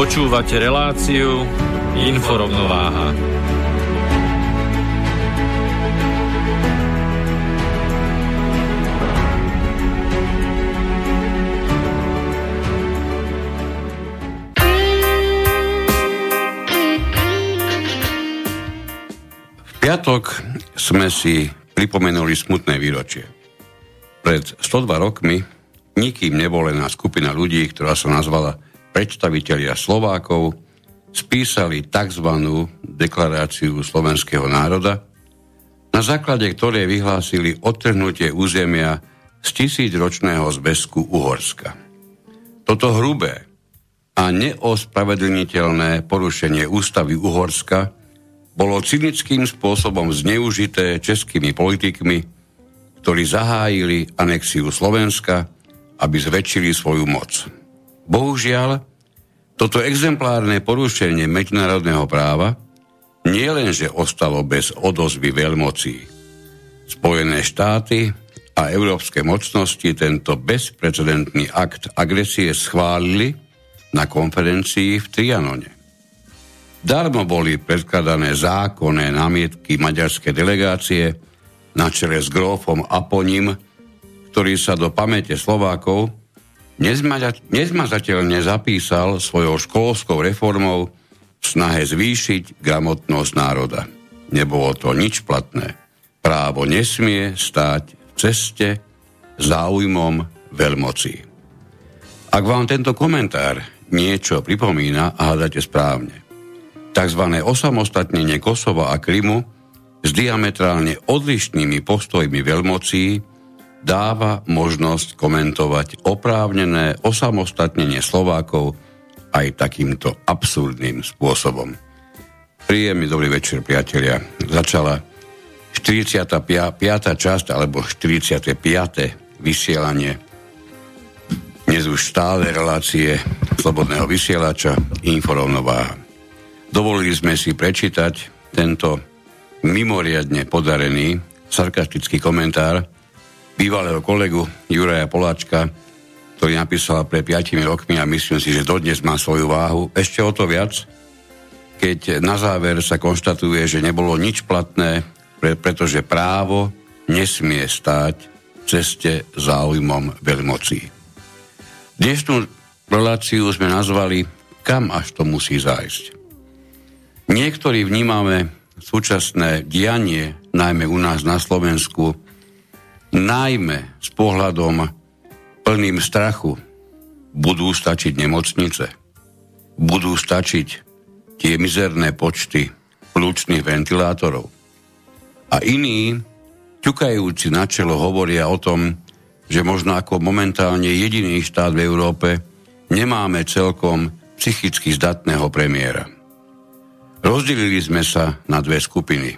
Počúvate reláciu Inforovnováha. V piatok sme si pripomenuli smutné výročie. Pred 102 rokmi nikým nebolená skupina ľudí, ktorá sa nazvala predstavitelia Slovákov spísali tzv. deklaráciu slovenského národa, na základe ktorej vyhlásili odtrhnutie územia z tisícročného zväzku Uhorska. Toto hrubé a neospravedlniteľné porušenie ústavy Uhorska bolo cynickým spôsobom zneužité českými politikmi, ktorí zahájili anexiu Slovenska, aby zväčšili svoju moc. Bohužiaľ, toto exemplárne porušenie medzinárodného práva nie len, že ostalo bez odozvy veľmocí. Spojené štáty a európske mocnosti tento bezprecedentný akt agresie schválili na konferencii v Trianone. Darmo boli predkladané zákonné námietky maďarskej delegácie na čele s grófom Aponim, ktorý sa do pamäte Slovákov nezmazateľne zapísal svojou školskou reformou v snahe zvýšiť gramotnosť národa. Nebolo to nič platné. Právo nesmie stáť v ceste záujmom veľmocí. Ak vám tento komentár niečo pripomína a hľadáte správne, tzv. osamostatnenie Kosova a Krymu s diametrálne odlišnými postojmi veľmocí dáva možnosť komentovať oprávnené osamostatnenie Slovákov aj takýmto absurdným spôsobom. Príjemný dobrý večer, priatelia. Začala 45. časť alebo 45. vysielanie dnes už stále relácie Slobodného vysielača Inforovnováha. Dovolili sme si prečítať tento mimoriadne podarený sarkastický komentár bývalého kolegu Juraja Poláčka, ktorý napísal pre 5 rokmi a myslím si, že dodnes má svoju váhu. Ešte o to viac, keď na záver sa konštatuje, že nebolo nič platné, pre, pretože právo nesmie stáť v ceste záujmom veľmocí. Dnešnú reláciu sme nazvali Kam až to musí zájsť. Niektorí vnímame súčasné dianie, najmä u nás na Slovensku, najmä s pohľadom plným strachu, budú stačiť nemocnice, budú stačiť tie mizerné počty plúčných ventilátorov. A iní, ťukajúci na čelo, hovoria o tom, že možno ako momentálne jediný štát v Európe nemáme celkom psychicky zdatného premiéra. Rozdelili sme sa na dve skupiny.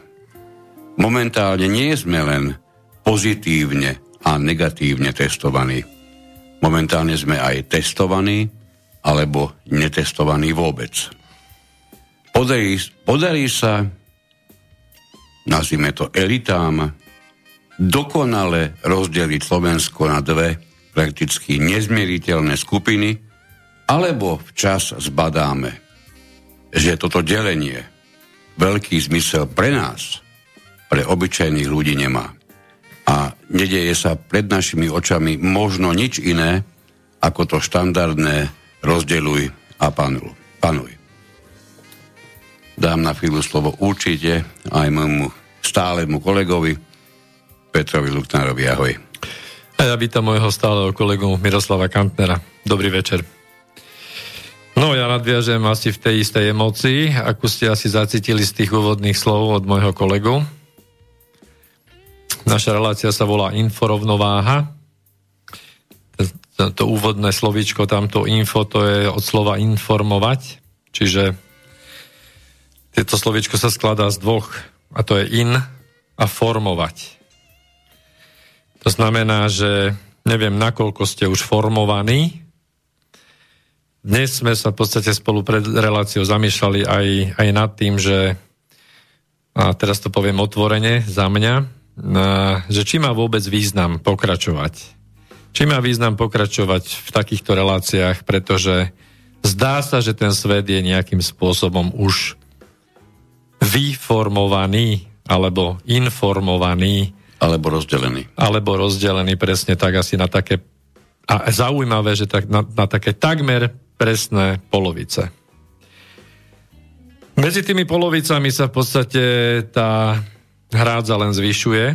Momentálne nie sme len pozitívne a negatívne testovaní. Momentálne sme aj testovaní alebo netestovaní vôbec. Podarí, podarí sa, nazvime to elitám, dokonale rozdeliť Slovensko na dve prakticky nezmieriteľné skupiny, alebo včas zbadáme, že toto delenie veľký zmysel pre nás, pre obyčajných ľudí nemá a nedeje sa pred našimi očami možno nič iné, ako to štandardné rozdeluj a panuj. dám na chvíľu slovo určite aj môjmu stálemu kolegovi Petrovi Luknárovi. Ahoj. A ja vítam môjho stáleho kolegu Miroslava Kantnera. Dobrý večer. No ja nadviažem asi v tej istej emocii, ako ste asi zacítili z tých úvodných slov od môjho kolegu. Naša relácia sa volá Inforovnováha. To, úvodné slovíčko, tamto info, to je od slova informovať. Čiže tieto slovíčko sa skladá z dvoch, a to je in a formovať. To znamená, že neviem, nakoľko ste už formovaní. Dnes sme sa v podstate spolu pred reláciou zamýšľali aj, aj nad tým, že a teraz to poviem otvorene za mňa, že či má vôbec význam pokračovať. Či má význam pokračovať v takýchto reláciách, pretože zdá sa, že ten svet je nejakým spôsobom už vyformovaný alebo informovaný alebo rozdelený. Alebo rozdelený presne tak asi na také a zaujímavé, že tak, na, na také takmer presné polovice. Medzi tými polovicami sa v podstate tá hrádza len zvyšuje,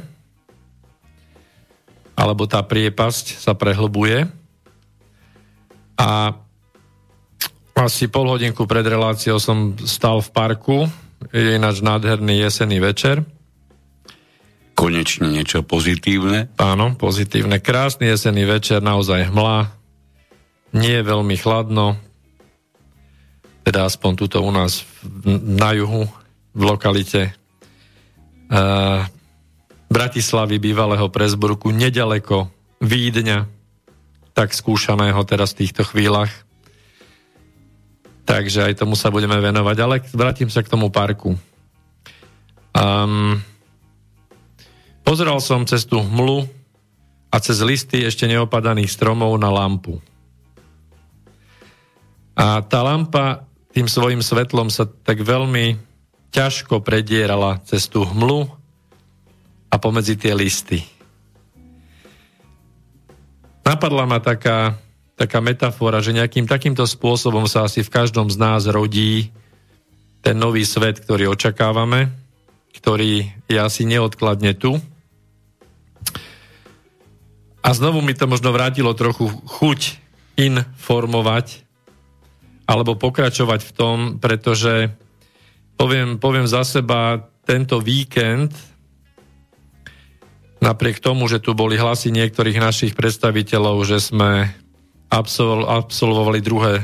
alebo tá priepasť sa prehlbuje. A asi pol hodinku pred reláciou som stal v parku, je ináč nádherný jesenný večer – konečne niečo pozitívne. Áno, pozitívne. Krásny jesenný večer, naozaj hmla. Nie je veľmi chladno. Teda aspoň tuto u nás na juhu, v lokalite Bratislavy, bývalého Presburku, nedaleko Vídňa, tak skúšaného teraz v týchto chvíľach. Takže aj tomu sa budeme venovať. Ale vrátim sa k tomu parku. Um, Pozeral som cez tú hmlu a cez listy ešte neopadaných stromov na lampu. A tá lampa tým svojim svetlom sa tak veľmi ťažko predierala cez tú hmlu a pomedzi tie listy. Napadla ma taká, taká metafora, že nejakým takýmto spôsobom sa asi v každom z nás rodí ten nový svet, ktorý očakávame, ktorý je asi neodkladne tu a znovu mi to možno vrátilo trochu chuť informovať alebo pokračovať v tom, pretože poviem, poviem za seba, tento víkend napriek tomu, že tu boli hlasy niektorých našich predstaviteľov, že sme absol, absolvovali druhé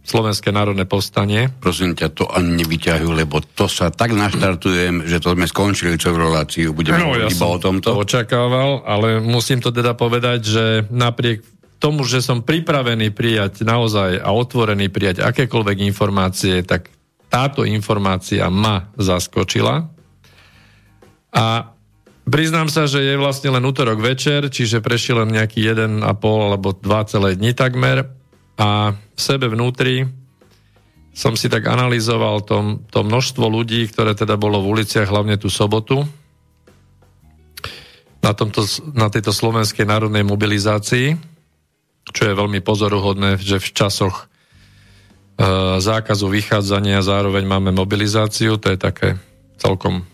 Slovenské národné povstanie. Prosím ťa, to ani nevyťahujú, lebo to sa tak naštartujem, že to sme skončili celú reláciu. Budeme no, ja iba o tomto. To očakával, ale musím to teda povedať, že napriek tomu, že som pripravený prijať naozaj a otvorený prijať akékoľvek informácie, tak táto informácia ma zaskočila. A priznám sa, že je vlastne len útorok večer, čiže prešiel len nejaký 1,5 alebo 2 celé dni takmer a v sebe vnútri som si tak analyzoval to, to množstvo ľudí, ktoré teda bolo v uliciach, hlavne tú sobotu, na, tomto, na tejto slovenskej národnej mobilizácii, čo je veľmi pozoruhodné, že v časoch zákazu vychádzania zároveň máme mobilizáciu, to je také celkom,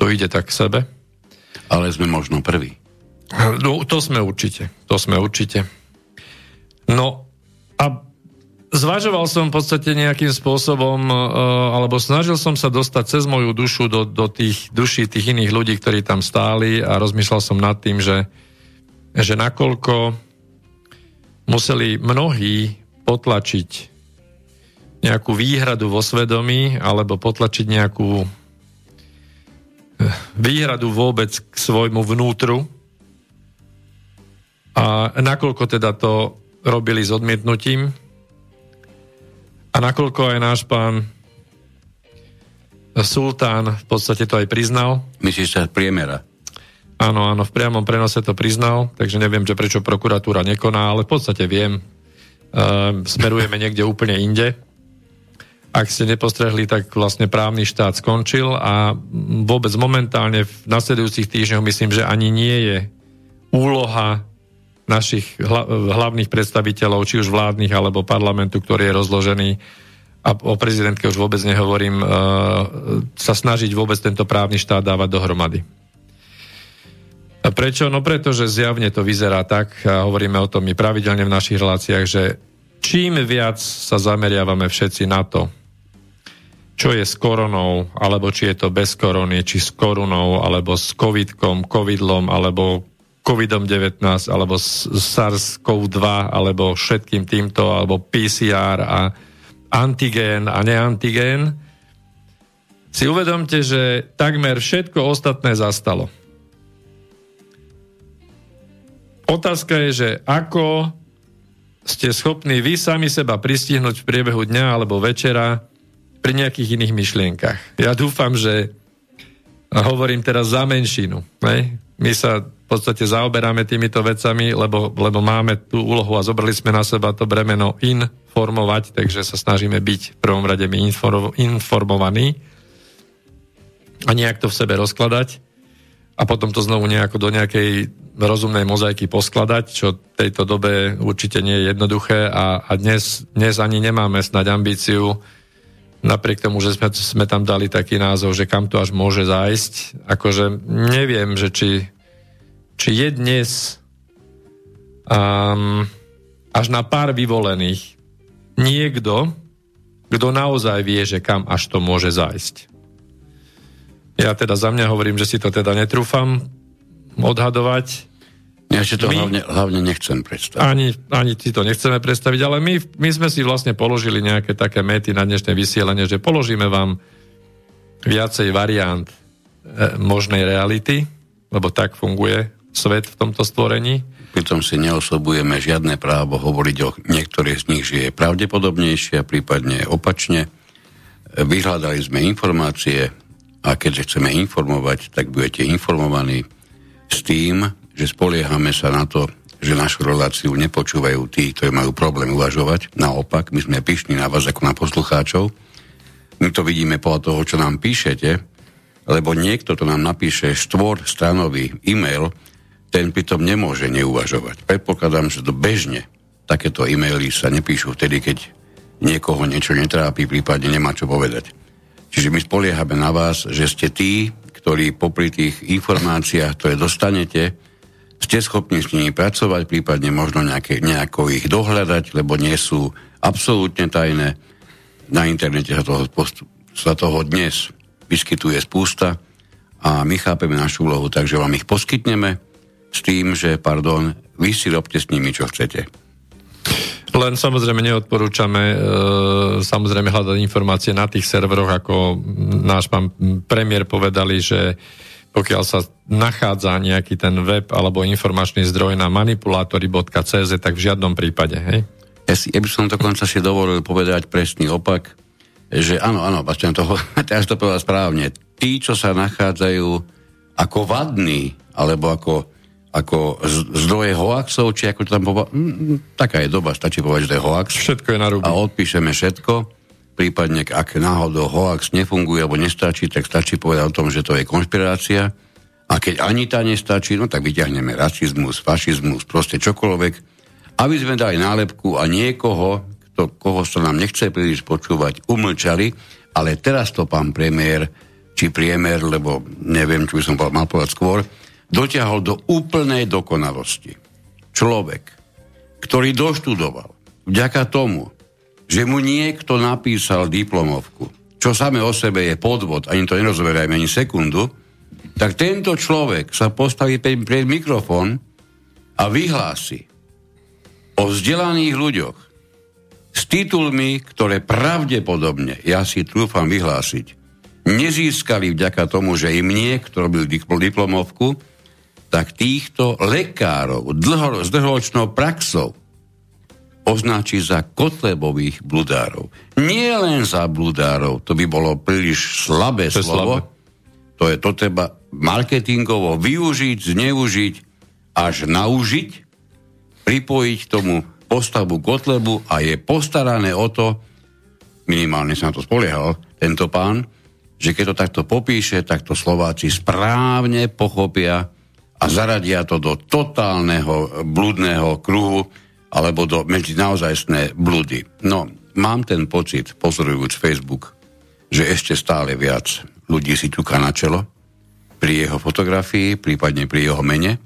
to ide tak k sebe. Ale sme možno prví. No, to sme určite, to sme určite. No, a zvažoval som v podstate nejakým spôsobom, uh, alebo snažil som sa dostať cez moju dušu do, do tých duší tých iných ľudí, ktorí tam stáli a rozmýšľal som nad tým, že, že nakoľko museli mnohí potlačiť nejakú výhradu vo svedomí alebo potlačiť nejakú eh, výhradu vôbec k svojmu vnútru a nakoľko teda to robili s odmietnutím. A nakoľko aj náš pán Sultán v podstate to aj priznal. Myslíš sa priemera? Áno, áno, v priamom prenose to priznal, takže neviem, že prečo prokuratúra nekoná, ale v podstate viem. Uh, smerujeme niekde úplne inde. Ak ste nepostrehli, tak vlastne právny štát skončil a vôbec momentálne v nasledujúcich týždňoch myslím, že ani nie je úloha našich hlavných predstaviteľov, či už vládnych alebo parlamentu, ktorý je rozložený a o prezidentke už vôbec nehovorím, sa snažiť vôbec tento právny štát dávať dohromady. A prečo? No preto, zjavne to vyzerá tak, a hovoríme o tom my pravidelne v našich reláciách, že čím viac sa zameriavame všetci na to, čo je s koronou, alebo či je to bez korony, či s korunou, alebo s covidkom, covidlom, alebo covidom 19, alebo SARS-CoV-2, alebo všetkým týmto, alebo PCR a antigén a neantigén, si uvedomte, že takmer všetko ostatné zastalo. Otázka je, že ako ste schopní vy sami seba pristihnúť v priebehu dňa alebo večera pri nejakých iných myšlienkach. Ja dúfam, že hovorím teraz za menšinu. Ne? My sa v podstate zaoberáme týmito vecami, lebo, lebo máme tú úlohu a zobrali sme na seba to bremeno informovať, takže sa snažíme byť v prvom rade my informovaní a nejak to v sebe rozkladať a potom to znovu nejako do nejakej rozumnej mozaiky poskladať, čo v tejto dobe určite nie je jednoduché a, a dnes, dnes ani nemáme snať ambíciu napriek tomu, že sme, sme tam dali taký názov, že kam to až môže zájsť, akože neviem, že či, či je dnes um, až na pár vyvolených niekto, kto naozaj vie, že kam až to môže zájsť. Ja teda za mňa hovorím, že si to teda netrúfam odhadovať. Ja si to my, hlavne, hlavne nechcem predstaviť. Ani, ani si to nechceme predstaviť, ale my, my sme si vlastne položili nejaké také mety na dnešné vysielanie, že položíme vám viacej variant e, možnej reality, lebo tak funguje svet v tomto stvorení. Pritom si neosobujeme žiadne právo hovoriť o niektorých z nich, že je pravdepodobnejšie a prípadne opačne. Vyhľadali sme informácie a keďže chceme informovať, tak budete informovaní s tým, že spoliehame sa na to, že našu reláciu nepočúvajú tí, ktorí majú problém uvažovať. Naopak, my sme pyšní na vás ako na poslucháčov. My to vidíme podľa toho, čo nám píšete, lebo niekto to nám napíše štvor stranový e-mail, ten pritom nemôže neuvažovať. Predpokladám, že to bežne takéto e-maily sa nepíšu vtedy, keď niekoho niečo netrápi, prípadne nemá čo povedať. Čiže my spoliehame na vás, že ste tí, ktorí popri tých informáciách, ktoré dostanete, ste schopní s nimi pracovať, prípadne možno nejaké, nejako ich dohľadať, lebo nie sú absolútne tajné. Na internete sa toho, sa toho dnes vyskytuje spústa a my chápeme našu úlohu, takže vám ich poskytneme s tým, že, pardon, vy si robte s nimi, čo chcete. Len samozrejme neodporúčame e, samozrejme hľadať informácie na tých serveroch, ako náš pán premiér povedali, že pokiaľ sa nachádza nejaký ten web alebo informačný zdroj na manipulátory.cz, tak v žiadnom prípade, hej? Ja, si, ja by som dokonca si dovolil povedať presný opak, že áno, áno, vlastne toho, teraz to povedal správne, tí, čo sa nachádzajú ako vadní, alebo ako, ako zdroje hoaxov, či ako to tam povedal, mm, mm, taká je doba, stačí povedať, že to je hoax. Všetko je na ruby. A odpíšeme všetko prípadne ak náhodou hoax nefunguje alebo nestačí, tak stačí povedať o tom, že to je konšpirácia. A keď ani tá nestačí, no tak vyťahneme rasizmus, fašizmus, proste čokoľvek, aby sme dali nálepku a niekoho, kto, koho sa nám nechce príliš počúvať, umlčali, ale teraz to pán premiér, či priemer, lebo neviem, čo by som mal povedať skôr, dotiahol do úplnej dokonalosti. Človek, ktorý doštudoval, vďaka tomu, že mu niekto napísal diplomovku, čo same o sebe je podvod, ani to nerozoberajme ani sekundu, tak tento človek sa postaví pred mikrofón a vyhlási o vzdelaných ľuďoch s titulmi, ktoré pravdepodobne, ja si trúfam vyhlásiť, nezískali vďaka tomu, že im niekto robil diplomovku, tak týchto lekárov dlho, s dlhoročnou praxou označí za kotlebových bludárov. Nie len za bludárov, to by bolo príliš slabé to slovo. Slabé. To je to treba marketingovo využiť, zneužiť, až naužiť, pripojiť tomu postavu Kotlebu a je postarané o to, minimálne sa na to spoliehal tento pán, že keď to takto popíše, tak to Slováci správne pochopia a zaradia to do totálneho blúdneho kruhu, alebo do medzi naozajstné blúdy. No, mám ten pocit, pozorujúc Facebook, že ešte stále viac ľudí si ťuká na čelo pri jeho fotografii, prípadne pri jeho mene.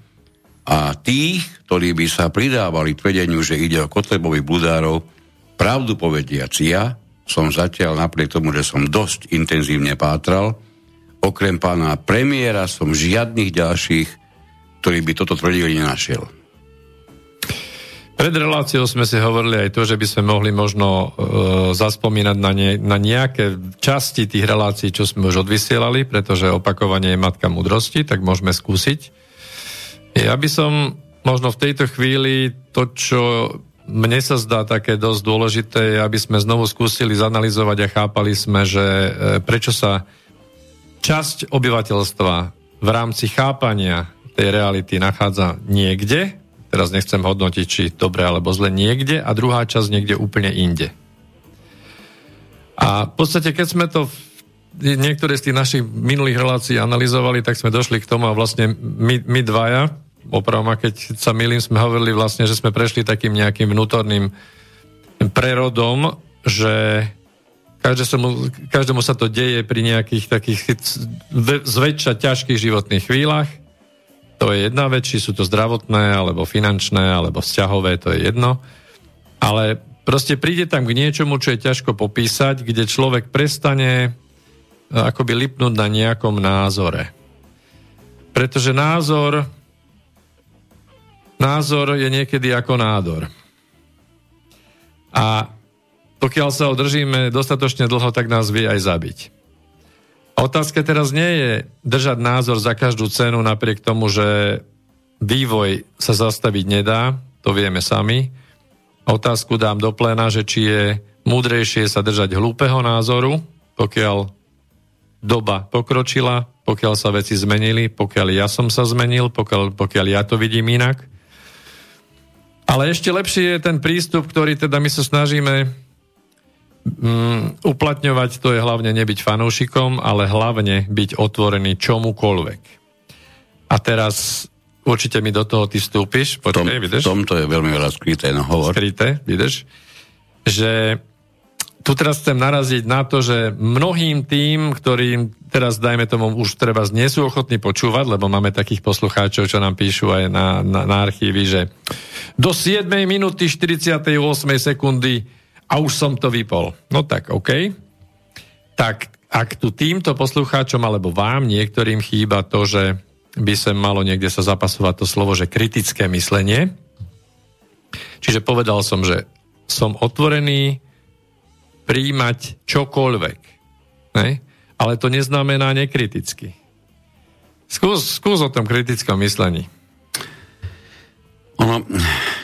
A tých, ktorí by sa pridávali tvedeniu, že ide o Kotlebových bludárov, pravdu povediac ja som zatiaľ napriek tomu, že som dosť intenzívne pátral, okrem pána premiéra som žiadnych ďalších, ktorí by toto tvrdili, nenašiel. Pred reláciou sme si hovorili aj to, že by sme mohli možno e, zaspomínať na, ne, na nejaké časti tých relácií, čo sme už odvysielali, pretože opakovanie je matka múdrosti, tak môžeme skúsiť. Ja by som možno v tejto chvíli to, čo mne sa zdá také dosť dôležité, aby sme znovu skúsili zanalizovať a chápali sme, že e, prečo sa časť obyvateľstva v rámci chápania tej reality nachádza niekde, teraz nechcem hodnotiť, či dobre alebo zle niekde, a druhá časť niekde úplne inde. A v podstate, keď sme to v niektoré z tých našich minulých relácií analyzovali, tak sme došli k tomu a vlastne my, my dvaja, opravom a keď sa milím, sme hovorili vlastne, že sme prešli takým nejakým vnútorným prerodom, že každému, každému sa to deje pri nejakých takých zväčša ťažkých životných chvíľach. To je jedna vec, či sú to zdravotné, alebo finančné, alebo vzťahové, to je jedno. Ale proste príde tam k niečomu, čo je ťažko popísať, kde človek prestane e, akoby lipnúť na nejakom názore. Pretože názor názor je niekedy ako nádor. A pokiaľ sa ho držíme dostatočne dlho, tak nás vie aj zabiť. Otázka teraz nie je držať názor za každú cenu napriek tomu, že vývoj sa zastaviť nedá, to vieme sami. Otázku dám do pléna, že či je múdrejšie sa držať hlúpeho názoru, pokiaľ doba pokročila, pokiaľ sa veci zmenili, pokiaľ ja som sa zmenil, pokiaľ, pokiaľ ja to vidím inak, ale ešte lepší je ten prístup, ktorý teda my sa snažíme mm, uplatňovať, to je hlavne nebyť fanúšikom, ale hlavne byť otvorený čomukoľvek. A teraz určite mi do toho ty vstúpiš. Počkej, Tom, vidíš? V tomto je veľmi veľa skryté, no hovor. Skryté, vidíš? Že tu teraz chcem naraziť na to, že mnohým tým, ktorým teraz, dajme tomu, už treba nie sú ochotní počúvať, lebo máme takých poslucháčov, čo nám píšu aj na, na, na archívy, že do 7 minúty 48 sekundy a už som to vypol. No tak, OK. Tak ak tu týmto poslucháčom alebo vám niektorým chýba to, že by sa malo niekde sa zapasovať to slovo, že kritické myslenie, čiže povedal som, že som otvorený príjmať čokoľvek. Ne? Ale to neznamená nekriticky. Skús, skús o tom kritickom myslení. Ono,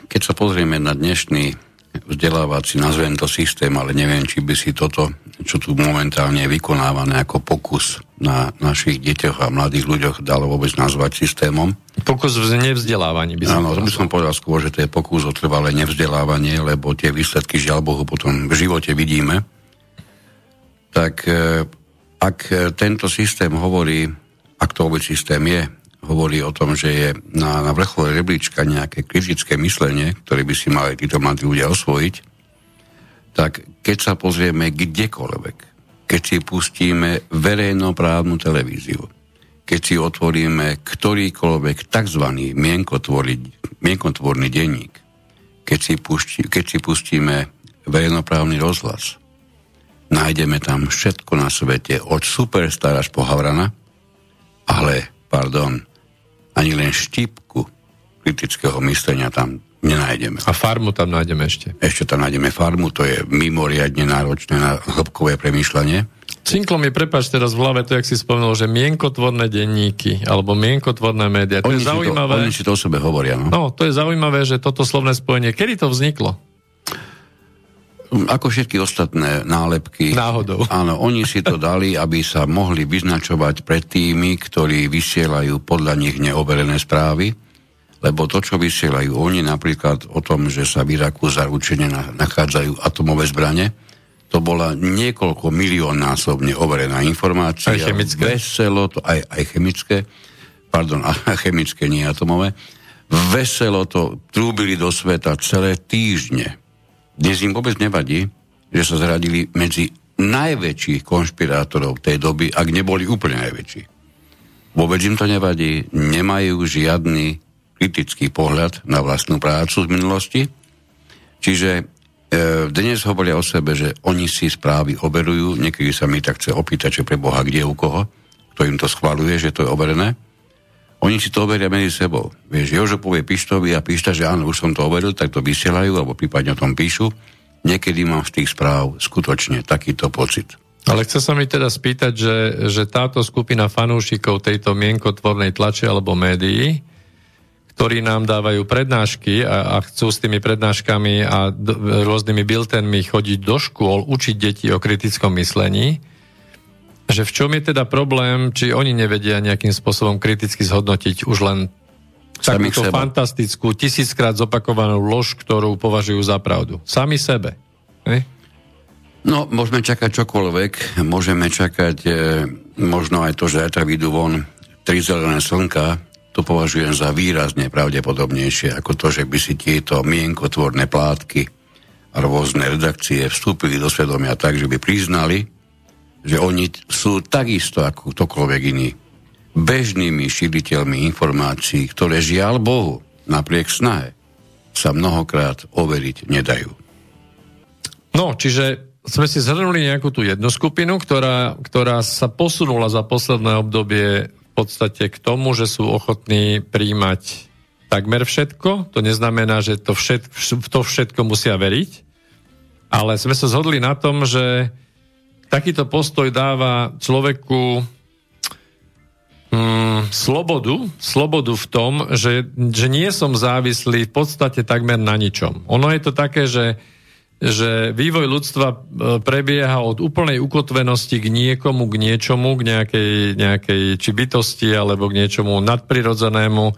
keď sa pozrieme na dnešný vzdelávací, nazvem to systém, ale neviem, či by si toto, čo tu momentálne je vykonávané ako pokus na našich deťoch a mladých ľuďoch dalo vôbec nazvať systémom. Pokus v nevzdelávaní by som Áno, to by som povedal skôr, že to je pokus o trvalé nevzdelávanie, lebo tie výsledky žiaľ Bohu potom v živote vidíme. Tak e, ak tento systém hovorí, ak to vôbec systém je, hovorí o tom, že je na, na vrchole rebríčka nejaké kritické myslenie, ktoré by si mali títo mladí ľudia osvojiť, tak keď sa pozrieme kdekoľvek, keď si pustíme verejnoprávnu televíziu, keď si otvoríme ktorýkoľvek tzv. mienkotvorný denník, keď si, pusti, keď si pustíme verejnoprávny rozhlas, nájdeme tam všetko na svete, od superstar až po Havrana, ale, pardon, ani len štipku kritického myslenia tam nenájdeme. A farmu tam nájdeme ešte? Ešte tam nájdeme farmu, to je mimoriadne náročné na hĺbkové premýšľanie. Cinklo mi prepáč teraz v hlave to, jak si spomenul, že mienkotvorné denníky alebo mienkotvorné médiá. To oni je zaujímavé. To, oni si to o sebe hovoria. No? no, to je zaujímavé, že toto slovné spojenie, kedy to vzniklo? Ako všetky ostatné nálepky. Náhodou. Áno, oni si to dali, aby sa mohli vyznačovať pred tými, ktorí vysielajú podľa nich neoverené správy, lebo to, čo vysielajú oni, napríklad o tom, že sa v Iraku zaručene nachádzajú atomové zbranie, to bola niekoľko milión násobne overená informácia. Aj chemické? Veselo to, aj, aj chemické, pardon, a chemické, nie atomové. Veselo to trúbili do sveta celé týždne dnes im vôbec nevadí, že sa zradili medzi najväčších konšpirátorov tej doby, ak neboli úplne najväčší. Vôbec im to nevadí, nemajú žiadny kritický pohľad na vlastnú prácu z minulosti. Čiže e, dnes hovoria o sebe, že oni si správy overujú, niekedy sa mi tak chce opýtať, že pre Boha kde u koho, kto im to schvaluje, že to je overené. Oni si to overia medzi sebou. Vieš, Jožo povie Pištovi a Pišta, že áno, už som to overil, tak to vysielajú, alebo prípadne o tom píšu. Niekedy mám z tých správ skutočne takýto pocit. Ale chce sa mi teda spýtať, že, že táto skupina fanúšikov tejto mienkotvornej tlače alebo médií, ktorí nám dávajú prednášky a, a chcú s tými prednáškami a d- rôznymi biltenmi chodiť do škôl, učiť deti o kritickom myslení, že v čom je teda problém, či oni nevedia nejakým spôsobom kriticky zhodnotiť už len takúto fantastickú, tisíckrát zopakovanú lož, ktorú považujú za pravdu. Sami sebe. Ne? No, môžeme čakať čokoľvek. Môžeme čakať e, možno aj to, že aj vyjdú von tri zelené slnka, to považujem za výrazne pravdepodobnejšie ako to, že by si tieto mienkotvorné plátky a rôzne redakcie vstúpili do svedomia tak, že by priznali, že oni sú takisto ako ktokoľvek iný bežnými šíriteľmi informácií, ktoré žiaľ Bohu napriek snahe sa mnohokrát overiť nedajú. No, čiže sme si zhrnuli nejakú tú jednu skupinu, ktorá, ktorá sa posunula za posledné obdobie podstate k tomu, že sú ochotní príjmať takmer všetko. To neznamená, že to, všet, to všetko musia veriť, ale sme sa zhodli na tom, že takýto postoj dáva človeku mm, slobodu, slobodu v tom, že, že nie som závislý v podstate takmer na ničom. Ono je to také, že že vývoj ľudstva e, prebieha od úplnej ukotvenosti k niekomu, k niečomu, k nejakej, nejakej či bytosti, alebo k niečomu nadprirodzenému,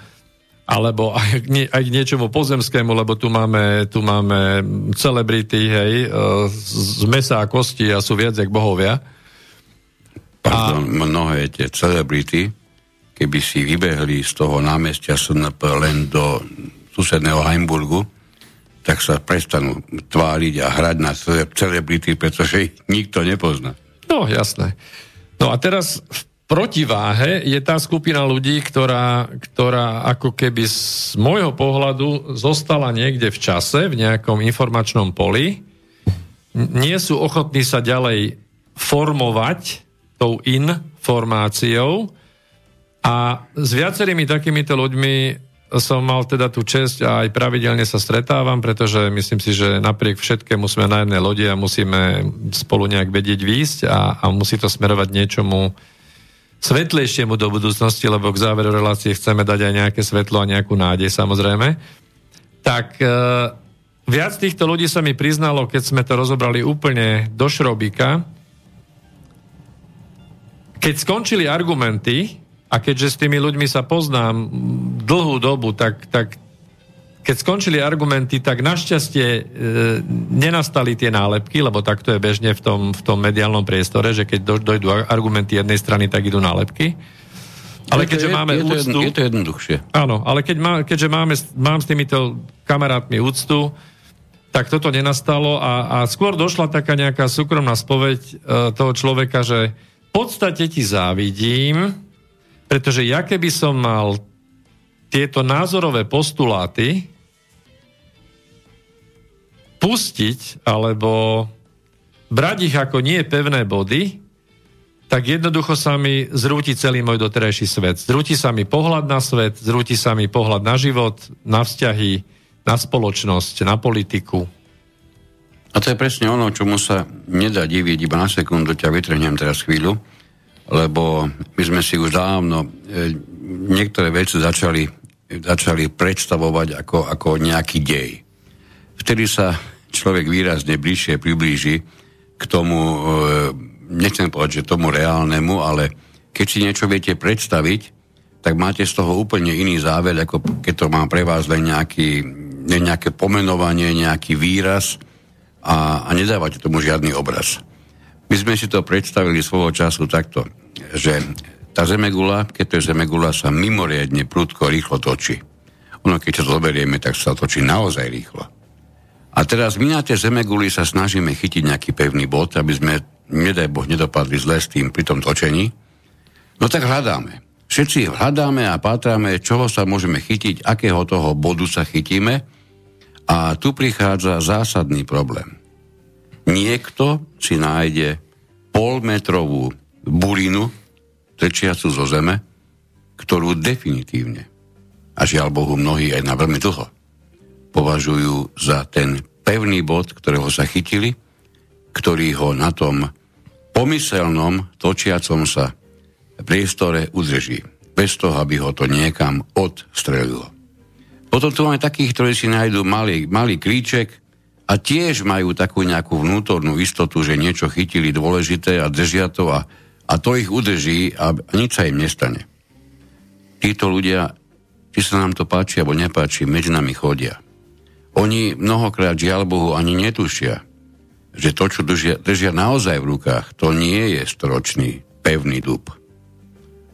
alebo aj nie, aj k niečomu pozemskému, lebo tu máme, tu máme celebrity, hej, e, z mesa a kosti a sú viac jak bohovia. Pardon, a... mnohé tie celebrity, keby si vybehli z toho námestia SNP len do susedného Heimburgu, tak sa prestanú tváriť a hrať na celebrity, pretože ich nikto nepozná. No, jasné. No a teraz v protiváhe je tá skupina ľudí, ktorá, ktorá ako keby z môjho pohľadu zostala niekde v čase, v nejakom informačnom poli, nie sú ochotní sa ďalej formovať tou informáciou. A s viacerými takýmito ľuďmi som mal teda tú čest a aj pravidelne sa stretávam, pretože myslím si, že napriek všetkému sme na jednej lodi a musíme spolu nejak vedieť výjsť a, a musí to smerovať niečomu svetlejšiemu do budúcnosti, lebo k záveru relácie chceme dať aj nejaké svetlo a nejakú nádej samozrejme. Tak e, viac týchto ľudí sa mi priznalo, keď sme to rozobrali úplne do šrobíka, keď skončili argumenty, a keďže s tými ľuďmi sa poznám dlhú dobu, tak, tak keď skončili argumenty, tak našťastie e, nenastali tie nálepky, lebo takto je bežne v tom, v tom mediálnom priestore, že keď do, dojdú argumenty jednej strany, tak idú nálepky. Ale keďže je, máme je, úctu... Je to jednoduchšie. Áno, ale keď má, keďže máme, mám s týmito kamarátmi úctu, tak toto nenastalo a, a skôr došla taká nejaká súkromná spoveď e, toho človeka, že v podstate ti závidím, pretože ja keby som mal tieto názorové postuláty pustiť alebo brať ich ako nie pevné body, tak jednoducho sa mi zrúti celý môj doterajší svet. Zrúti sa mi pohľad na svet, zrúti sa mi pohľad na život, na vzťahy, na spoločnosť, na politiku. A to je presne ono, čomu sa nedá diviť, iba na sekundu ťa vytrhnem teraz chvíľu lebo my sme si už dávno e, niektoré veci začali, začali predstavovať ako, ako nejaký dej. Vtedy sa človek výrazne bližšie priblíži k tomu, e, nechcem povedať, že tomu reálnemu, ale keď si niečo viete predstaviť, tak máte z toho úplne iný záver, ako keď to má pre vás len nejaký, nejaké pomenovanie, nejaký výraz a, a nedávate tomu žiadny obraz. My sme si to predstavili svojho času takto že tá zemegula, keď to je zemegula, sa mimoriadne prudko rýchlo točí. Ono, keď to zoberieme, tak sa točí naozaj rýchlo. A teraz my na tej zemeguli sa snažíme chytiť nejaký pevný bod, aby sme, nedaj Boh, nedopadli zle s tým pri tom točení. No tak hľadáme. Všetci hľadáme a pátráme, čoho sa môžeme chytiť, akého toho bodu sa chytíme. A tu prichádza zásadný problém. Niekto si nájde polmetrovú burinu, tečiacu zo zeme, ktorú definitívne, a žiaľ Bohu mnohí aj na veľmi dlho, považujú za ten pevný bod, ktorého sa chytili, ktorý ho na tom pomyselnom točiacom sa priestore udrží, bez toho, aby ho to niekam odstrelilo. Potom tu máme takých, ktorí si nájdú malý, malý kríček a tiež majú takú nejakú vnútornú istotu, že niečo chytili dôležité a držia to a, a to ich udrží a nič sa im nestane. Títo ľudia, či sa nám to páči alebo nepáči, medzi nami chodia. Oni mnohokrát, žiaľ Bohu, ani netušia, že to, čo držia, držia naozaj v rukách, to nie je storočný pevný dub.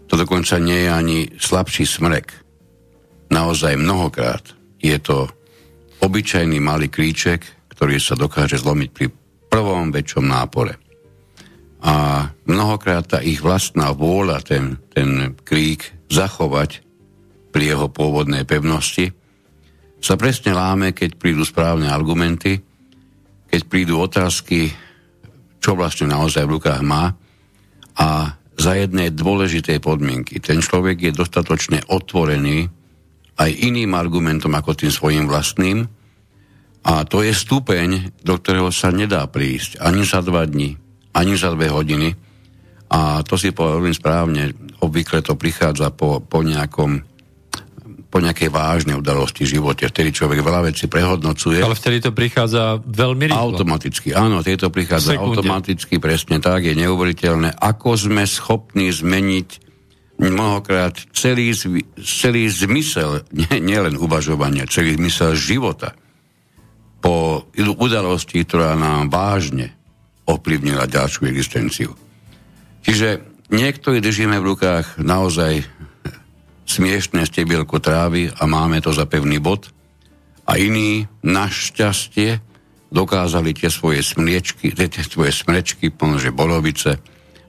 To dokonca nie je ani slabší smrek. Naozaj mnohokrát je to obyčajný malý kríček, ktorý sa dokáže zlomiť pri prvom väčšom nápore. A mnohokrát tá ich vlastná vôľa, ten, ten krík zachovať pri jeho pôvodnej pevnosti, sa presne láme, keď prídu správne argumenty, keď prídu otázky, čo vlastne naozaj v rukách má a za jednej dôležitej podmienky. Ten človek je dostatočne otvorený aj iným argumentom ako tým svojim vlastným a to je stupeň, do ktorého sa nedá prísť ani za dva dní, ani za dve hodiny a to si povedal správne, obvykle to prichádza po, po nejakom po nejakej vážnej udalosti v živote. Vtedy človek veľa vecí prehodnocuje. Ale vtedy to prichádza veľmi rýchlo. Automaticky, áno, vtedy to prichádza Sekunde. automaticky, presne tak, je neuveriteľné. Ako sme schopní zmeniť mnohokrát celý, celý zmysel, nielen nie uvažovania, celý zmysel života po udalosti, ktorá nám vážne ovplyvnila ďalšiu existenciu. Čiže niektorí držíme v rukách naozaj smiešné stebielko trávy a máme to za pevný bod. A iní, našťastie, dokázali tie svoje smliečky, tie svoje smrečky, plnože bolovice,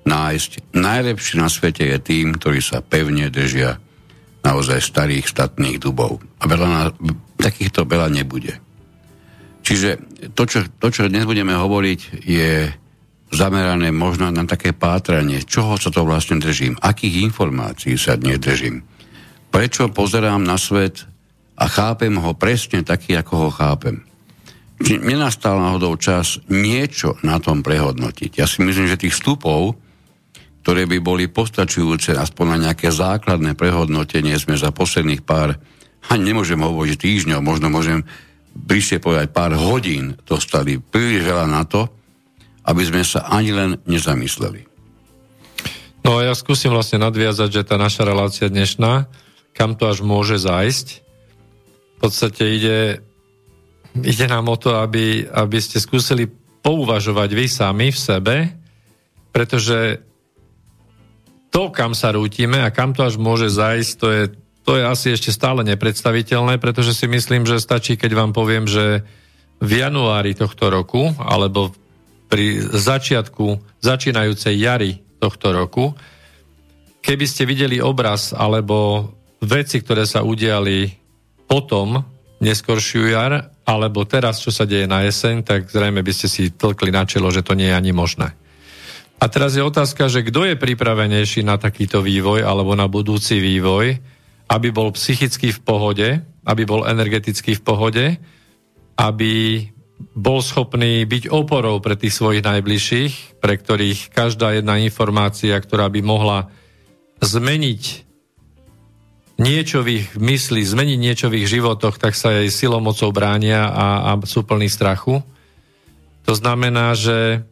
nájsť. Najlepší na svete je tým, ktorí sa pevne držia naozaj starých statných dubov. A veľa na, takýchto veľa nebude. Čiže to čo, to, čo dnes budeme hovoriť, je zamerané možno na také pátranie, čoho sa to vlastne držím, akých informácií sa dnes držím prečo pozerám na svet a chápem ho presne taký, ako ho chápem. Či nenastal náhodou čas niečo na tom prehodnotiť. Ja si myslím, že tých vstupov, ktoré by boli postačujúce aspoň na nejaké základné prehodnotenie, sme za posledných pár, ani nemôžem hovoriť týždňov, možno môžem bližšie povedať pár hodín dostali príliš veľa na to, aby sme sa ani len nezamysleli. No a ja skúsim vlastne nadviazať, že tá naša relácia dnešná kam to až môže zájsť. V podstate ide, ide nám o to, aby, aby ste skúsili pouvažovať vy sami v sebe, pretože to, kam sa rútime a kam to až môže zájsť, to je, to je asi ešte stále nepredstaviteľné, pretože si myslím, že stačí, keď vám poviem, že v januári tohto roku, alebo pri začiatku začínajúcej jary tohto roku, keby ste videli obraz alebo veci, ktoré sa udiali potom, neskoršiu jar, alebo teraz, čo sa deje na jeseň, tak zrejme by ste si tlkli na čelo, že to nie je ani možné. A teraz je otázka, že kto je pripravenejší na takýto vývoj alebo na budúci vývoj, aby bol psychicky v pohode, aby bol energeticky v pohode, aby bol schopný byť oporou pre tých svojich najbližších, pre ktorých každá jedna informácia, ktorá by mohla zmeniť niečo v ich mysli, zmeniť niečo v ich životoch, tak sa jej silou mocou bránia a, a sú plní strachu. To znamená, že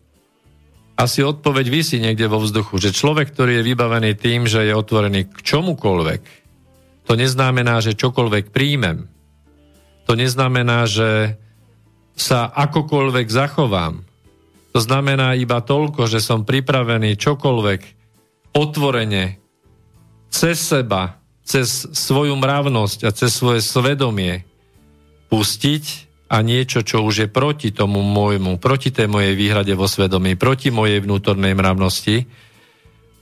asi odpoveď vysí niekde vo vzduchu, že človek, ktorý je vybavený tým, že je otvorený k čomukoľvek, to neznamená, že čokoľvek príjmem. To neznamená, že sa akokoľvek zachovám. To znamená iba toľko, že som pripravený čokoľvek otvorene cez seba cez svoju mravnosť a cez svoje svedomie pustiť a niečo, čo už je proti tomu môjmu, proti tej mojej výhrade vo svedomí, proti mojej vnútornej mravnosti,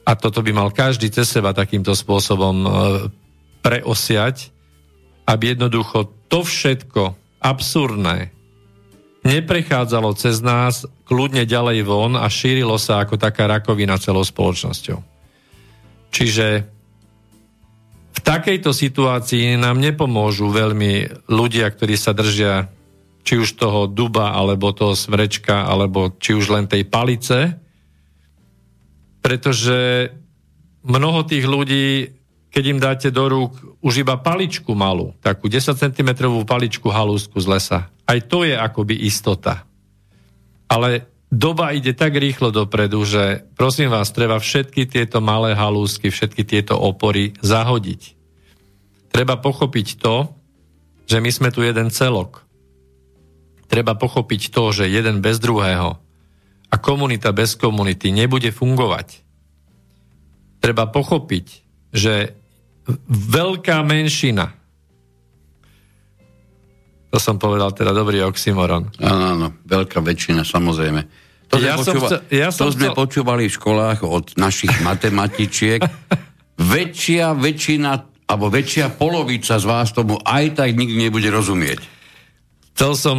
a toto by mal každý cez seba takýmto spôsobom e, preosiať, aby jednoducho to všetko absurdné neprechádzalo cez nás kľudne ďalej von a šírilo sa ako taká rakovina celou spoločnosťou. Čiže takejto situácii nám nepomôžu veľmi ľudia, ktorí sa držia či už toho duba, alebo toho smrečka, alebo či už len tej palice, pretože mnoho tých ľudí, keď im dáte do rúk už iba paličku malú, takú 10 cm paličku halúsku z lesa, aj to je akoby istota. Ale doba ide tak rýchlo dopredu, že prosím vás, treba všetky tieto malé halúsky, všetky tieto opory zahodiť. Treba pochopiť to, že my sme tu jeden celok treba pochopiť to, že jeden bez druhého a komunita bez komunity nebude fungovať. Treba pochopiť, že veľká menšina to som povedal teda dobrý oxymoron. Áno, áno, veľká väčšina, samozrejme. To, ja sme, počúva, chcel, ja to sme chcel... počúvali v školách od našich matematičiek. väčšia väčšina, alebo väčšia polovica z vás tomu aj tak nikdy nebude rozumieť. Chcel som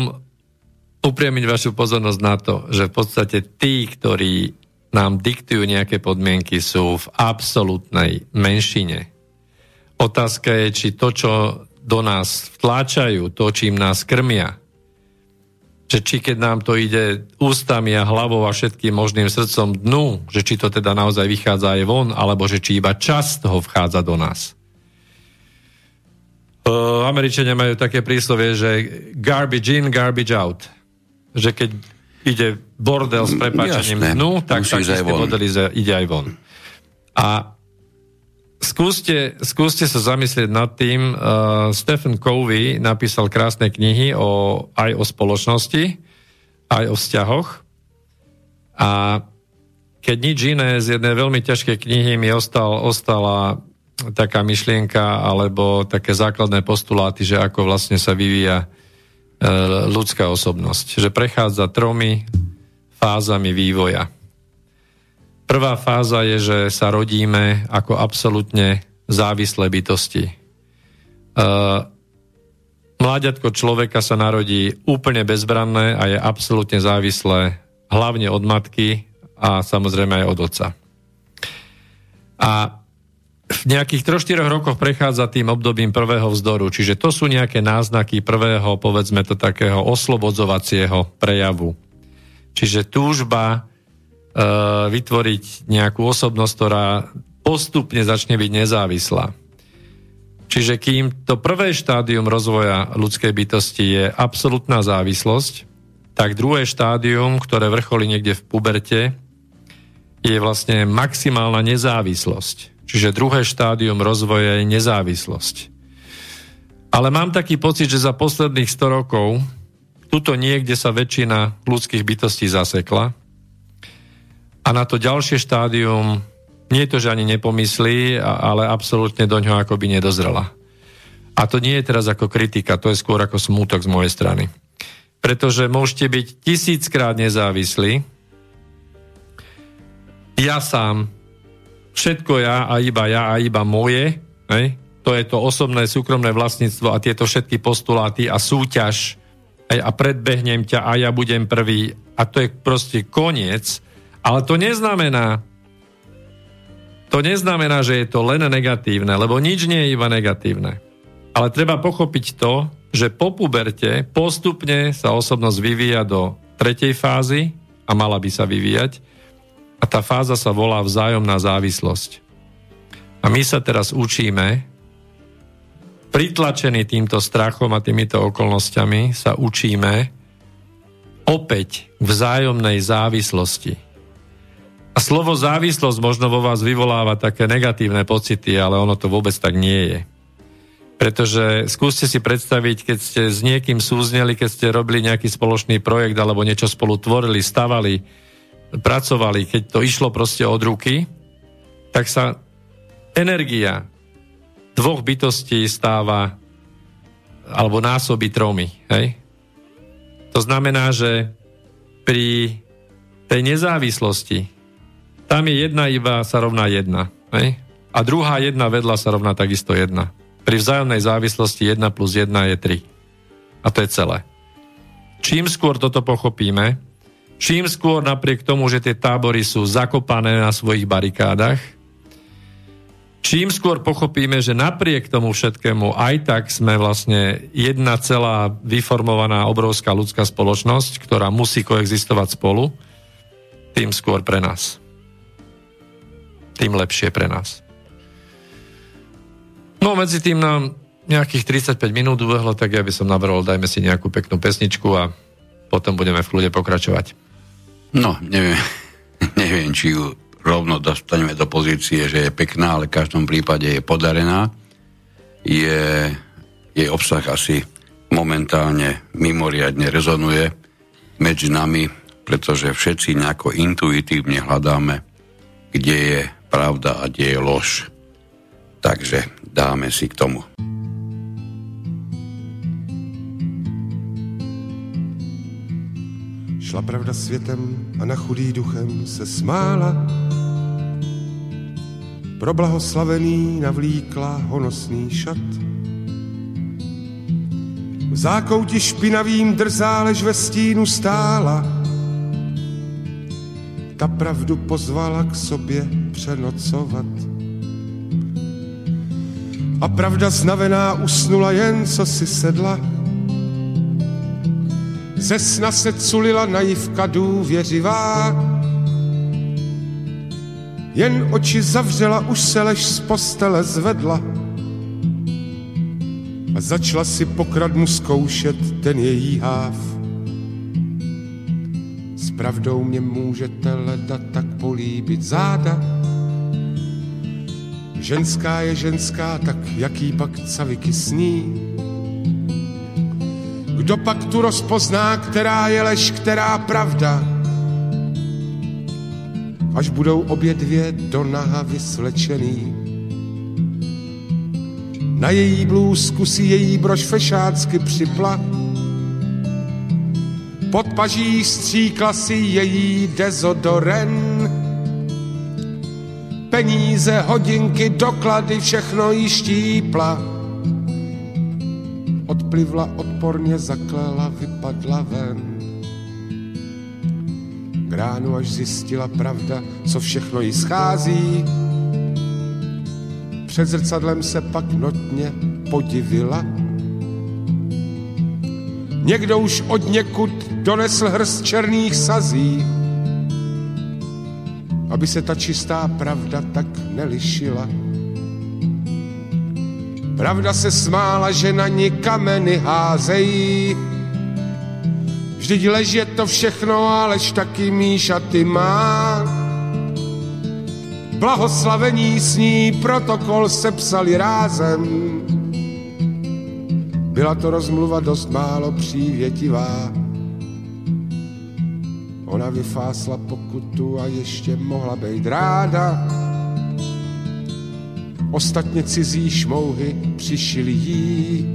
upriamiť vašu pozornosť na to, že v podstate tí, ktorí nám diktujú nejaké podmienky, sú v absolútnej menšine. Otázka je, či to, čo do nás vtláčajú, to, čím nás krmia, že či keď nám to ide ústami a hlavou a všetkým možným srdcom dnu, že či to teda naozaj vychádza aj von, alebo že či iba čas toho vchádza do nás. Uh, Američania majú také príslovie, že garbage in, garbage out že keď ide bordel s prepáčaním dnu, tak taký bordel ide aj von. A skúste, skúste sa zamyslieť nad tým. Uh, Stephen Covey napísal krásne knihy o, aj o spoločnosti, aj o vzťahoch. A keď nič iné, z jednej veľmi ťažkej knihy mi ostal, ostala taká myšlienka alebo také základné postuláty, že ako vlastne sa vyvíja E, ľudská osobnosť, že prechádza tromi fázami vývoja. Prvá fáza je, že sa rodíme ako absolútne závislé bytosti. E, mláďatko človeka sa narodí úplne bezbranné a je absolútne závislé hlavne od matky a samozrejme aj od otca. A v nejakých 3-4 rokoch prechádza tým obdobím prvého vzdoru, čiže to sú nejaké náznaky prvého, povedzme to takého oslobodzovacieho prejavu. Čiže túžba vytvoriť nejakú osobnosť, ktorá postupne začne byť nezávislá. Čiže kým to prvé štádium rozvoja ľudskej bytosti je absolútna závislosť, tak druhé štádium, ktoré vrcholí niekde v puberte, je vlastne maximálna nezávislosť. Čiže druhé štádium rozvoja je nezávislosť. Ale mám taký pocit, že za posledných 100 rokov tuto niekde sa väčšina ľudských bytostí zasekla a na to ďalšie štádium nie je to, že ani nepomyslí, ale absolútne do ňoho akoby nedozrela. A to nie je teraz ako kritika, to je skôr ako smútok z mojej strany. Pretože môžete byť tisíckrát nezávislí, ja sám všetko ja a iba ja a iba moje, hej? to je to osobné súkromné vlastníctvo a tieto všetky postuláty a súťaž hej? a predbehnem ťa a ja budem prvý a to je proste koniec, ale to neznamená, to neznamená, že je to len negatívne, lebo nič nie je iba negatívne. Ale treba pochopiť to, že po puberte postupne sa osobnosť vyvíja do tretej fázy a mala by sa vyvíjať a tá fáza sa volá vzájomná závislosť. A my sa teraz učíme, pritlačení týmto strachom a týmito okolnostiami, sa učíme opäť vzájomnej závislosti. A slovo závislosť možno vo vás vyvoláva také negatívne pocity, ale ono to vôbec tak nie je. Pretože skúste si predstaviť, keď ste s niekým súzneli, keď ste robili nejaký spoločný projekt alebo niečo spolu tvorili, stavali, pracovali, keď to išlo proste od ruky, tak sa energia dvoch bytostí stáva alebo násoby tromy. Hej? To znamená, že pri tej nezávislosti tam je jedna iba sa rovná jedna. Hej? A druhá jedna vedľa sa rovná takisto jedna. Pri vzájomnej závislosti 1 plus 1 je 3. A to je celé. Čím skôr toto pochopíme, čím skôr napriek tomu, že tie tábory sú zakopané na svojich barikádach, čím skôr pochopíme, že napriek tomu všetkému aj tak sme vlastne jedna celá vyformovaná obrovská ľudská spoločnosť, ktorá musí koexistovať spolu, tým skôr pre nás. Tým lepšie pre nás. No medzi tým nám nejakých 35 minút ubehlo, tak ja by som navrhol, dajme si nejakú peknú pesničku a potom budeme v kľude pokračovať. No, neviem, neviem, či ju rovno dostaneme do pozície, že je pekná, ale v každom prípade je podarená. Je, jej obsah asi momentálne mimoriadne rezonuje medzi nami, pretože všetci nejako intuitívne hľadáme, kde je pravda a kde je lož. Takže dáme si k tomu. Šla pravda světem a na chudý duchem se smála. Pro blahoslavený navlíkla honosný šat. V zákouti špinavým drzá, lež ve stínu stála. Ta pravdu pozvala k sobě přenocovat. A pravda znavená usnula jen, co si sedla ze sna se culila naivka důvěřivá. Jen oči zavřela, už se lež z postele zvedla. A začala si pokradmu zkoušet ten její háv. S pravdou mě můžete leda tak políbit záda. Ženská je ženská, tak jaký pak caviky sní kdo pak tu rozpozná, která je lež, která pravda? Až budou obě dvě do naha vyslečený. Na její blůzku si její brož fešácky připla. Pod paží stříkla si její dezodoren. Peníze, hodinky, doklady, všechno jí štípla odplivla, odporně zaklela, vypadla ven. Gránu až zjistila pravda, co všechno jí schází. Před zrcadlem se pak notně podivila. Někdo už od někud donesl hrst černých sazí, aby se ta čistá pravda tak nelišila Pravda se smála, že na ní kameny házejí. Vždyť lež je to všechno, alež taky Míša ty má. Blahoslavení s ní protokol sepsali rázem. Byla to rozmluva dost málo přívětivá. Ona vyfásla pokutu a ještě mohla být ráda ostatně cizí šmouhy přišili jí.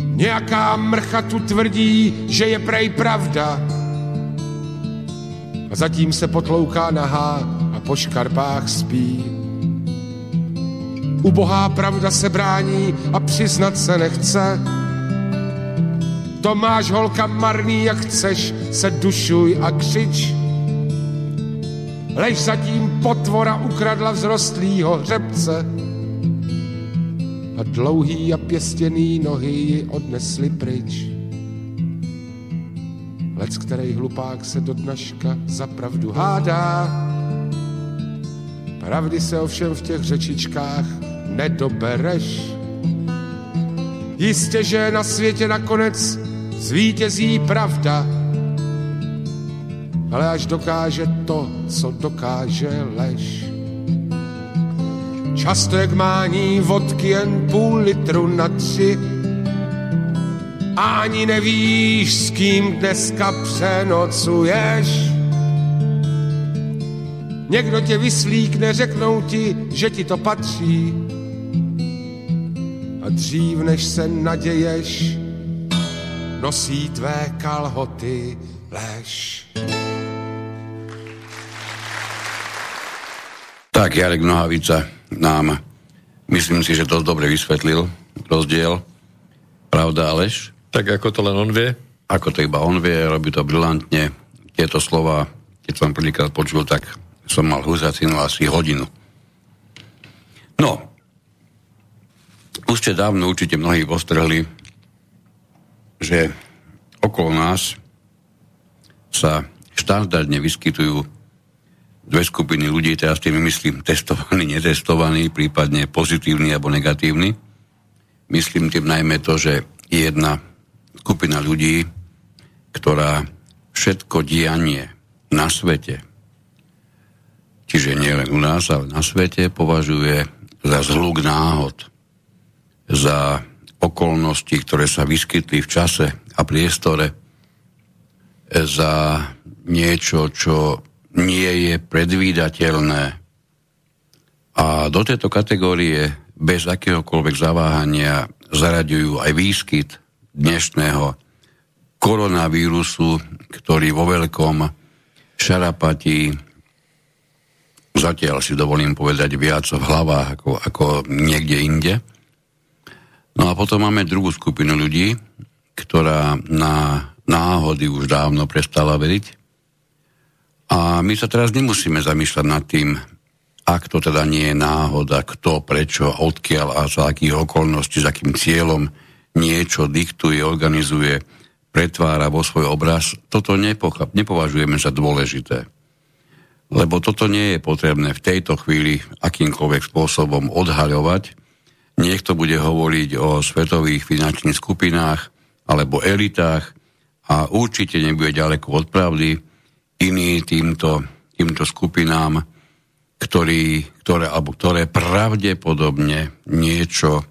Nějaká mrcha tu tvrdí, že je prej pravda. A zatím se potlouká nahá a po škarpách spí. Ubohá pravda se brání a přiznat se nechce. To máš holka marný, jak chceš, se dušuj a křič lež zatím potvora ukradla vzrostlýho hřebce a dlouhý a pěstěný nohy ji odnesli pryč. Lec, který hlupák se do dnaška za pravdu hádá, pravdy se ovšem v těch řečičkách nedobereš. Jistě, že na světě nakonec zvítězí pravda, ale až dokáže to, co dokáže lež. Často jak mání vodky jen půl litru na tři, ani nevíš, s kým dneska přenocuješ. Někdo tě vyslíkne, řeknou ti, že ti to patří. A dřív, než se naděješ, nosí tvé kalhoty lež. Tak, Jarek Nohavica nám, myslím si, že dosť dobre vysvetlil rozdiel pravda a lež. Tak ako to len on vie? Ako to iba on vie, robí to brilantne. Tieto slova, keď som prvýkrát počul, tak som mal huzacinu asi hodinu. No, už ste dávno určite mnohí postrhli, že okolo nás sa štandardne vyskytujú dve skupiny ľudí, teraz tým myslím testovaní, netestovaní, prípadne pozitívni alebo negatívni. Myslím tým najmä to, že je jedna skupina ľudí, ktorá všetko dianie na svete, čiže nie len u nás, ale na svete, považuje za zhluk náhod, za okolnosti, ktoré sa vyskytli v čase a priestore, za niečo, čo nie je predvídateľné. A do tejto kategórie bez akéhokoľvek zaváhania zaraďujú aj výskyt dnešného koronavírusu, ktorý vo veľkom šarapatí zatiaľ si dovolím povedať viac v hlavách ako, ako niekde inde. No a potom máme druhú skupinu ľudí, ktorá na náhody už dávno prestala veriť a my sa teraz nemusíme zamýšľať nad tým, ak to teda nie je náhoda, kto, prečo, odkiaľ a za akých okolností, za akým cieľom niečo diktuje, organizuje, pretvára vo svoj obraz, toto nepocha- nepovažujeme za dôležité. Lebo toto nie je potrebné v tejto chvíli akýmkoľvek spôsobom odhaľovať. Niekto bude hovoriť o svetových finančných skupinách alebo elitách a určite nebude ďaleko od pravdy, iní týmto, týmto skupinám, ktorý, ktoré, alebo ktoré pravdepodobne niečo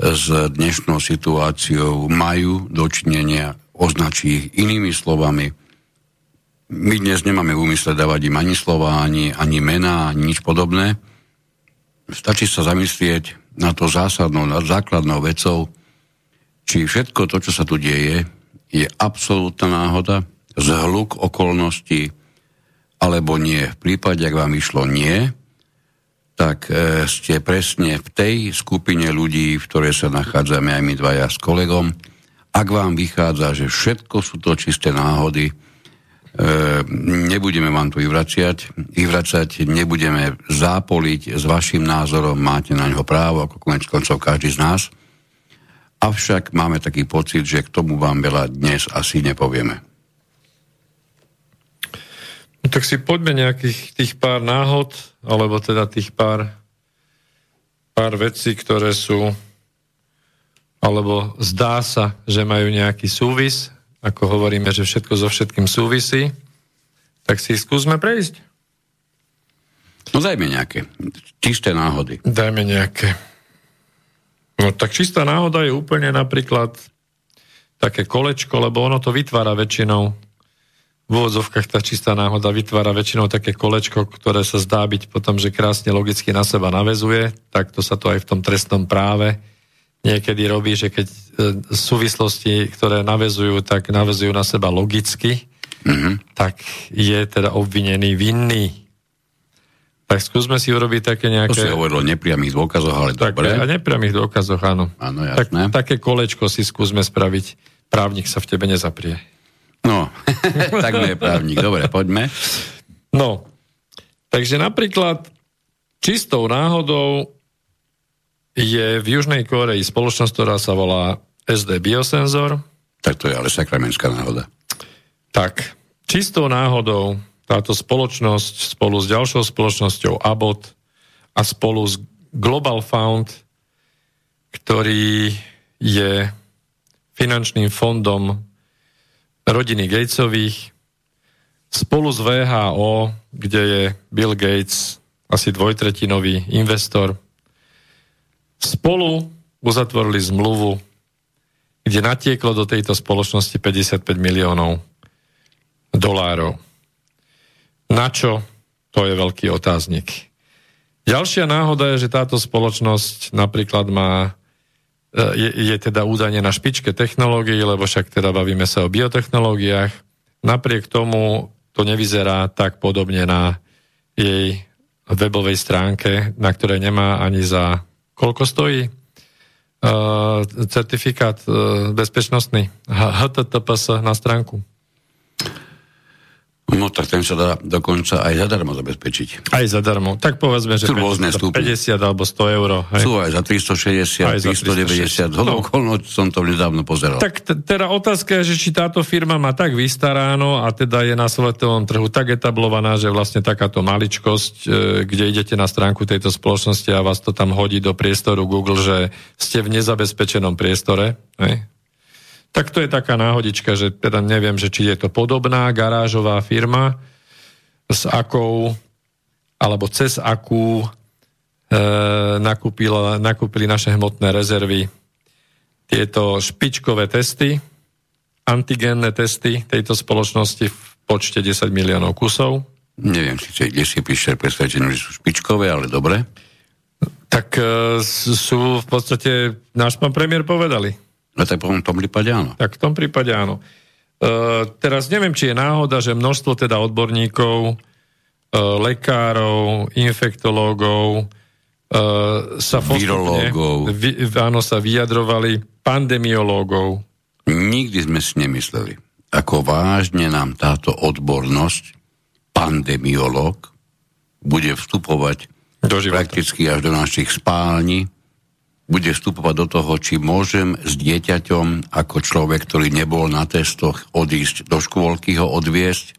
s dnešnou situáciou majú dočinenia, označí ich inými slovami. My dnes nemáme v úmysle dávať im ani slova, ani, ani mená, ani nič podobné. Stačí sa zamyslieť na to zásadnou, na základnou vecou, či všetko to, čo sa tu deje, je absolútna náhoda, zhluk okolností, alebo nie. V prípade, ak vám išlo nie, tak e, ste presne v tej skupine ľudí, v ktorej sa nachádzame aj my dvaja s kolegom. Ak vám vychádza, že všetko sú to čisté náhody, nebudeme vám to vyvraciať, vyvracať, nebudeme zápoliť s vašim názorom, máte na ňo právo, ako konec koncov každý z nás. Avšak máme taký pocit, že k tomu vám veľa dnes asi nepovieme. No tak si poďme nejakých tých pár náhod, alebo teda tých pár, pár vecí, ktoré sú, alebo zdá sa, že majú nejaký súvis, ako hovoríme, že všetko so všetkým súvisí, tak si skúsme prejsť. No dajme nejaké čisté náhody. Dajme nejaké. No tak čistá náhoda je úplne napríklad také kolečko, lebo ono to vytvára väčšinou v úvodzovkách tá čistá náhoda vytvára väčšinou také kolečko, ktoré sa zdá byť potom, že krásne logicky na seba navezuje. Takto sa to aj v tom trestnom práve niekedy robí, že keď e, súvislosti, ktoré navezujú, tak navezujú na seba logicky, mm-hmm. tak je teda obvinený vinný. Tak skúsme si urobiť také nejaké... To si hovoril o nepriamých dôkazoch, ale tak, dobre. A nepriamých dôkazoch, áno. Áno, jasné. Tak, také kolečko si skúsme spraviť. Právnik sa v tebe nezaprie. No, tak je právnik. Dobre, poďme. No, takže napríklad čistou náhodou je v Južnej Koreji spoločnosť, ktorá sa volá SD Biosensor. Tak to je ale sakramenská náhoda. Tak, čistou náhodou táto spoločnosť spolu s ďalšou spoločnosťou Abbott a spolu s Global Found, ktorý je finančným fondom rodiny Gatesových spolu s VHO, kde je Bill Gates asi dvojtretinový investor, spolu uzatvorili zmluvu, kde natieklo do tejto spoločnosti 55 miliónov dolárov. Na čo? To je veľký otáznik. Ďalšia náhoda je, že táto spoločnosť napríklad má je, je teda údajne na špičke technológií, lebo však teda bavíme sa o biotechnológiách. Napriek tomu to nevyzerá tak podobne na jej webovej stránke, na ktorej nemá ani za koľko stojí uh, certifikát uh, bezpečnostný HTTPS na stránku. No tak ten sa dá dokonca aj zadarmo zabezpečiť. Aj zadarmo. Tak povedzme, že Sú rôzne 50 alebo 100 eur. Hej? Sú aj za 360, aj 390. Za no. som to nedávno pozeral. Tak t- teda otázka je, že či táto firma má tak vystaráno a teda je na svetovom trhu tak etablovaná, že vlastne takáto maličkosť, e, kde idete na stránku tejto spoločnosti a vás to tam hodí do priestoru Google, že ste v nezabezpečenom priestore. Hej? Tak to je taká náhodička, že teda neviem, že či je to podobná garážová firma, s akou, alebo cez akú e, nakúpila, nakúpili naše hmotné rezervy tieto špičkové testy, antigénne testy tejto spoločnosti v počte 10 miliónov kusov. Neviem, či kde si píše presvedčený, že sú špičkové, ale dobre. Tak e, sú v podstate, náš pán premiér povedali, No tak v tom prípade áno. Tak v tom prípade áno. E, teraz neviem, či je náhoda, že množstvo teda odborníkov, e, lekárov, infektológov e, sa postupne, vy, áno, sa vyjadrovali pandemiológov. Nikdy sme si nemysleli, ako vážne nám táto odbornosť, pandemiológ, bude vstupovať do prakticky až do našich spální, bude vstupovať do toho, či môžem s dieťaťom ako človek, ktorý nebol na testoch, odísť do škôlky, ho odviesť.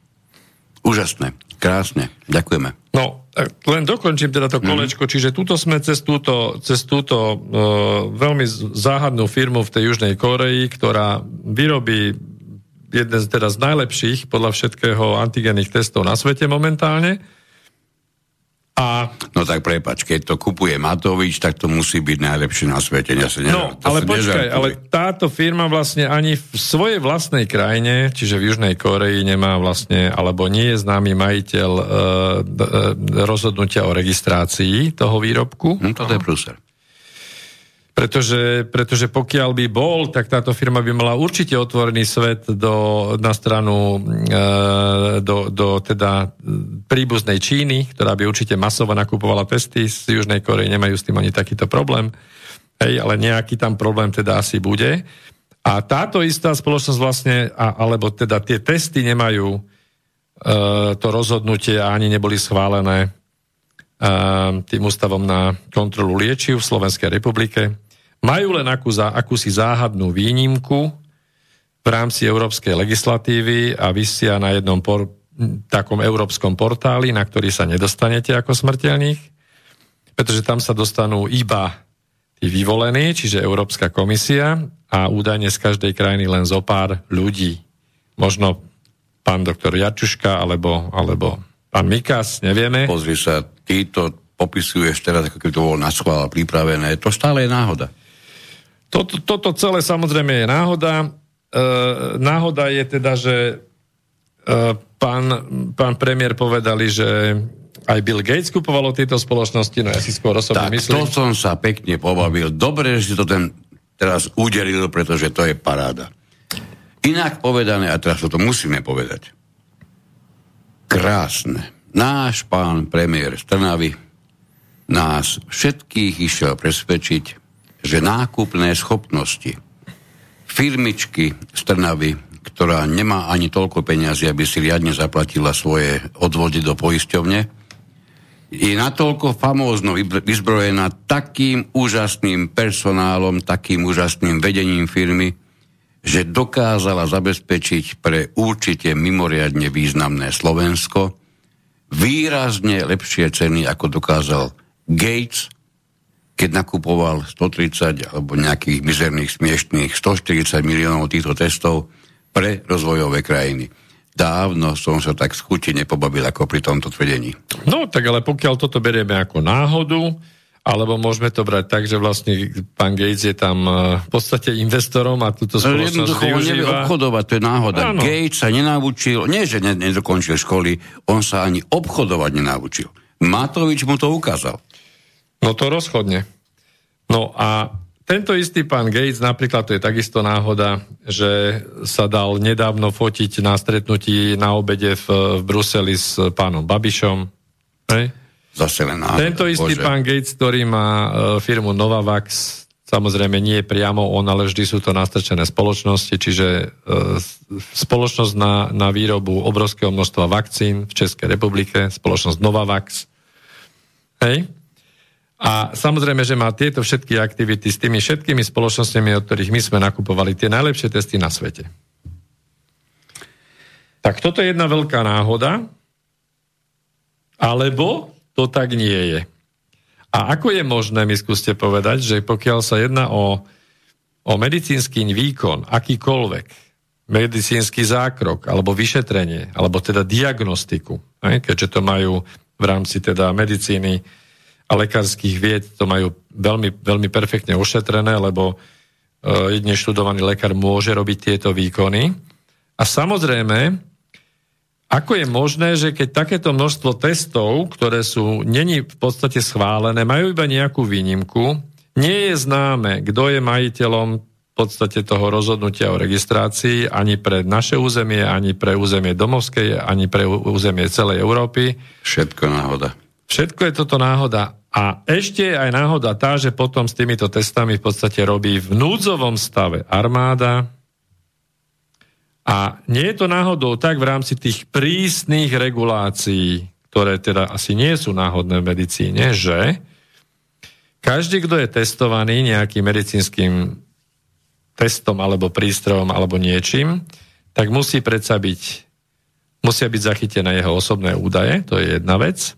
Úžasné, krásne, ďakujeme. No, len dokončím teda to mhm. kolečko, mm. čiže tuto sme cez túto, cez túto uh, veľmi záhadnú firmu v tej Južnej Koreji, ktorá vyrobí jeden z teda z najlepších podľa všetkého antigénnych testov na svete momentálne, a... No tak prepač, keď to kupuje Matovič, tak to musí byť najlepšie na svete. Ja sa no, ale počkaj, ale táto firma vlastne ani v svojej vlastnej krajine, čiže v Južnej Koreji nemá vlastne, alebo nie je známy majiteľ e, e, rozhodnutia o registrácii toho výrobku. No, to je prúser. Pretože, pretože pokiaľ by bol, tak táto firma by mala určite otvorený svet do, na stranu e, do, do teda príbuznej Číny, ktorá by určite masovo nakupovala testy z Južnej Korei, nemajú s tým ani takýto problém. Hej, ale nejaký tam problém teda asi bude. A táto istá spoločnosť vlastne, a, alebo teda tie testy nemajú e, to rozhodnutie a ani neboli schválené tým ústavom na kontrolu liečiv v Slovenskej republike. Majú len akú, akúsi záhadnú výnimku v rámci európskej legislatívy a vysia na jednom por, takom európskom portáli, na ktorý sa nedostanete ako smrteľník, pretože tam sa dostanú iba tí vyvolení, čiže Európska komisia a údajne z každej krajiny len zo pár ľudí. Možno pán doktor Jačuška alebo, alebo pán Mikas, nevieme. Pozri sa, ty to popisuješ teraz, ako keby to bolo na schvál pripravené. To stále je náhoda. Toto, toto celé samozrejme je náhoda. E, náhoda je teda, že e, pán, pán premiér povedali, že aj Bill Gates kupoval tieto spoločnosti, no ja si skôr osobne tak, myslím. to som sa pekne pobavil. Dobre, že si to ten teraz udelil, pretože to je paráda. Inak povedané, a teraz to musíme povedať, krásne. Náš pán premiér z Trnavy nás všetkých išiel presvedčiť, že nákupné schopnosti firmičky z Trnavy, ktorá nemá ani toľko peniazy, aby si riadne zaplatila svoje odvody do poisťovne, je natoľko famózno vyzbrojená takým úžasným personálom, takým úžasným vedením firmy, že dokázala zabezpečiť pre určite mimoriadne významné Slovensko výrazne lepšie ceny, ako dokázal Gates, keď nakupoval 130 alebo nejakých mizerných, smiešných 140 miliónov týchto testov pre rozvojové krajiny. Dávno som sa tak z chuti nepobavil ako pri tomto tvrdení. No, tak ale pokiaľ toto berieme ako náhodu, alebo môžeme to brať tak, že vlastne pán Gates je tam e, v podstate investorom a túto spoločnosť Jednoducho on nevie obchodovať, to je náhoda. Áno. Gates sa nenaučil, nie že nedokončil školy, on sa ani obchodovať nenaučil. Matovič mu to ukázal. No to rozchodne. No a tento istý pán Gates, napríklad to je takisto náhoda, že sa dal nedávno fotiť na stretnutí na obede v, v Bruseli s pánom Babišom. Hej? Zase len náhoda, Tento istý Bože. pán Gates, ktorý má uh, firmu Novavax, samozrejme nie priamo on, ale vždy sú to nastrčené spoločnosti, čiže uh, spoločnosť na, na výrobu obrovského množstva vakcín v Českej republike, spoločnosť Novavax. Hej? A samozrejme, že má tieto všetky aktivity s tými všetkými spoločnosťami, od ktorých my sme nakupovali tie najlepšie testy na svete. Tak toto je jedna veľká náhoda, alebo to tak nie je. A ako je možné, mi skúste povedať, že pokiaľ sa jedná o, o medicínsky výkon, akýkoľvek, medicínsky zákrok, alebo vyšetrenie, alebo teda diagnostiku, ne? keďže to majú v rámci teda medicíny a lekárskych vied, to majú veľmi, veľmi perfektne ošetrené, lebo uh, jedne študovaný lekár môže robiť tieto výkony. A samozrejme, ako je možné, že keď takéto množstvo testov, ktoré sú není v podstate schválené, majú iba nejakú výnimku, nie je známe, kto je majiteľom v podstate toho rozhodnutia o registrácii ani pre naše územie, ani pre územie domovskej, ani pre územie celej Európy. Všetko náhoda. Všetko je toto náhoda. A ešte aj náhoda tá, že potom s týmito testami v podstate robí v núdzovom stave armáda, a nie je to náhodou tak v rámci tých prísnych regulácií, ktoré teda asi nie sú náhodné v medicíne, že každý, kto je testovaný nejakým medicínskym testom alebo prístrojom alebo niečím, tak musí predsa byť, musia byť zachytené jeho osobné údaje, to je jedna vec.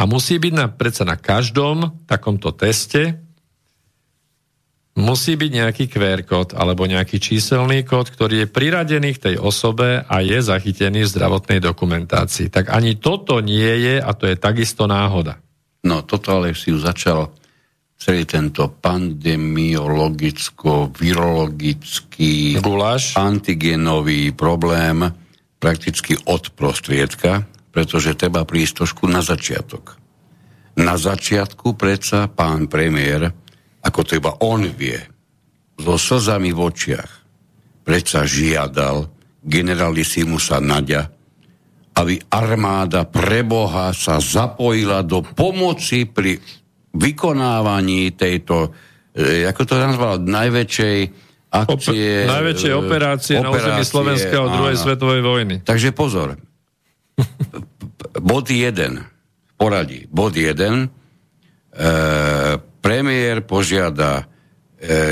A musí byť na, predsa na každom takomto teste musí byť nejaký QR kód alebo nejaký číselný kód, ktorý je priradený k tej osobe a je zachytený v zdravotnej dokumentácii. Tak ani toto nie je a to je takisto náhoda. No, toto ale si už začal celý tento pandemiologicko-virologický Guláš. antigenový problém prakticky od prostriedka, pretože treba prísť trošku na začiatok. Na začiatku predsa pán premiér ako to iba on vie, so slzami v očiach, predsa žiadal generalisimusa Nadia, aby armáda preboha sa zapojila do pomoci pri vykonávaní tejto, e, ako to nazval, najväčšej akcie... Op- najväčšej operácie, operácie na území Slovenska od druhej svetovej vojny. Takže pozor. bod 1, poradí, bod 1, e, premiér požiada e,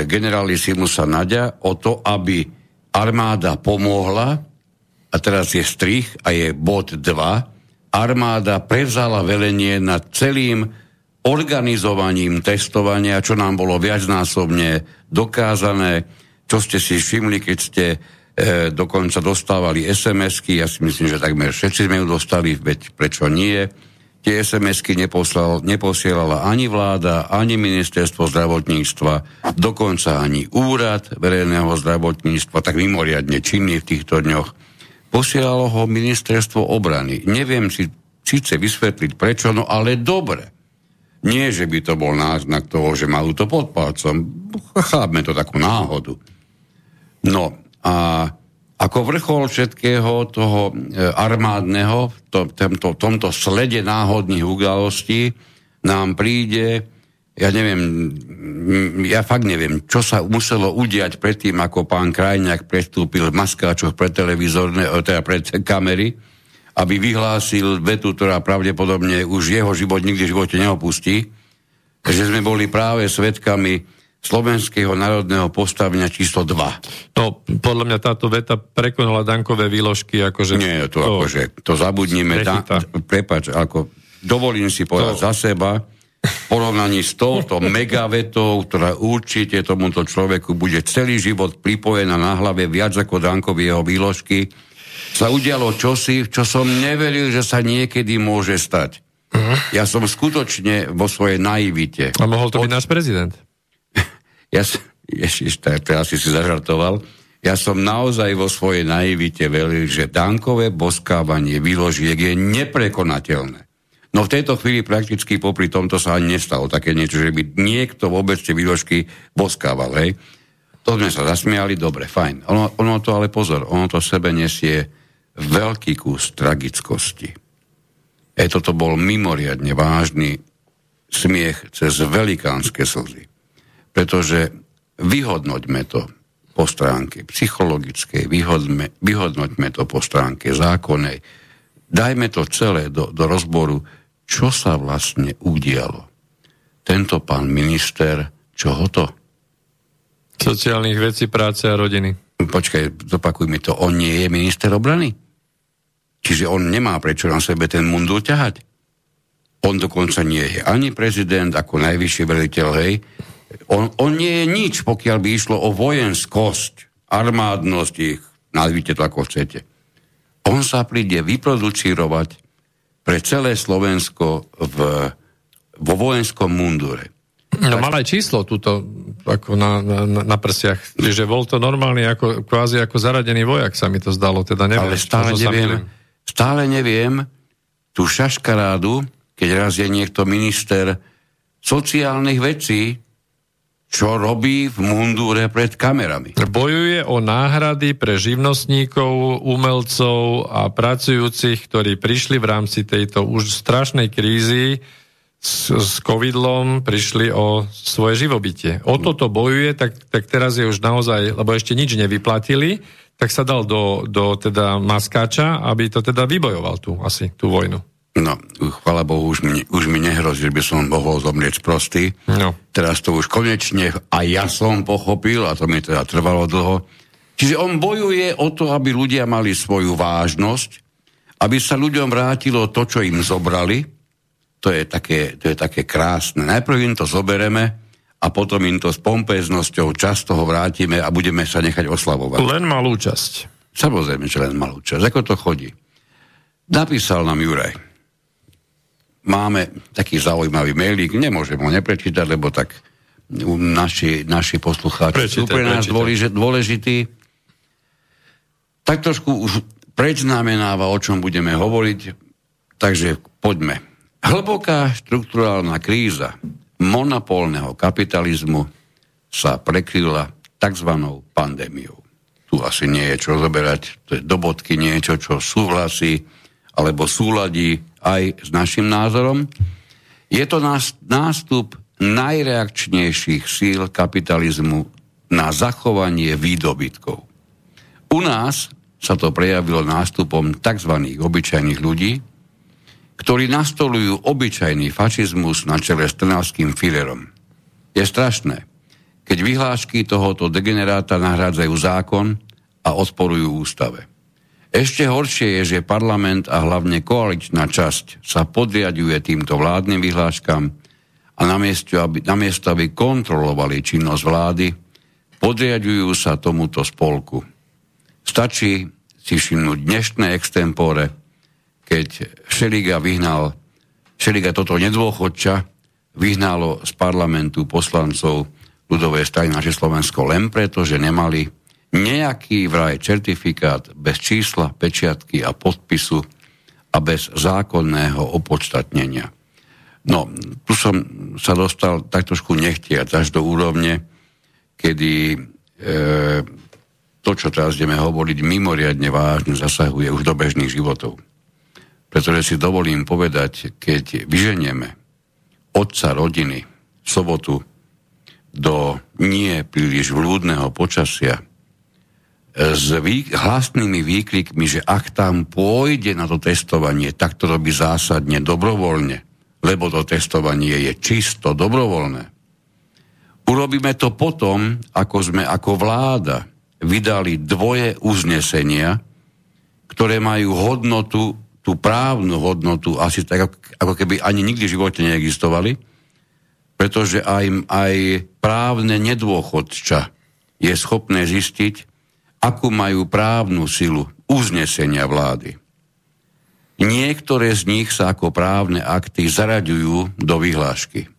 generalisimusa Nadia o to, aby armáda pomohla, a teraz je strich a je bod 2, armáda prevzala velenie nad celým organizovaním testovania, čo nám bolo viacnásobne dokázané, čo ste si všimli, keď ste e, dokonca dostávali SMS-ky, ja si myslím, že takmer všetci sme ju dostali, veď prečo nie, Tie SMS-ky neposlal, neposielala ani vláda, ani ministerstvo zdravotníctva, dokonca ani úrad verejného zdravotníctva, tak mimoriadne činný v týchto dňoch. Posielalo ho ministerstvo obrany. Neviem si síce vysvetliť prečo, no ale dobre. Nie, že by to bol náznak toho, že majú to pod palcom. Chápme to takú náhodu. No a ako vrchol všetkého toho e, armádneho, to, tomto, tomto slede náhodných udalostí, nám príde, ja neviem, ja fakt neviem, čo sa muselo udiať predtým, ako pán Krajňák prestúpil v maskáčoch pred televízorné, e, teda pred kamery, aby vyhlásil vetu, ktorá pravdepodobne už jeho život nikdy v živote neopustí, že sme boli práve svetkami slovenského národného postavenia číslo 2. No, podľa mňa táto veta prekonala dankové výložky, akože... Nie, to, to akože, to zabudnime. Da, prepač, ako, dovolím si povedať to... za seba, v porovnaní s touto megavetou, ktorá určite tomuto človeku bude celý život pripojená na hlave viac ako Dankovi jeho výložky, sa udialo čosi, čo som neveril, že sa niekedy môže stať. Uh-huh. Ja som skutočne vo svojej naivite. A mohol to byť náš prezident. Ja ježiš, to, to asi si zažartoval. Ja som naozaj vo svojej naivite veril, že dankové boskávanie výložiek je neprekonateľné. No v tejto chvíli prakticky popri tomto sa ani nestalo také niečo, že by niekto vôbec tie výložky boskával, hej. To sme sa zasmiali, dobre, fajn. Ono, ono to ale pozor, ono to sebe nesie veľký kus tragickosti. E toto bol mimoriadne vážny smiech cez velikánske slzy. Pretože vyhodnoťme to po stránke psychologickej, vyhodme, vyhodnoťme to po stránke zákonnej, dajme to celé do, do rozboru, čo sa vlastne udialo. Tento pán minister, čo ho to? Sociálnych vecí, práce a rodiny. Počkaj, zopakuj mi to, on nie je minister obrany? Čiže on nemá prečo na sebe ten mundur ťahať? On dokonca nie je ani prezident, ako najvyšší veliteľ, hej. On, on nie je nič, pokiaľ by išlo o vojenskosť, armádnosť ich, nazvite to ako chcete. On sa príde vyproducírovať pre celé Slovensko v, vo vojenskom mundure. No mal aj číslo túto ako na, na, na prsiach. Čiže bol to normálny ako, kvázi ako zaradený vojak sa mi to zdalo. Teda neviem, Ale stále neviem, stále neviem tú šaškarádu, keď raz je niekto minister sociálnych vecí, čo robí v mundúre pred kamerami. Bojuje o náhrady pre živnostníkov, umelcov a pracujúcich, ktorí prišli v rámci tejto už strašnej krízy s, s covidlom, prišli o svoje živobytie. O toto bojuje, tak, tak teraz je už naozaj, lebo ešte nič nevyplatili, tak sa dal do, do teda maskáča, aby to teda vybojoval tu asi, tú vojnu. No, chvala Bohu, už mi, už mi nehrozí, že by som mohol zomrieť prostý. No. Teraz to už konečne aj ja som pochopil, a to mi teda trvalo dlho. Čiže on bojuje o to, aby ľudia mali svoju vážnosť, aby sa ľuďom vrátilo to, čo im zobrali. To je také, to je také krásne. Najprv im to zobereme a potom im to s pompeznosťou čas toho vrátime a budeme sa nechať oslavovať. Len malú časť. Samozrejme, že len malú časť. Ako to chodí? Napísal nám Juraj máme taký zaujímavý mailík, nemôžem ho neprečítať, lebo tak naši, naši poslucháči prečítaj, sú pre nás prečítaj. dôležití. Tak trošku už predznamenáva, o čom budeme hovoriť, takže poďme. Hlboká štruktúrálna kríza monopolného kapitalizmu sa prekryla tzv. pandémiou. Tu asi nie je čo zoberať, to je do bodky niečo, čo súhlasí alebo súladí aj s našim názorom. Je to nástup najreakčnejších síl kapitalizmu na zachovanie výdobytkov. U nás sa to prejavilo nástupom tzv. obyčajných ľudí, ktorí nastolujú obyčajný fašizmus na čele s trnavským filerom. Je strašné, keď vyhlášky tohoto degeneráta nahrádzajú zákon a odporujú ústave. Ešte horšie je, že parlament a hlavne koaličná časť sa podriaduje týmto vládnym vyhláškam a namiesto aby, namiesto, aby kontrolovali činnosť vlády, podriadujú sa tomuto spolku. Stačí si všimnúť dnešné extempore, keď Šeliga vyhnal, Šeliga toto nedôchodča, vyhnalo z parlamentu poslancov ľudovej strany naše Slovensko len preto, že nemali nejaký vraj certifikát bez čísla, pečiatky a podpisu a bez zákonného opodstatnenia. No, tu som sa dostal tak trošku nechtiac až do úrovne, kedy e, to, čo teraz ideme hovoriť, mimoriadne vážne zasahuje už do bežných životov. Pretože si dovolím povedať, keď vyženieme otca rodiny sobotu do nie príliš vľúdneho počasia, s vý, hlasnými výklikmi, že ak tam pôjde na to testovanie, tak to robí zásadne dobrovoľne, lebo to testovanie je čisto dobrovoľné. Urobíme to potom, ako sme ako vláda vydali dvoje uznesenia, ktoré majú hodnotu, tú právnu hodnotu, asi tak, ako keby ani nikdy v živote neexistovali, pretože aj, aj právne nedôchodča je schopné zistiť, akú majú právnu silu uznesenia vlády. Niektoré z nich sa ako právne akty zaraďujú do vyhlášky.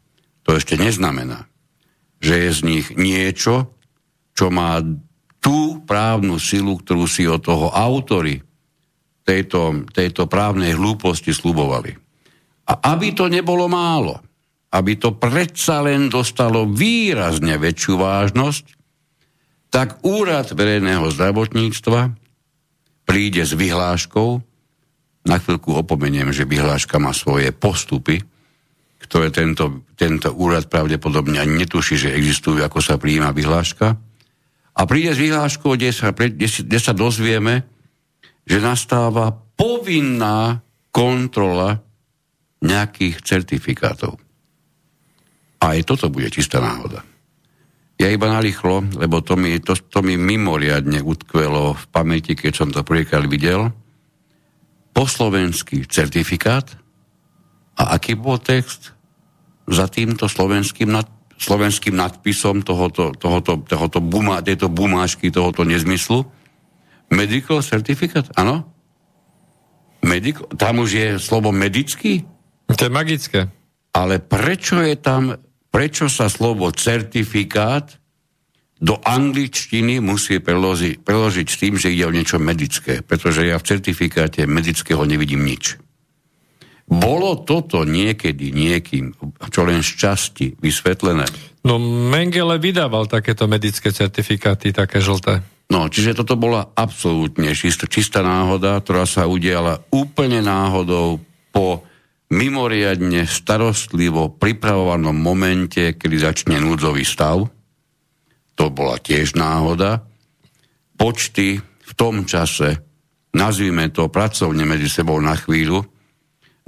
To ešte neznamená, že je z nich niečo, čo má tú právnu silu, ktorú si od toho autory tejto, tejto právnej hlúposti slubovali. A aby to nebolo málo, aby to predsa len dostalo výrazne väčšiu vážnosť, tak Úrad verejného zdravotníctva príde s vyhláškou, na chvíľku opomeniem, že vyhláška má svoje postupy, ktoré tento, tento úrad pravdepodobne ani netuší, že existujú, ako sa prijíma vyhláška. A príde s vyhláškou, kde sa, kde, sa dozvieme, že nastáva povinná kontrola nejakých certifikátov. A aj toto bude čistá náhoda. Ja iba narýchlo, lebo to mi, to, to mi mimoriadne utkvelo v pamäti, keď som to prvýkrát videl. Po slovenský certifikát a aký bol text za týmto slovenským, nad, slovenským nadpisom tohoto, tohoto, tohoto buma, tejto bumášky, tohoto nezmyslu. Medical certificate, áno? Medical, tam už je slovo medický? To je magické. Ale prečo je tam prečo sa slovo certifikát do angličtiny musí preložiť, preložiť s tým, že ide o niečo medické, pretože ja v certifikáte medického nevidím nič. Bolo toto niekedy niekým, čo len z časti, vysvetlené? No Mengele vydával takéto medické certifikáty, také žlté. No, čiže toto bola absolútne čistá, čistá náhoda, ktorá sa udiala úplne náhodou po mimoriadne starostlivo pripravovanom momente, kedy začne núdzový stav. To bola tiež náhoda. Počty v tom čase, nazvime to pracovne medzi sebou na chvíľu,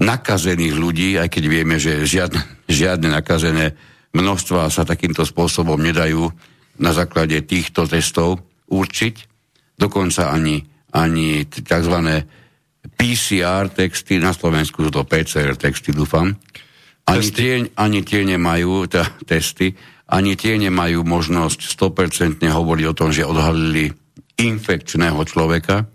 nakazených ľudí, aj keď vieme, že žiadne, žiadne nakazené množstva sa takýmto spôsobom nedajú na základe týchto testov určiť. Dokonca ani, ani tzv PCR texty, na Slovensku sú to PCR texty, dúfam. Ani tie, ani tie nemajú, tá, testy, ani tie nemajú možnosť 100% hovoriť o tom, že odhalili infekčného človeka.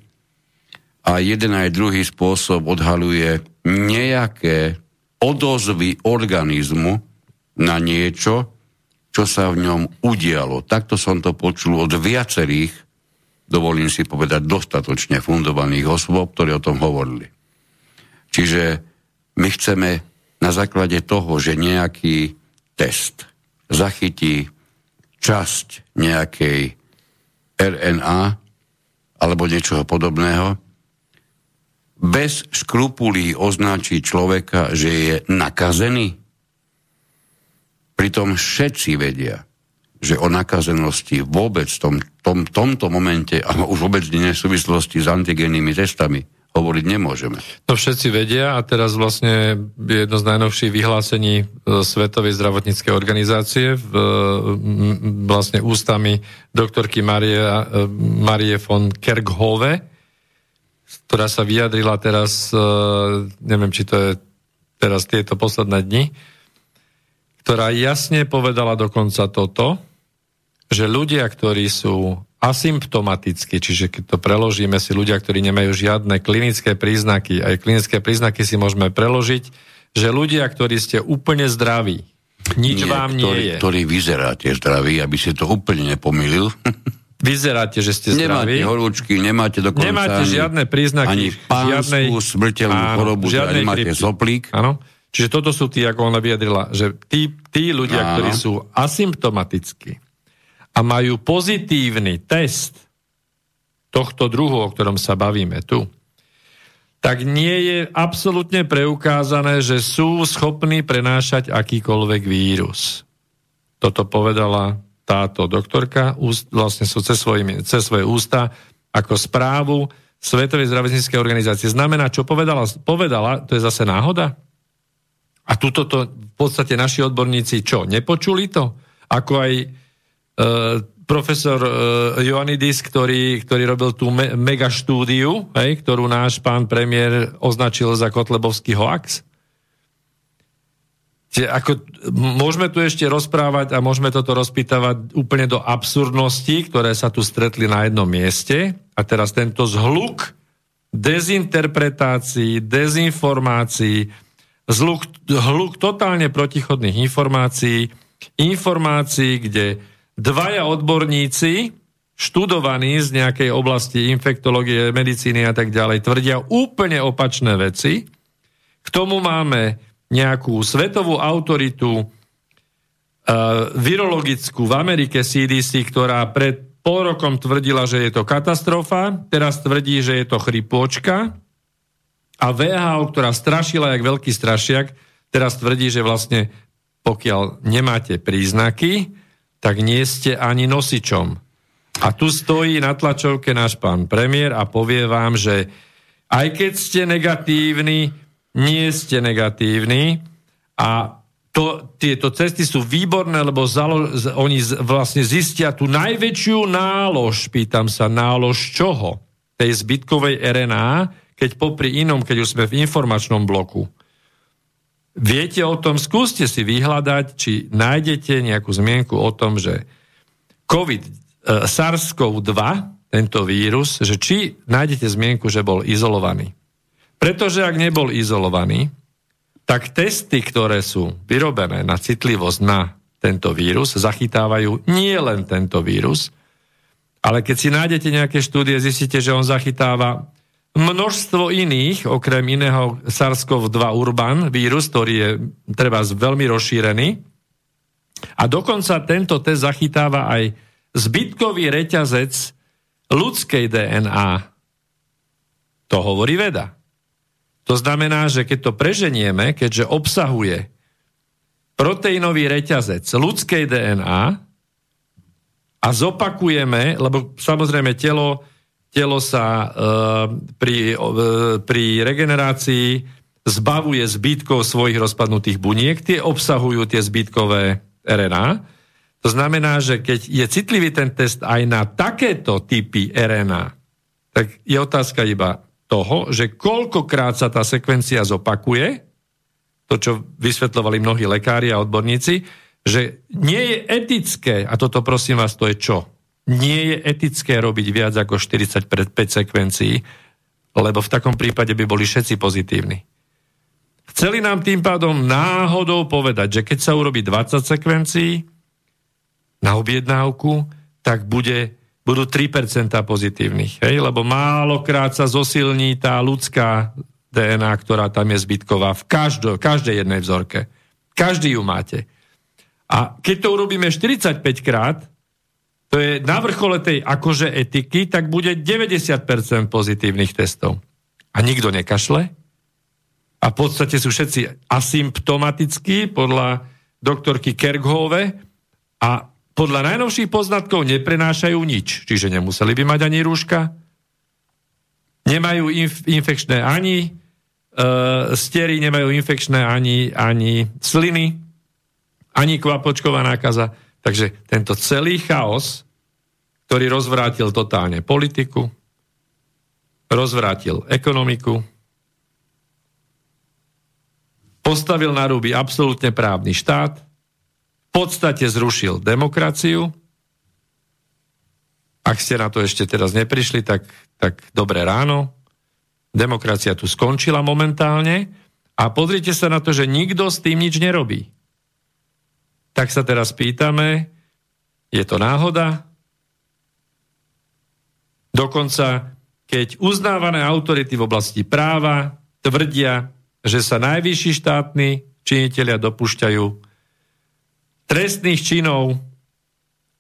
A jeden aj druhý spôsob odhaluje nejaké odozvy organizmu na niečo, čo sa v ňom udialo. Takto som to počul od viacerých dovolím si povedať, dostatočne fundovaných osôb, ktorí o tom hovorili. Čiže my chceme na základe toho, že nejaký test zachytí časť nejakej RNA alebo niečoho podobného, bez škrupulí označí človeka, že je nakazený. Pritom všetci vedia, že o nakazenosti vôbec v tom, tom, tomto momente, a už vôbec nie v súvislosti s antigennými testami, hovoriť nemôžeme. To všetci vedia a teraz vlastne je jedno z najnovších vyhlásení e, Svetovej zdravotníckej organizácie v, vlastne ústami doktorky Marie, e, Marie von Kerkhove, ktorá sa vyjadrila teraz, e, neviem, či to je teraz tieto posledné dni, ktorá jasne povedala dokonca toto, že ľudia, ktorí sú asymptomaticky, čiže keď to preložíme si ľudia, ktorí nemajú žiadne klinické príznaky, aj klinické príznaky si môžeme preložiť, že ľudia, ktorí ste úplne zdraví, nič nie, vám nie ktorý, je. Ktorý vyzeráte zdraví, aby si to úplne nepomýlil. Vyzeráte, že ste zdraví. Nemáte horúčky, nemáte dokonca Nemáte ani, žiadne príznaky. Ani pánsku, žiadnej, smrteľnú áno, chorobu, žiadnej máte soplík. Áno. Čiže toto sú tí, ako ona vyjadrila, že tí, tí ľudia, áno. ktorí sú asymptomatickí, a majú pozitívny test tohto druhu, o ktorom sa bavíme tu, tak nie je absolútne preukázané, že sú schopní prenášať akýkoľvek vírus. Toto povedala táto doktorka vlastne sú cez, svojimi, cez svoje ústa ako správu Svetovej zdravotníckej organizácie. Znamená, čo povedala? Povedala, to je zase náhoda? A tuto to v podstate naši odborníci čo, nepočuli to? Ako aj profesor uh, Ioannidis, ktorý, ktorý robil tú me- mega štúdiu, hej, ktorú náš pán premiér označil za kotlebovský hoax. Čiže ako, môžeme tu ešte rozprávať a môžeme toto rozpýtavať úplne do absurdnosti, ktoré sa tu stretli na jednom mieste. A teraz tento zhluk dezinterpretácií, dezinformácií, zhluk, hluk totálne protichodných informácií, informácií, kde dvaja odborníci, študovaní z nejakej oblasti infektológie, medicíny a tak ďalej, tvrdia úplne opačné veci. K tomu máme nejakú svetovú autoritu uh, virologickú v Amerike CDC, ktorá pred pol rokom tvrdila, že je to katastrofa, teraz tvrdí, že je to chrypôčka a VHO, ktorá strašila jak veľký strašiak, teraz tvrdí, že vlastne pokiaľ nemáte príznaky, tak nie ste ani nosičom. A tu stojí na tlačovke náš pán premiér a povie vám, že aj keď ste negatívni, nie ste negatívni a to, tieto cesty sú výborné, lebo zalo, oni z, vlastne zistia tú najväčšiu nálož, pýtam sa, nálož čoho? Tej zbytkovej RNA, keď popri inom, keď už sme v informačnom bloku. Viete o tom, skúste si vyhľadať, či nájdete nejakú zmienku o tom, že COVID, e, SARS-CoV-2, tento vírus, že či nájdete zmienku, že bol izolovaný. Pretože ak nebol izolovaný, tak testy, ktoré sú vyrobené na citlivosť na tento vírus, zachytávajú nie len tento vírus, ale keď si nájdete nejaké štúdie, zistíte, že on zachytáva množstvo iných, okrem iného SARS-CoV-2 Urban vírus, ktorý je treba veľmi rozšírený. A dokonca tento test zachytáva aj zbytkový reťazec ľudskej DNA. To hovorí veda. To znamená, že keď to preženieme, keďže obsahuje proteínový reťazec ľudskej DNA a zopakujeme, lebo samozrejme telo telo sa e, pri, e, pri regenerácii zbavuje zbytkov svojich rozpadnutých buniek, tie obsahujú tie zbytkové RNA. To znamená, že keď je citlivý ten test aj na takéto typy RNA, tak je otázka iba toho, že koľkokrát sa tá sekvencia zopakuje, to, čo vysvetľovali mnohí lekári a odborníci, že nie je etické, a toto prosím vás, to je čo? Nie je etické robiť viac ako 45 sekvencií, lebo v takom prípade by boli všetci pozitívni. Chceli nám tým pádom náhodou povedať, že keď sa urobí 20 sekvencií na objednávku, tak bude, budú 3% pozitívnych. Hej? Lebo málokrát sa zosilní tá ľudská DNA, ktorá tam je zbytková v každo, každej jednej vzorke. Každý ju máte. A keď to urobíme 45 krát, to je na vrchole tej akože etiky, tak bude 90% pozitívnych testov. A nikto nekašle. A v podstate sú všetci asymptomatickí podľa doktorky Kerkhove a podľa najnovších poznatkov neprenášajú nič. Čiže nemuseli by mať ani rúška, nemajú inf- infekčné ani e, stery, nemajú infekčné ani, ani sliny, ani kvapočková nákaza Takže tento celý chaos, ktorý rozvrátil totálne politiku, rozvrátil ekonomiku, postavil na ruby absolútne právny štát, v podstate zrušil demokraciu. Ak ste na to ešte teraz neprišli, tak, tak dobré ráno. Demokracia tu skončila momentálne a pozrite sa na to, že nikto s tým nič nerobí tak sa teraz pýtame, je to náhoda? Dokonca, keď uznávané autority v oblasti práva tvrdia, že sa najvyšší štátni činiteľia dopúšťajú trestných činov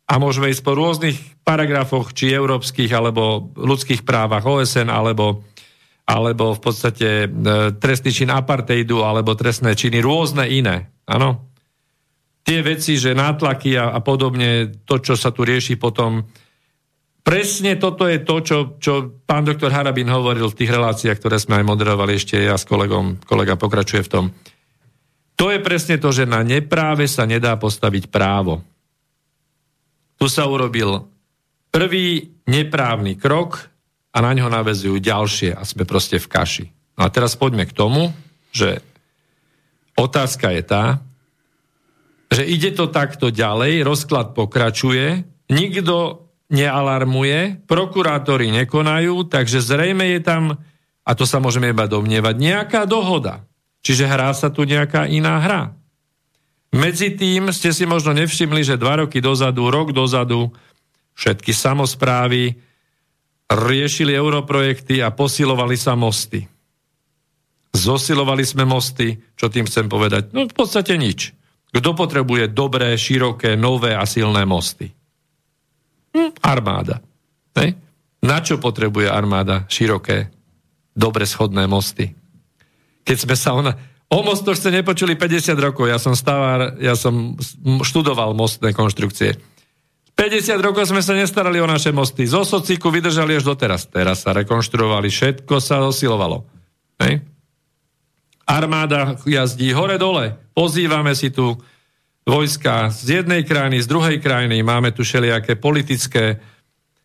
a môžeme ísť po rôznych paragrafoch, či európskych, alebo ľudských právach OSN, alebo, alebo v podstate e, trestný čin apartheidu, alebo trestné činy rôzne iné. Áno? Tie veci, že nátlaky a, a podobne, to, čo sa tu rieši potom, presne toto je to, čo, čo pán doktor Harabin hovoril v tých reláciách, ktoré sme aj moderovali ešte ja s kolegom, kolega pokračuje v tom. To je presne to, že na nepráve sa nedá postaviť právo. Tu sa urobil prvý neprávny krok a na ňo navezujú ďalšie a sme proste v kaši. No a teraz poďme k tomu, že otázka je tá, že ide to takto ďalej, rozklad pokračuje, nikto nealarmuje, prokurátori nekonajú, takže zrejme je tam, a to sa môžeme iba domnievať, nejaká dohoda. Čiže hrá sa tu nejaká iná hra. Medzi tým ste si možno nevšimli, že dva roky dozadu, rok dozadu, všetky samozprávy riešili europrojekty a posilovali sa mosty. Zosilovali sme mosty, čo tým chcem povedať? No v podstate nič. Kto potrebuje dobré, široké, nové a silné mosty? Hm, armáda. Hej? Na čo potrebuje armáda široké, dobre schodné mosty? Keď sme sa ona... O mostoch ste nepočuli 50 rokov. Ja som stavár, ja som študoval mostné konštrukcie. 50 rokov sme sa nestarali o naše mosty. Zo sociku vydržali až doteraz. Teraz sa rekonštruovali, všetko sa osilovalo. Hej? Armáda jazdí hore-dole. Pozývame si tu vojska z jednej krajiny, z druhej krajiny. Máme tu všelijaké politické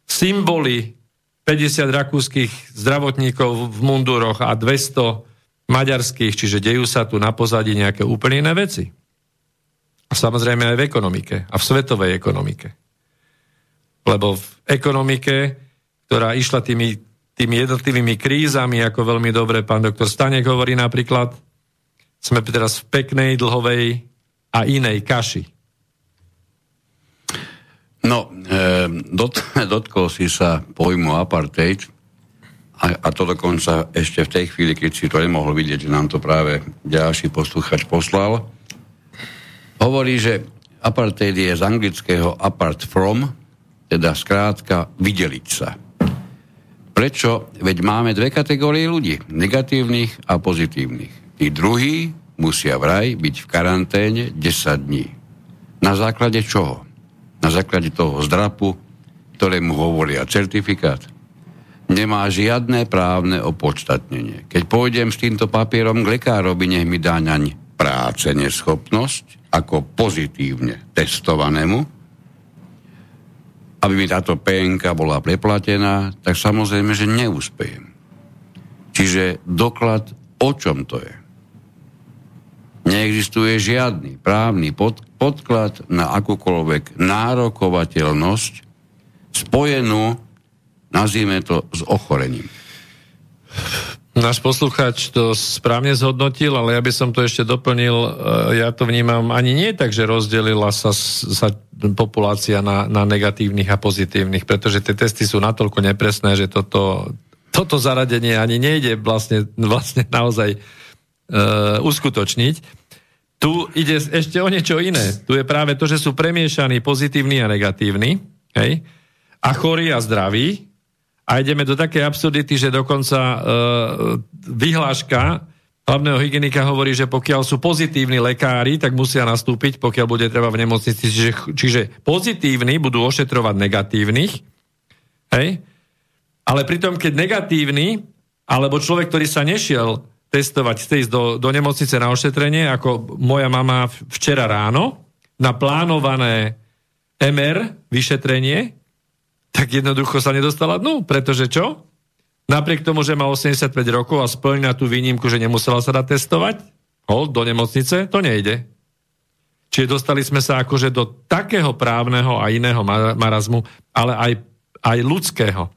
symboly. 50 rakúskych zdravotníkov v munduroch a 200 maďarských, čiže dejú sa tu na pozadí nejaké úplne iné veci. A samozrejme aj v ekonomike a v svetovej ekonomike. Lebo v ekonomike, ktorá išla tými, tými jednotlivými krízami, ako veľmi dobre pán doktor Stanek hovorí napríklad, sme teraz v peknej, dlhovej a inej kaši. No, e, dot, dotkol si sa pojmu apartheid a, a to dokonca ešte v tej chvíli, keď si to nemohol vidieť, že nám to práve ďalší posluchač poslal. Hovorí, že apartheid je z anglického apart from, teda skrátka vydeliť sa. Prečo? Veď máme dve kategórie ľudí, negatívnych a pozitívnych. Tí druhí musia vraj byť v karanténe 10 dní. Na základe čoho? Na základe toho zdrapu, ktorému hovoria certifikát. Nemá žiadne právne opodstatnenie. Keď pôjdem s týmto papierom k lekárovi, nech mi dá naň práce neschopnosť ako pozitívne testovanému, aby mi táto PNK bola preplatená, tak samozrejme, že neúspejem. Čiže doklad o čom to je? Neexistuje žiadny právny pod, podklad na akúkoľvek nárokovateľnosť spojenú, nazvime to, s ochorením. Náš poslucháč to správne zhodnotil, ale ja by som to ešte doplnil. E, ja to vnímam ani nie tak, že rozdelila sa, sa populácia na, na negatívnych a pozitívnych, pretože tie testy sú natoľko nepresné, že toto, toto zaradenie ani nejde vlastne, vlastne naozaj uh, uskutočniť. Tu ide ešte o niečo iné. Tu je práve to, že sú premiešaní pozitívni a negatívni, hej? a chorí a zdraví, a ideme do také absurdity, že dokonca e, vyhláška hlavného hygienika hovorí, že pokiaľ sú pozitívni lekári, tak musia nastúpiť, pokiaľ bude treba v nemocnici. Čiže, čiže pozitívni budú ošetrovať negatívnych, hej? ale pritom, keď negatívny, alebo človek, ktorý sa nešiel testovať, chce ísť do, do nemocnice na ošetrenie, ako moja mama včera ráno, na plánované MR vyšetrenie, tak jednoducho sa nedostala dnu, pretože čo? Napriek tomu, že má 85 rokov a splňa tú výnimku, že nemusela sa dať testovať, hol, do nemocnice, to nejde. Čiže dostali sme sa akože do takého právneho a iného marazmu, ale aj, aj ľudského.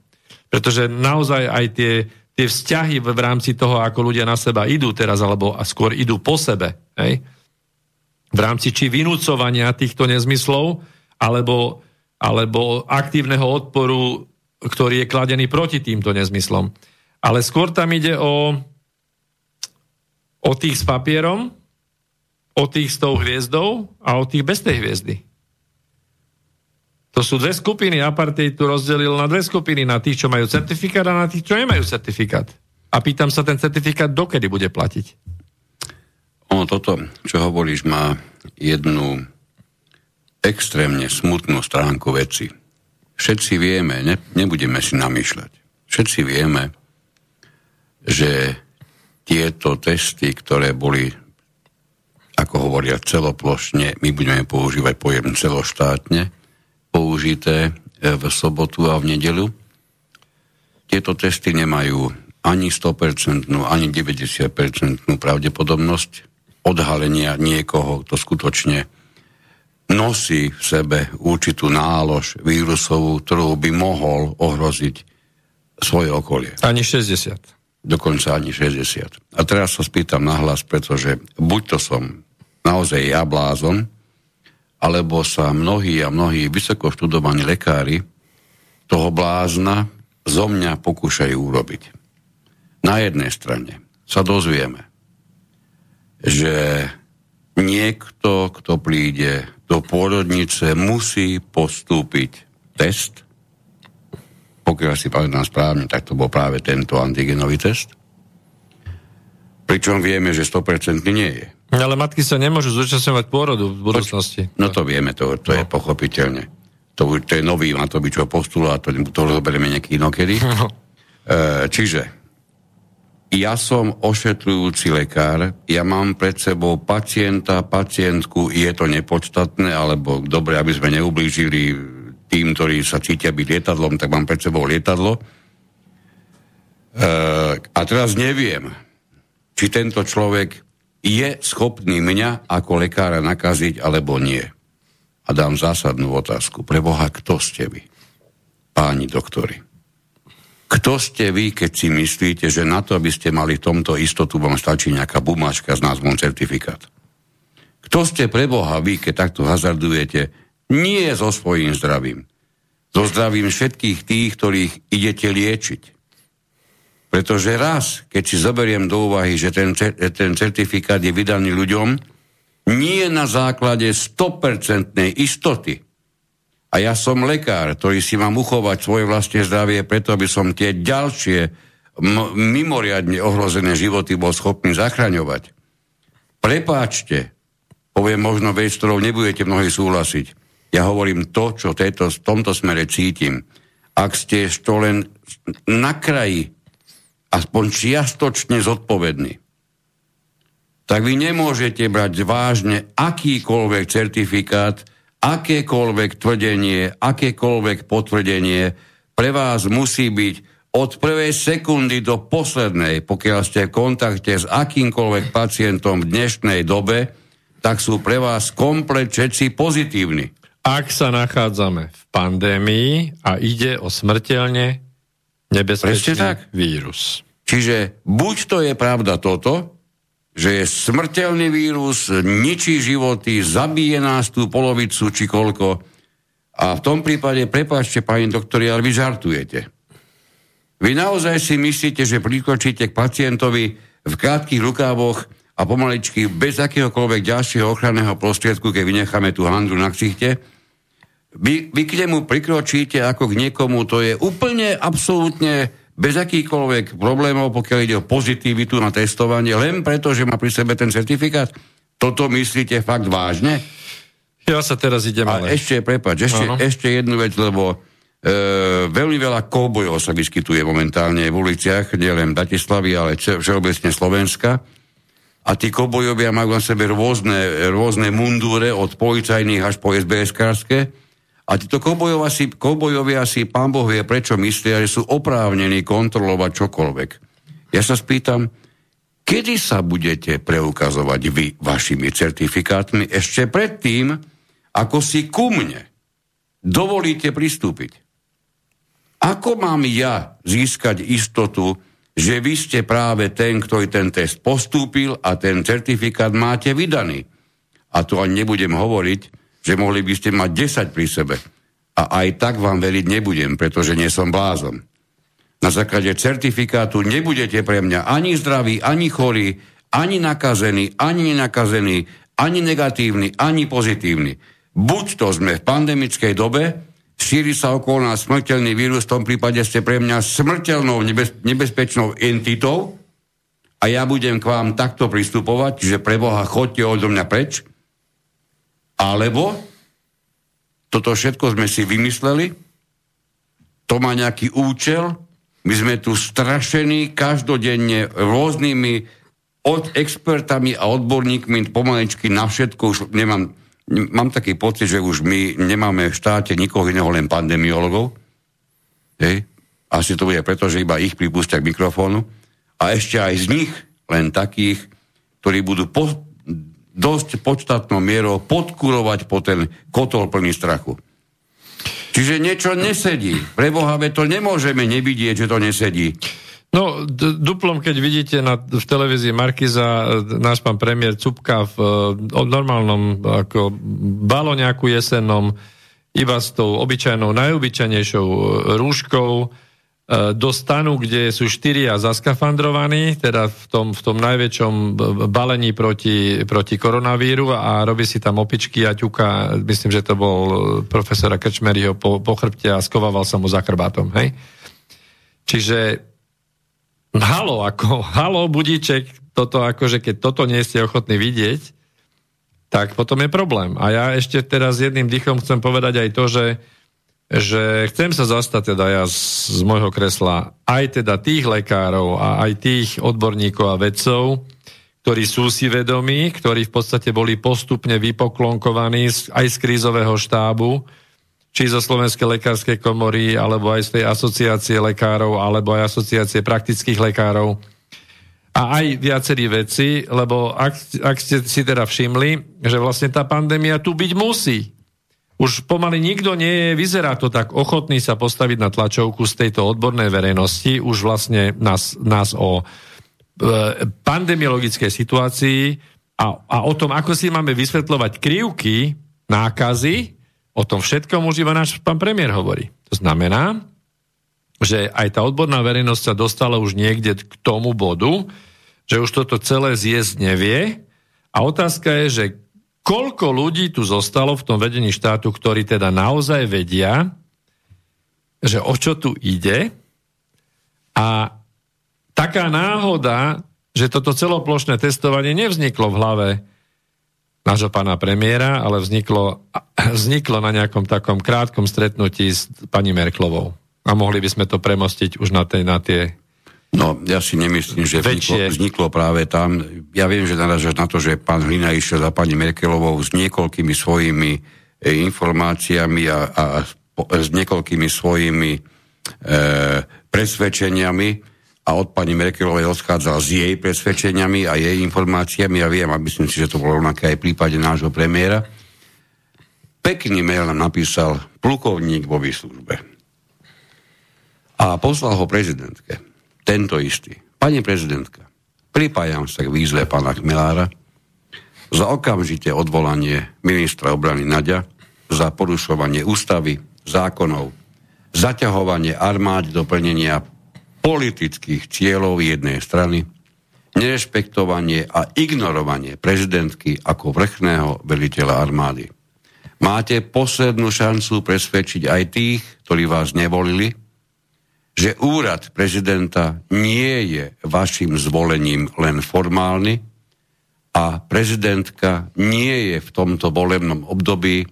Pretože naozaj aj tie, tie vzťahy v, rámci toho, ako ľudia na seba idú teraz, alebo skôr idú po sebe, hej? v rámci či vynúcovania týchto nezmyslov, alebo alebo aktívneho odporu, ktorý je kladený proti týmto nezmyslom. Ale skôr tam ide o, o tých s papierom, o tých s tou hviezdou a o tých bez tej hviezdy. To sú dve skupiny. Apartheid tu rozdelil na dve skupiny. Na tých, čo majú certifikát a na tých, čo nemajú certifikát. A pýtam sa, ten certifikát dokedy bude platiť? Ono toto, čo hovoríš, má jednu extrémne smutnú stránku veci. Všetci vieme, ne, nebudeme si namýšľať, všetci vieme, že tieto testy, ktoré boli, ako hovoria celoplošne, my budeme používať pojem celoštátne, použité e, v sobotu a v nedelu, tieto testy nemajú ani 100%, ani 90% pravdepodobnosť odhalenia niekoho, kto skutočne nosí v sebe určitú nálož vírusovú, ktorú by mohol ohroziť svoje okolie. Ani 60. Dokonca ani 60. A teraz sa spýtam nahlas, pretože buď to som naozaj ja blázon, alebo sa mnohí a mnohí vysoko študovaní lekári toho blázna zo mňa pokúšajú urobiť. Na jednej strane sa dozvieme, že niekto, kto príde do pôrodnice, musí postúpiť test. Pokiaľ si pamätám správne, tak to bol práve tento antigenový test. Pričom vieme, že 100% nie je. Ale matky sa nemôžu zúčastňovať pôrodu v budúcnosti. No to vieme, to, to no. je pochopiteľne. To, to je nový Matovičov postulát, to, to rozoberieme nejaký inokedy. No. E, čiže ja som ošetrujúci lekár, ja mám pred sebou pacienta, pacientku, je to nepodstatné, alebo dobre, aby sme neublížili tým, ktorí sa cítia byť lietadlom, tak mám pred sebou lietadlo. E, a teraz neviem, či tento človek je schopný mňa ako lekára nakaziť, alebo nie. A dám zásadnú otázku. Pre Boha, kto ste vy? Páni doktori. Kto ste vy, keď si myslíte, že na to, aby ste mali tomto istotu, vám stačí nejaká bumáčka s názvom certifikát? Kto ste pre Boha vy, keď takto hazardujete? Nie so svojím zdravím. So zdravím všetkých tých, ktorých idete liečiť. Pretože raz, keď si zoberiem do úvahy, že ten, ten certifikát je vydaný ľuďom, nie na základe 100% istoty, a ja som lekár, ktorý si mám uchovať svoje vlastné zdravie, preto aby som tie ďalšie m- mimoriadne ohrozené životy bol schopný zachraňovať. Prepáčte, poviem možno vec, s ktorou nebudete mnohí súhlasiť. Ja hovorím to, čo tejto, v tomto smere cítim. Ak ste to len na kraji, aspoň čiastočne zodpovední, tak vy nemôžete brať vážne akýkoľvek certifikát, akékoľvek tvrdenie, akékoľvek potvrdenie pre vás musí byť od prvej sekundy do poslednej, pokiaľ ste v kontakte s akýmkoľvek pacientom v dnešnej dobe, tak sú pre vás komplet všetci pozitívni. Ak sa nachádzame v pandémii a ide o smrteľne nebezpečný tak. vírus. Čiže buď to je pravda toto, že je smrteľný vírus, ničí životy, zabije nás tú polovicu či koľko. A v tom prípade, prepáčte, pani doktori, ale vy žartujete. Vy naozaj si myslíte, že prikročíte k pacientovi v krátkých rukávoch a pomaličky bez akéhokoľvek ďalšieho ochranného prostriedku, keď vynecháme tú handru na ksichte, vy, vy k nemu prikročíte ako k niekomu, to je úplne, absolútne bez akýchkoľvek problémov, pokiaľ ide o pozitivitu na testovanie, len preto, že má pri sebe ten certifikát? Toto myslíte fakt vážne? Ja sa teraz idem A ale... ešte, prepáč, ešte, ešte jednu vec, lebo e, veľmi veľa koubojov sa vyskytuje momentálne v uliciach, nielen Bratislavy, ale všeobecne Slovenska. A tí kobojovia majú na sebe rôzne, rôzne mundúre, od policajných až po SBS-kárske a títo koubojovia si, koubojovia si, pán Boh vie, prečo myslia, že sú oprávnení kontrolovať čokoľvek. Ja sa spýtam, kedy sa budete preukazovať vy vašimi certifikátmi ešte predtým, ako si ku mne dovolíte pristúpiť? Ako mám ja získať istotu, že vy ste práve ten, ktorý ten test postúpil a ten certifikát máte vydaný? A tu ani nebudem hovoriť, že mohli by ste mať 10 pri sebe. A aj tak vám veriť nebudem, pretože nie som blázon. Na základe certifikátu nebudete pre mňa ani zdraví, ani chorí, ani nakazený, ani nenakazený, ani negatívny, ani pozitívny. Buď to sme v pandemickej dobe, šíri sa okolo nás smrteľný vírus, v tom prípade ste pre mňa smrteľnou nebez, nebezpečnou entitou a ja budem k vám takto pristupovať, čiže pre Boha chodte odo mňa preč, alebo toto všetko sme si vymysleli, to má nejaký účel, my sme tu strašení každodenne rôznymi od expertami a odborníkmi pomaličky na všetko. Už nemám, mám taký pocit, že už my nemáme v štáte nikoho iného, len pandemiologov. Hej. Asi to bude preto, že iba ich pripustia k mikrofónu. A ešte aj z nich len takých, ktorí budú po, dosť podstatnou mierou podkurovať po ten kotol plný strachu. Čiže niečo nesedí. Pre Boha, to nemôžeme nevidieť, že to nesedí. No, d- duplom, keď vidíte na, v televízii Markiza, náš pán premiér Cupka v o normálnom ako baloniaku jesennom, iba s tou obyčajnou, najobyčajnejšou rúškou, do stanu, kde sú štyria zaskafandrovaní, teda v tom, v tom najväčšom balení proti, proti koronavíru a robí si tam opičky a ťuka, myslím, že to bol profesora Krčmeryho po, po chrbte a skovával sa mu za chrbátom, hej? Čiže halo, ako, halo, budíček, toto akože keď toto nie ste ochotní vidieť, tak potom je problém. A ja ešte teraz jedným dychom chcem povedať aj to, že že chcem sa zastať teda ja z, z môjho kresla aj teda tých lekárov a aj tých odborníkov a vedcov, ktorí sú si vedomí, ktorí v podstate boli postupne vypoklonkovaní aj z krízového štábu, či zo Slovenskej lekárskej komory, alebo aj z tej asociácie lekárov, alebo aj asociácie praktických lekárov a aj viacerí veci, lebo ak, ak ste si teda všimli, že vlastne tá pandémia tu byť musí. Už pomaly nikto nie je, vyzerá to tak, ochotný sa postaviť na tlačovku z tejto odbornej verejnosti, už vlastne nás, nás o e, pandemiologickej situácii a, a o tom, ako si máme vysvetľovať krivky, nákazy, o tom všetkom už iba náš pán premiér hovorí. To znamená, že aj tá odborná verejnosť sa dostala už niekde k tomu bodu, že už toto celé zjesť nevie a otázka je, že koľko ľudí tu zostalo v tom vedení štátu, ktorí teda naozaj vedia, že o čo tu ide a taká náhoda, že toto celoplošné testovanie nevzniklo v hlave nášho pána premiéra, ale vzniklo, vzniklo na nejakom takom krátkom stretnutí s pani Merklovou. A mohli by sme to premostiť už na, tej, na tie No, ja si nemyslím, že vzniklo, vzniklo práve tam. Ja viem, že naražaš na to, že pán Hlina išiel za pani Merkelovou s niekoľkými svojimi e, informáciami a, a s niekoľkými svojimi e, presvedčeniami a od pani Merkelovej odchádzal s jej presvedčeniami a jej informáciami. Ja viem a myslím si, že to bolo rovnaké aj v prípade nášho premiéra. Pekný mail nám napísal plukovník vo výslužbe. A poslal ho prezidentke tento istý. Pani prezidentka, pripájam sa k výzve pána Chmelára za okamžite odvolanie ministra obrany Naďa za porušovanie ústavy, zákonov, zaťahovanie armád do plnenia politických cieľov jednej strany, nerešpektovanie a ignorovanie prezidentky ako vrchného veliteľa armády. Máte poslednú šancu presvedčiť aj tých, ktorí vás nevolili, že úrad prezidenta nie je vašim zvolením len formálny a prezidentka nie je v tomto volebnom období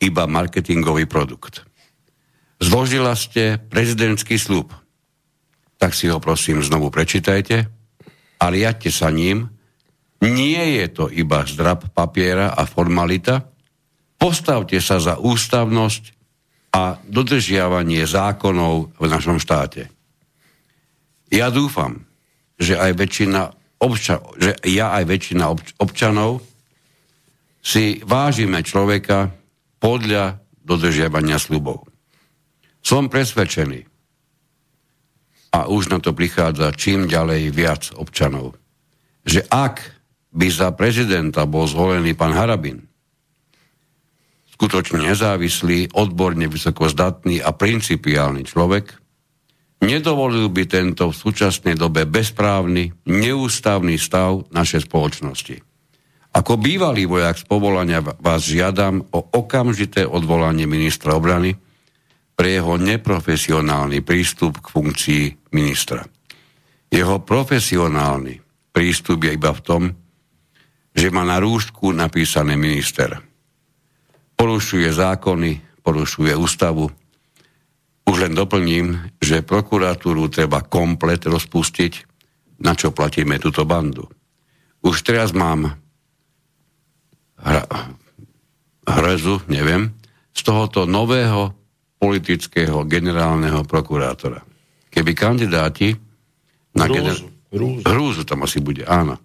iba marketingový produkt. Zložila ste prezidentský slúb. Tak si ho prosím znovu prečítajte a riadte sa ním. Nie je to iba zdrab papiera a formalita. Postavte sa za ústavnosť a dodržiavanie zákonov v našom štáte. Ja dúfam, že aj väčšina obča- že ja aj väčšina obč- občanov si vážime človeka podľa dodržiavania slubov. Som presvedčený, a už na to prichádza čím ďalej viac občanov, že ak by za prezidenta bol zvolený pán Harabin, skutočne nezávislý, odborne vysokozdatný a principiálny človek, nedovolil by tento v súčasnej dobe bezprávny, neústavný stav našej spoločnosti. Ako bývalý vojak z povolania vás žiadam o okamžité odvolanie ministra obrany pre jeho neprofesionálny prístup k funkcii ministra. Jeho profesionálny prístup je iba v tom, že má na rúšku napísané minister – porušuje zákony, porušuje ústavu. Už len doplním, že prokuratúru treba komplet rozpustiť, na čo platíme túto bandu. Už teraz mám hra, hrezu, neviem, z tohoto nového politického generálneho prokurátora. Keby kandidáti na hrúzu, gener... hrúzu. hrúzu tam asi bude, áno.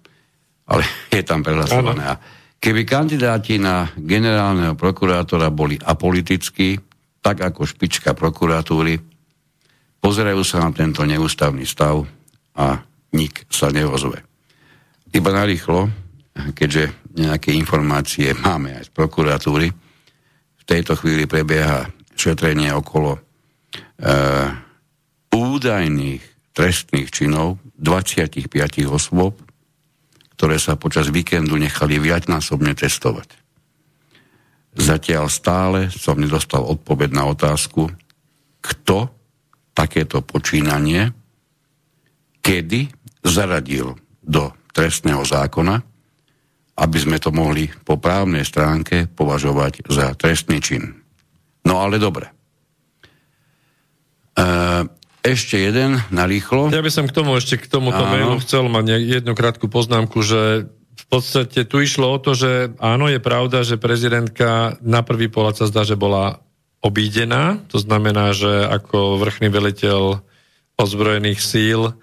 Ale je tam prehlasované. Áno. Keby kandidáti na generálneho prokurátora boli apolitickí, tak ako špička prokuratúry, pozerajú sa na tento neústavný stav a nik sa neozve. Iba narýchlo, keďže nejaké informácie máme aj z prokuratúry, v tejto chvíli prebieha šetrenie okolo e, údajných trestných činov 25 osôb, ktoré sa počas víkendu nechali viacnásobne testovať. Zatiaľ stále som nedostal odpoveď na otázku, kto takéto počínanie kedy zaradil do trestného zákona, aby sme to mohli po právnej stránke považovať za trestný čin. No ale dobre. E, ešte jeden na rýchlo. Ja by som k tomu ešte k tomuto áno. mailu chcel mať jednu krátku poznámku, že v podstate tu išlo o to, že áno, je pravda, že prezidentka na prvý pohľad sa zdá, že bola obídená. To znamená, že ako vrchný veliteľ ozbrojených síl e,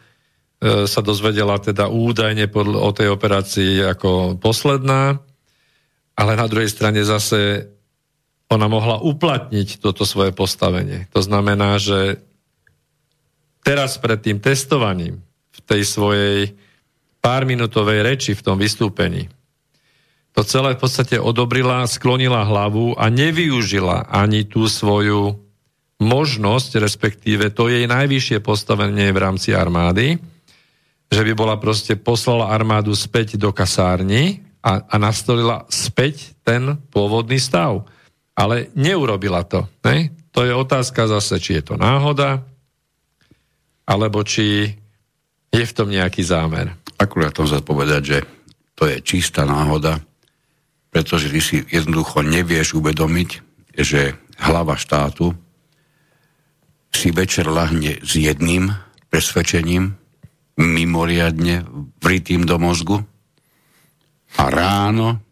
sa dozvedela teda údajne o tej operácii ako posledná, ale na druhej strane zase ona mohla uplatniť toto svoje postavenie. To znamená, že teraz pred tým testovaním v tej svojej pár minútovej reči v tom vystúpení to celé v podstate odobrila, sklonila hlavu a nevyužila ani tú svoju možnosť, respektíve to jej najvyššie postavenie v rámci armády, že by bola proste poslala armádu späť do kasárny a, a nastolila späť ten pôvodný stav. Ale neurobila to. Ne? To je otázka zase, či je to náhoda, alebo či je v tom nejaký zámer. Akurát to chcem povedať, že to je čistá náhoda, pretože ty si jednoducho nevieš uvedomiť, že hlava štátu si večer lahne s jedným presvedčením, mimoriadne vritým do mozgu a ráno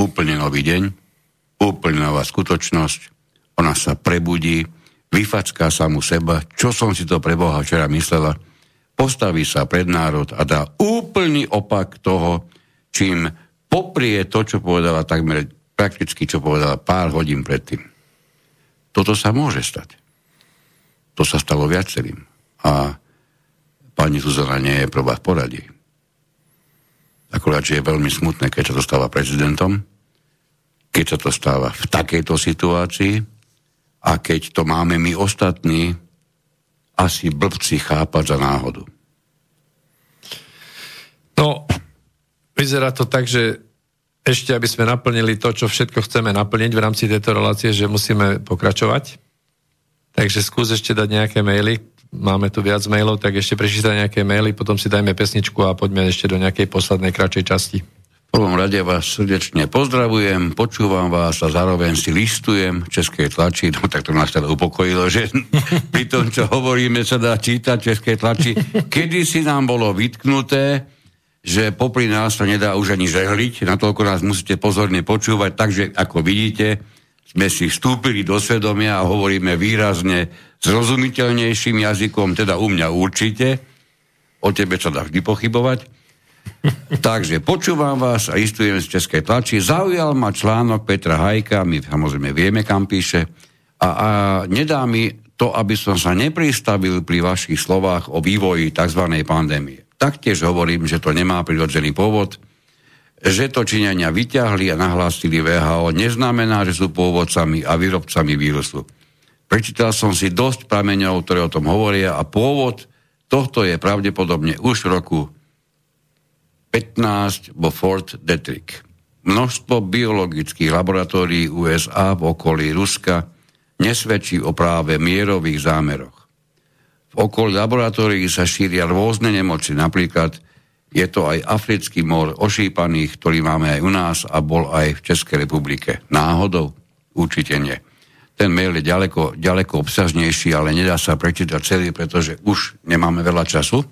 úplne nový deň, úplne nová skutočnosť, ona sa prebudí, vyfacká samu seba, čo som si to pre Boha včera myslela, postaví sa pred národ a dá úplný opak toho, čím poprie to, čo povedala takmer prakticky, čo povedala pár hodín predtým. Toto sa môže stať. To sa stalo viacerým. A pani Zuzana nie je prvá v poradí. Akurát, že je veľmi smutné, keď sa to stáva prezidentom, keď sa to stáva v takejto situácii, a keď to máme my ostatní, asi blbci chápať za náhodu. No, vyzerá to tak, že ešte, aby sme naplnili to, čo všetko chceme naplniť v rámci tejto relácie, že musíme pokračovať. Takže skús ešte dať nejaké maily. Máme tu viac mailov, tak ešte prečítaj nejaké maily, potom si dajme pesničku a poďme ešte do nejakej poslednej kratšej časti. Prvom rade vás srdečne pozdravujem, počúvam vás a zároveň si listujem českej tlači, no tak to nás teda upokojilo, že pri tom, čo hovoríme, sa dá čítať českej tlači. Kedy si nám bolo vytknuté, že popri nás sa nedá už ani žehliť, natoľko nás musíte pozorne počúvať, takže ako vidíte, sme si vstúpili do svedomia a hovoríme výrazne zrozumiteľnejším jazykom, teda u mňa určite, o tebe sa dá vždy pochybovať, Takže počúvam vás a istujem z Českej tlači. Zaujal ma článok Petra Hajka, my samozrejme vieme, kam píše, a, a nedá mi to, aby som sa nepristavil pri vašich slovách o vývoji tzv. pandémie. Taktiež hovorím, že to nemá prirodzený pôvod, že to činenia vyťahli a nahlásili VHO, neznamená, že sú pôvodcami a výrobcami vírusu. Prečítal som si dosť prameňov, ktoré o tom hovoria a pôvod tohto je pravdepodobne už v roku 15 vo Fort Detrick. Množstvo biologických laboratórií USA v okolí Ruska nesvedčí o práve mierových zámeroch. V okolí laboratórií sa šíria rôzne nemoci, napríklad je to aj africký mor ošípaných, ktorý máme aj u nás a bol aj v Českej republike. Náhodou? Určite nie. Ten mail je ďaleko, ďaleko obsažnejší, ale nedá sa prečítať celý, pretože už nemáme veľa času.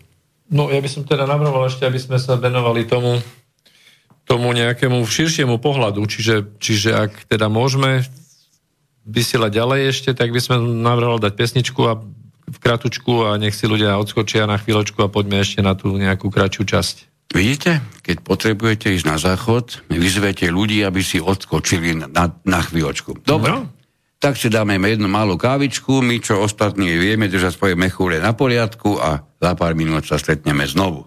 No ja by som teda navrhoval ešte, aby sme sa venovali tomu, tomu nejakému širšiemu pohľadu. Čiže, čiže ak teda môžeme vysielať ďalej ešte, tak by sme navrhovali dať pesničku a v kratučku a nech si ľudia odskočia na chvíľočku a poďme ešte na tú nejakú kratšiu časť. Vidíte, keď potrebujete ísť na záchod, vyzvete ľudí, aby si odskočili na, na chvíľočku. Dobre. No tak si dáme jednu malú kávičku, my čo ostatní vieme držať svoje mechúre na poriadku a za pár minút sa stretneme znovu.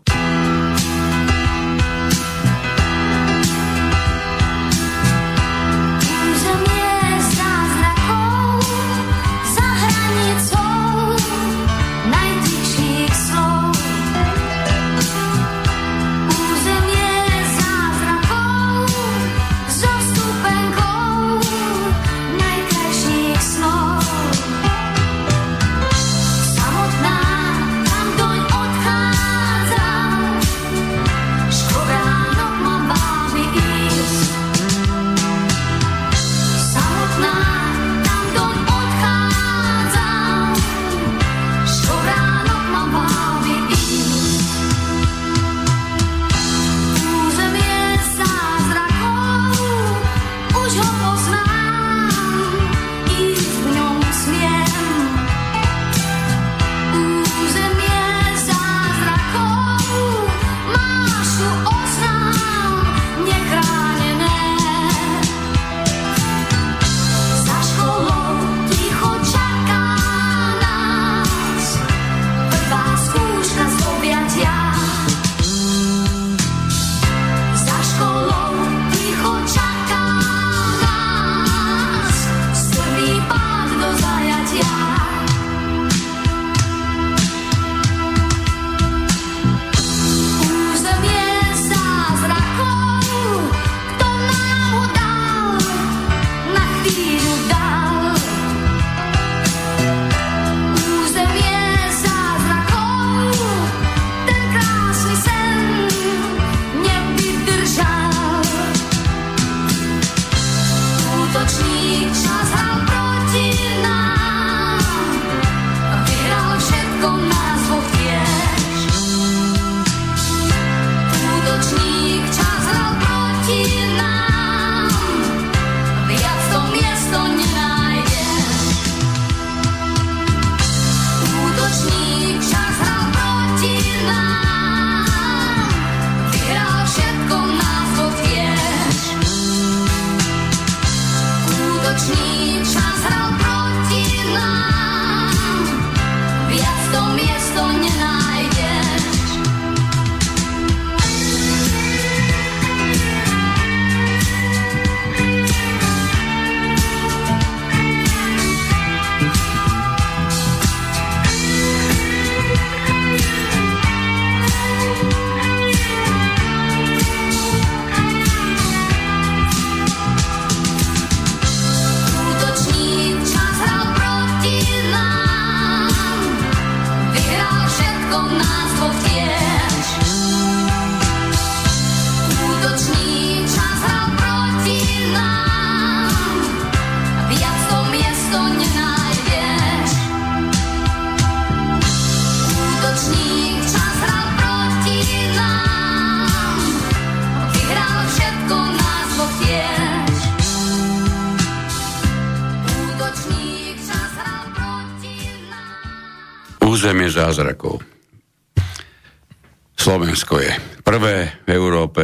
Zázrakov. Slovensko je prvé v Európe,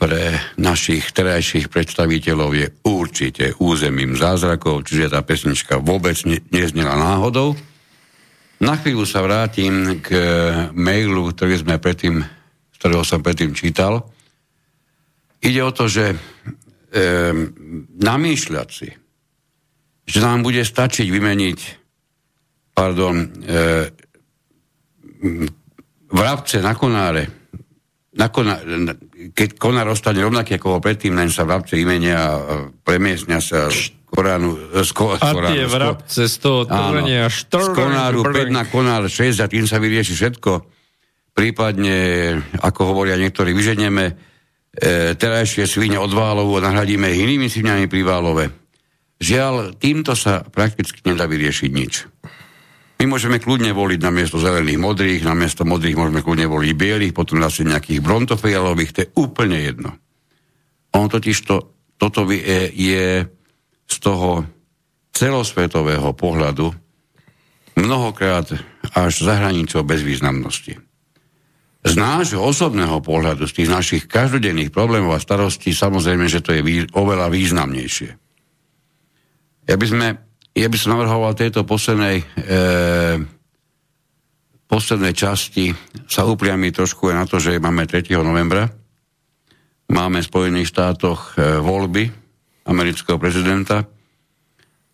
pre našich terajších predstaviteľov je určite územím zázrakov, čiže tá pesnička vôbec ne, neznela náhodou. Na chvíľu sa vrátim k mailu, ktorý sme predtým, ktorého som predtým čítal. Ide o to, že e, namýšľať si, že nám bude stačiť vymeniť pardon, e, vrabce na konáre, na konáre, keď konár ostane rovnaký ako ho predtým, len sa vrabce imenia a premiesňa sa z Koránu, z, ko, a koránu, tie vrabce z toho trvenia z konáru 5 na konár 6 a tým sa vyrieši všetko. Prípadne, ako hovoria niektorí, vyženieme e, terajšie svine od válovu a nahradíme ich inými svinami pri válove. Žiaľ, týmto sa prakticky nedá vyriešiť nič. My môžeme kľudne voliť na miesto zelených modrých, na miesto modrých môžeme kľudne voliť bielých, potom zase nejakých brontofialových, to je úplne jedno. On totiž to, toto je, je z toho celosvetového pohľadu mnohokrát až za hranicou bezvýznamnosti. Z nášho osobného pohľadu, z tých našich každodenných problémov a starostí, samozrejme, že to je oveľa významnejšie. Ja by sme ja by som navrhoval tejto poslednej, e, poslednej časti sa upriamiť trošku aj na to, že máme 3. novembra. Máme v Spojených štátoch e, voľby amerického prezidenta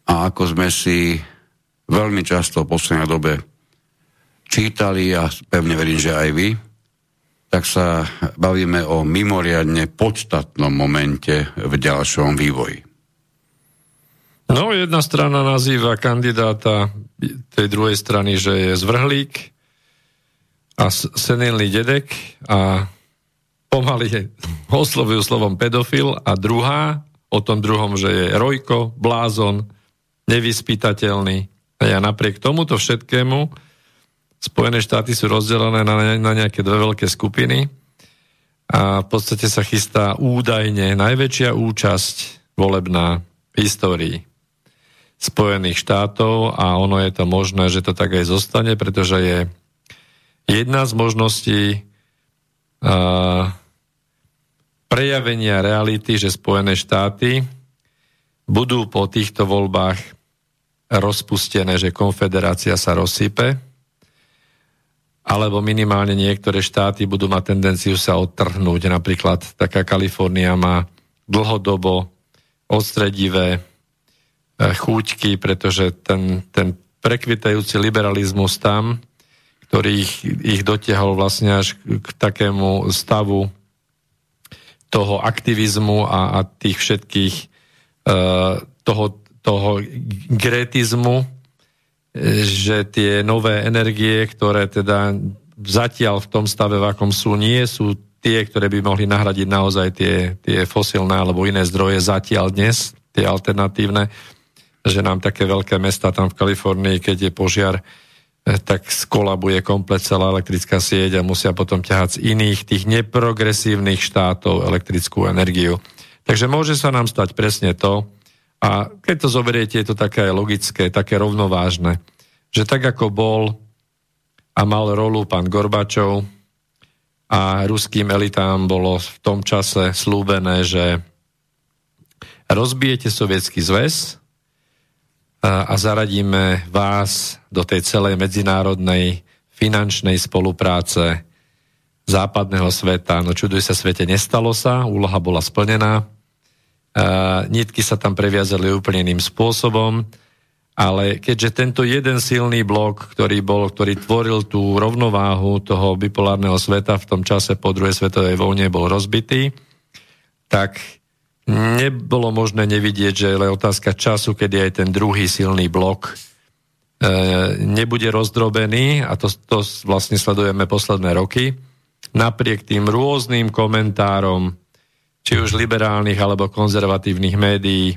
a ako sme si veľmi často v poslednej dobe čítali a pevne verím, že aj vy, tak sa bavíme o mimoriadne podstatnom momente v ďalšom vývoji. No, jedna strana nazýva kandidáta tej druhej strany, že je zvrhlík a senilný dedek a pomaly oslovujú slovom pedofil a druhá o tom druhom, že je rojko, blázon, nevyspytateľný. A napriek tomuto všetkému Spojené štáty sú rozdelené na, na nejaké dve veľké skupiny a v podstate sa chystá údajne najväčšia účasť volebná v histórii. Spojených štátov a ono je to možné, že to tak aj zostane, pretože je jedna z možností uh, prejavenia reality, že Spojené štáty budú po týchto voľbách rozpustené, že konfederácia sa rozsype, alebo minimálne niektoré štáty budú mať tendenciu sa odtrhnúť. Napríklad taká Kalifornia má dlhodobo odstredivé chúťky, pretože ten, ten prekvitajúci liberalizmus tam, ktorý ich, ich dotiahol vlastne až k takému stavu toho aktivizmu a, a tých všetkých uh, toho, toho gretizmu, že tie nové energie, ktoré teda zatiaľ v tom stave, v akom sú, nie sú tie, ktoré by mohli nahradiť naozaj tie, tie fosilné alebo iné zdroje zatiaľ dnes, tie alternatívne, že nám také veľké mesta tam v Kalifornii, keď je požiar, eh, tak skolabuje komplet celá elektrická sieť a musia potom ťahať z iných tých neprogresívnych štátov elektrickú energiu. Takže môže sa nám stať presne to, a keď to zoberiete, je to také logické, také rovnovážne, že tak ako bol a mal rolu pán Gorbačov a ruským elitám bolo v tom čase slúbené, že rozbijete sovietský zväz, a zaradíme vás do tej celej medzinárodnej finančnej spolupráce západného sveta. No čuduj sa svete, nestalo sa, úloha bola splnená. Nitky sa tam previazali úplne iným spôsobom, ale keďže tento jeden silný blok, ktorý, bol, ktorý tvoril tú rovnováhu toho bipolárneho sveta v tom čase po druhej svetovej vojne bol rozbitý, tak nebolo možné nevidieť, že je otázka času, kedy aj ten druhý silný blok e, nebude rozdrobený a to, to vlastne sledujeme posledné roky. Napriek tým rôznym komentárom, či už liberálnych alebo konzervatívnych médií,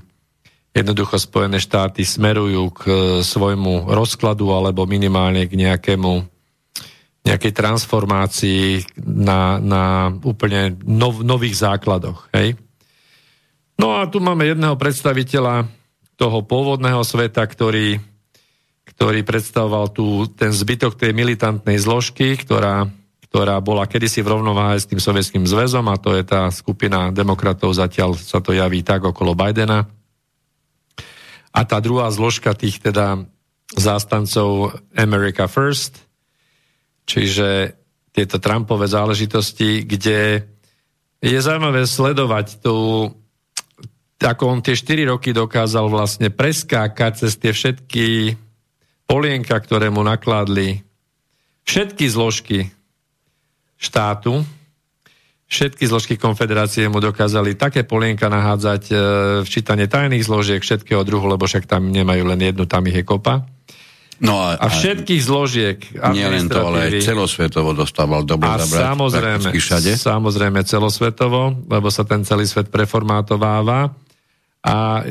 jednoducho Spojené štáty smerujú k svojmu rozkladu alebo minimálne k nejakému nejakej transformácii na, na úplne nov, nových základoch. Hej? No a tu máme jedného predstaviteľa toho pôvodného sveta, ktorý, ktorý predstavoval tu ten zbytok tej militantnej zložky, ktorá, ktorá bola kedysi v rovnováhe s tým sovietským zväzom a to je tá skupina demokratov, zatiaľ sa to javí tak okolo Bidena. A tá druhá zložka tých teda zástancov America First, čiže tieto Trumpové záležitosti, kde je zaujímavé sledovať tú, ako on tie 4 roky dokázal vlastne preskákať cez tie všetky polienka, ktoré mu nakládli všetky zložky štátu, všetky zložky konfederácie mu dokázali také polienka nahádzať e, v čítanie tajných zložiek všetkého druhu, lebo však tam nemajú len jednu, tam ich je kopa. No a, a všetkých zložiek Nie len to, ale aj celosvetovo dostával dobre a zabrať. Samozrejme, všade. samozrejme celosvetovo, lebo sa ten celý svet preformátováva. A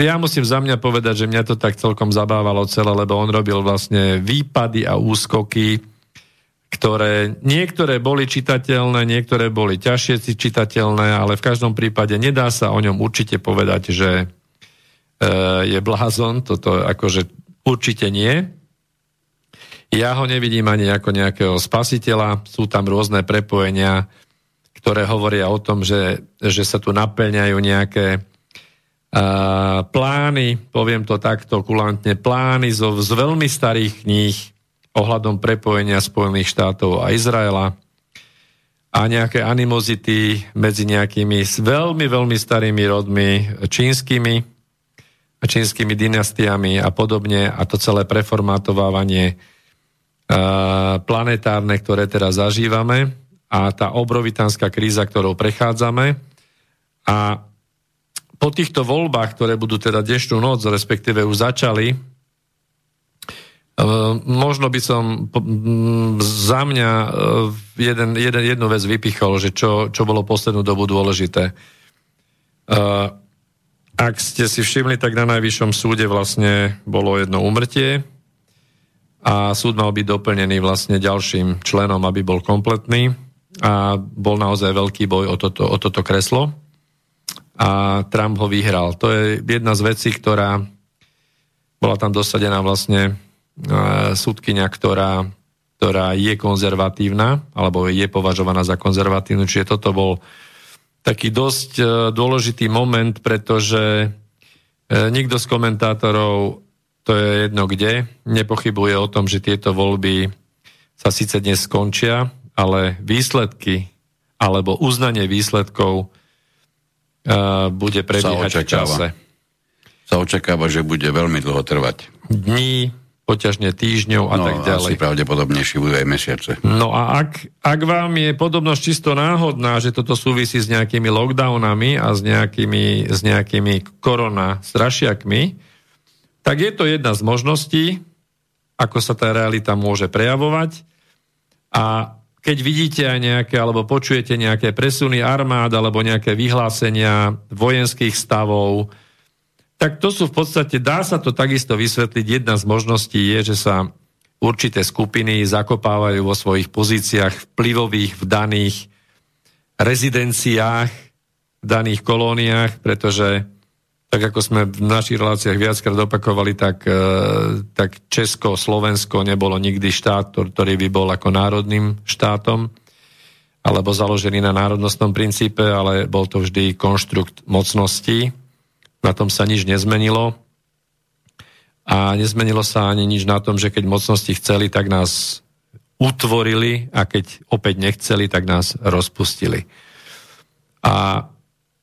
ja musím za mňa povedať, že mňa to tak celkom zabávalo celé, lebo on robil vlastne výpady a úskoky, ktoré niektoré boli čitateľné, niektoré boli ťažšie čitateľné, ale v každom prípade nedá sa o ňom určite povedať, že e, je blázon, toto akože Určite nie. Ja ho nevidím ani ako nejakého spasiteľa. Sú tam rôzne prepojenia, ktoré hovoria o tom, že, že sa tu naplňajú nejaké plány, poviem to takto kulantne, plány zo, z veľmi starých kníh ohľadom prepojenia Spojených štátov a Izraela a nejaké animozity medzi nejakými veľmi, veľmi starými rodmi čínskymi, čínskymi dynastiami a podobne a to celé preformátovávanie uh, planetárne, ktoré teraz zažívame a tá obrovitánska kríza, ktorou prechádzame a po týchto voľbách, ktoré budú teda dnešnú noc, respektíve už začali, možno by som za mňa jeden, jeden, jednu vec vypichol, že čo, čo bolo poslednú dobu dôležité. Ak ste si všimli, tak na najvyššom súde vlastne bolo jedno umrtie a súd mal byť doplnený vlastne ďalším členom, aby bol kompletný a bol naozaj veľký boj o toto, o toto kreslo a Trump ho vyhral. To je jedna z vecí, ktorá bola tam dosadená vlastne e, súdkynia, ktorá, ktorá je konzervatívna, alebo je považovaná za konzervatívnu, čiže toto bol taký dosť e, dôležitý moment, pretože e, nikto z komentátorov, to je jedno kde, nepochybuje o tom, že tieto voľby sa síce dnes skončia, ale výsledky alebo uznanie výsledkov uh, bude prebiehať v čase. Sa očakáva, že bude veľmi dlho trvať. Dní, poťažne týždňov a no, tak ďalej. asi pravdepodobnejšie budú aj mesiace. No a ak, ak vám je podobnosť čisto náhodná, že toto súvisí s nejakými lockdownami a s nejakými, s nejakými korona strašiakmi, tak je to jedna z možností, ako sa tá realita môže prejavovať. A keď vidíte aj nejaké, alebo počujete nejaké presuny armád, alebo nejaké vyhlásenia vojenských stavov, tak to sú v podstate, dá sa to takisto vysvetliť. Jedna z možností je, že sa určité skupiny zakopávajú vo svojich pozíciách vplyvových v daných rezidenciách, v daných kolóniách, pretože tak ako sme v našich reláciách viackrát opakovali, tak, e, tak Česko, Slovensko nebolo nikdy štát, ktorý by bol ako národným štátom alebo založený na národnostnom princípe, ale bol to vždy konštrukt mocností, na tom sa nič nezmenilo. A nezmenilo sa ani nič na tom, že keď mocnosti chceli, tak nás utvorili a keď opäť nechceli, tak nás rozpustili. A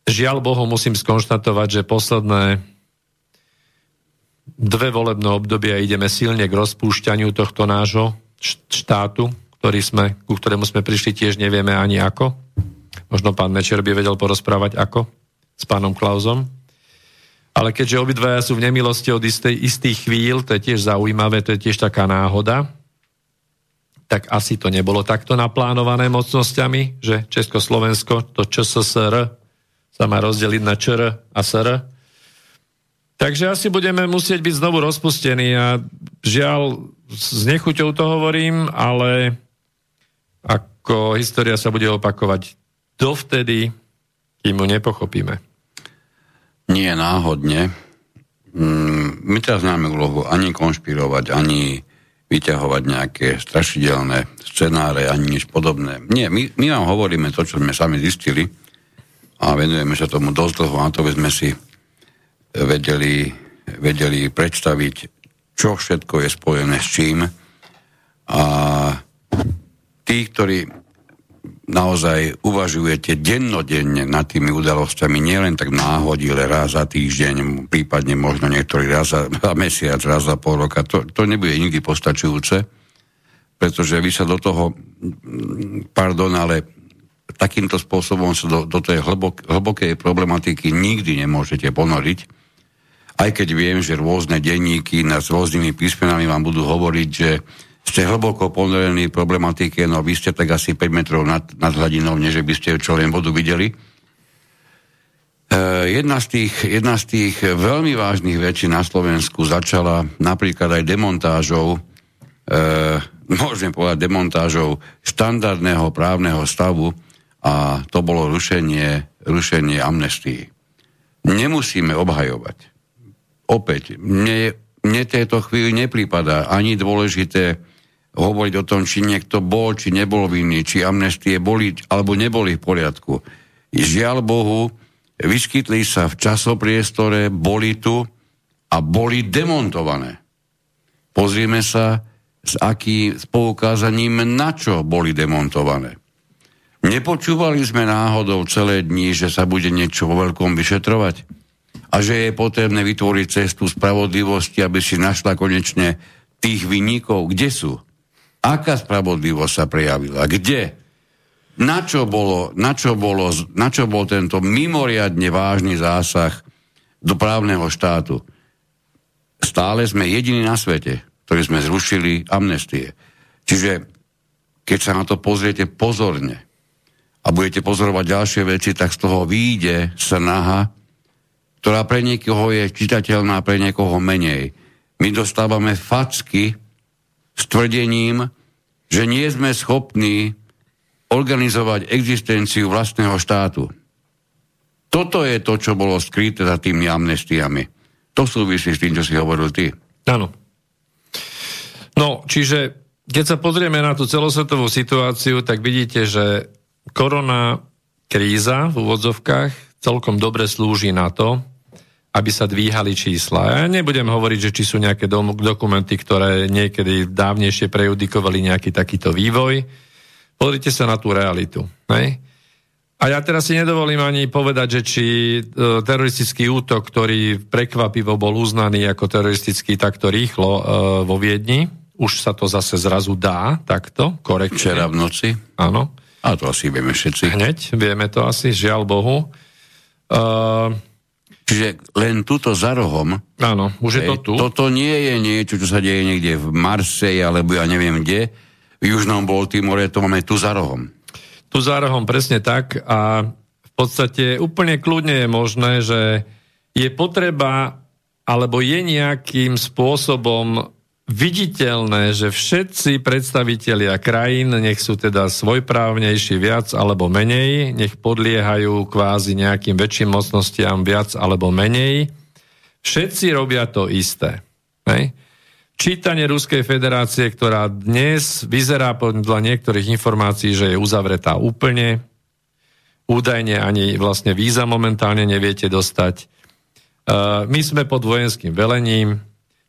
žiaľ Bohu musím skonštatovať, že posledné dve volebné obdobia ideme silne k rozpúšťaniu tohto nášho štátu, ktorý sme, ku ktorému sme prišli tiež nevieme ani ako. Možno pán Mečer by vedel porozprávať ako s pánom Klauzom. Ale keďže obidvaja sú v nemilosti od istej, istých chvíľ, to je tiež zaujímavé, to je tiež taká náhoda, tak asi to nebolo takto naplánované mocnosťami, že Československo, to ČSSR sa má rozdeliť na ČR a SR. Takže asi budeme musieť byť znovu rozpustení a žiaľ, s nechuťou to hovorím, ale ako história sa bude opakovať dovtedy, kým ju nepochopíme nie náhodne mm, my teraz máme úlohu ani konšpirovať, ani vyťahovať nejaké strašidelné scenáre, ani nič podobné. Nie, my, my vám hovoríme to, čo sme sami zistili a venujeme sa tomu dosť dlho na to, aby sme si vedeli, vedeli predstaviť, čo všetko je spojené s čím. A tí, ktorí naozaj uvažujete dennodenne nad tými udalosťami, nielen tak náhodile raz za týždeň, prípadne možno niektorý raz za, za mesiac, raz za pol roka, to, to nebude nikdy postačujúce, pretože vy sa do toho, pardon, ale takýmto spôsobom sa do, do tej hlbok, hlbokej problematiky nikdy nemôžete ponoriť, aj keď viem, že rôzne denníky s rôznymi písmenami vám budú hovoriť, že ste hlboko ponorení problematike, no vy ste tak asi 5 metrov nad, nad hladinou, než by ste čo len vodu videli. E, jedna, z tých, jedna z tých veľmi vážnych vecí na Slovensku začala napríklad aj demontážou, e, môžem povedať demontážou štandardného právneho stavu a to bolo rušenie, rušenie amnestii. Nemusíme obhajovať. Opäť, mne, mne tejto chvíli neprípada ani dôležité hovoriť o tom, či niekto bol, či nebol vinný, či amnestie boli alebo neboli v poriadku. Žiaľ Bohu, vyskytli sa v časopriestore, boli tu a boli demontované. Pozrieme sa, s akým s poukázaním na čo boli demontované. Nepočúvali sme náhodou celé dní, že sa bude niečo vo veľkom vyšetrovať a že je potrebné vytvoriť cestu spravodlivosti, aby si našla konečne tých vynikov. Kde sú? Aká spravodlivosť sa prejavila? Kde? Na čo, bolo, na, čo bolo, na čo bol tento mimoriadne vážny zásah do právneho štátu? Stále sme jediní na svete, ktorí sme zrušili amnestie. Čiže keď sa na to pozriete pozorne a budete pozorovať ďalšie veci, tak z toho výjde snaha, ktorá pre niekoho je čitateľná, pre niekoho menej. My dostávame facky s tvrdením, že nie sme schopní organizovať existenciu vlastného štátu. Toto je to, čo bolo skryté za tými amnestiami. To súvisí s tým, čo si hovoril ty. Áno. No, čiže keď sa pozrieme na tú celosvetovú situáciu, tak vidíte, že korona kríza v úvodzovkách celkom dobre slúži na to, aby sa dvíhali čísla. Ja nebudem hovoriť, že či sú nejaké dokumenty, ktoré niekedy dávnejšie prejudikovali nejaký takýto vývoj. Pozrite sa na tú realitu. Ne? A ja teraz si nedovolím ani povedať, že či e, teroristický útok, ktorý prekvapivo bol uznaný ako teroristický takto rýchlo e, vo Viedni, už sa to zase zrazu dá takto, korektne. Včera v noci? Áno. A to asi vieme všetci. Hneď, vieme to asi, žiaľ Bohu. Uh, Čiže len túto za rohom. Áno, už je to tu. Toto nie je niečo, čo sa deje niekde v Marseji, alebo ja neviem kde. V Južnom Baltimore to máme tu za rohom. Tu za rohom, presne tak. A v podstate úplne kľudne je možné, že je potreba alebo je nejakým spôsobom viditeľné, že všetci predstavitelia krajín, nech sú teda svojprávnejší viac alebo menej, nech podliehajú kvázi nejakým väčším mocnostiam viac alebo menej, všetci robia to isté. Hej? Čítanie Ruskej federácie, ktorá dnes vyzerá podľa niektorých informácií, že je uzavretá úplne, údajne ani vlastne víza momentálne neviete dostať. Uh, my sme pod vojenským velením,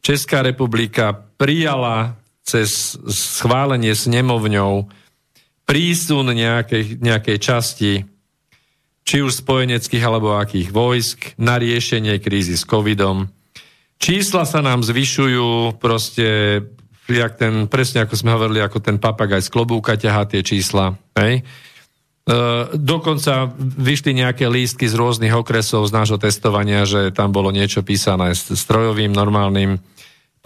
Česká republika prijala cez schválenie snemovňou prísun nejakej, nejakej časti či už spojeneckých alebo akých vojsk na riešenie krízy s covidom. Čísla sa nám zvyšujú proste, jak ten, presne ako sme hovorili, ako ten papagaj z klobúka ťahá tie čísla. Hej? E, dokonca vyšli nejaké lístky z rôznych okresov z nášho testovania, že tam bolo niečo písané strojovým, normálnym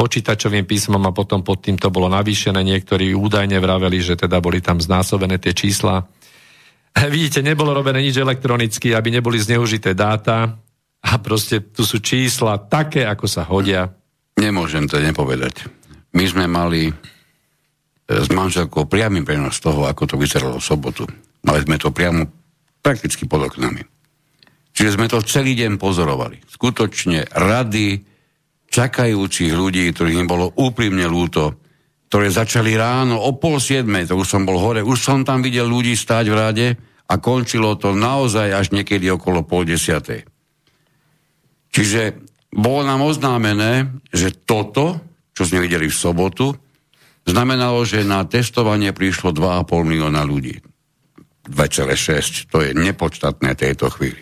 počítačovým písmom a potom pod tým to bolo navýšené. Niektorí údajne vraveli, že teda boli tam znásobené tie čísla. Vidíte, nebolo robené nič elektronicky, aby neboli zneužité dáta a proste tu sú čísla také, ako sa hodia. Nemôžem to nepovedať. My sme mali e, s manželkou priamy prenos toho, ako to vyzeralo v sobotu. Mali sme to priamo prakticky pod oknami. Čiže sme to celý deň pozorovali. Skutočne rady, čakajúcich ľudí, ktorých im bolo úprimne lúto, ktoré začali ráno o pol siedmej, to už som bol hore, už som tam videl ľudí stáť v rade a končilo to naozaj až niekedy okolo pol desiatej. Čiže bolo nám oznámené, že toto, čo sme videli v sobotu, znamenalo, že na testovanie prišlo 2,5 milióna ľudí. 2,6, to je nepodstatné tejto chvíli.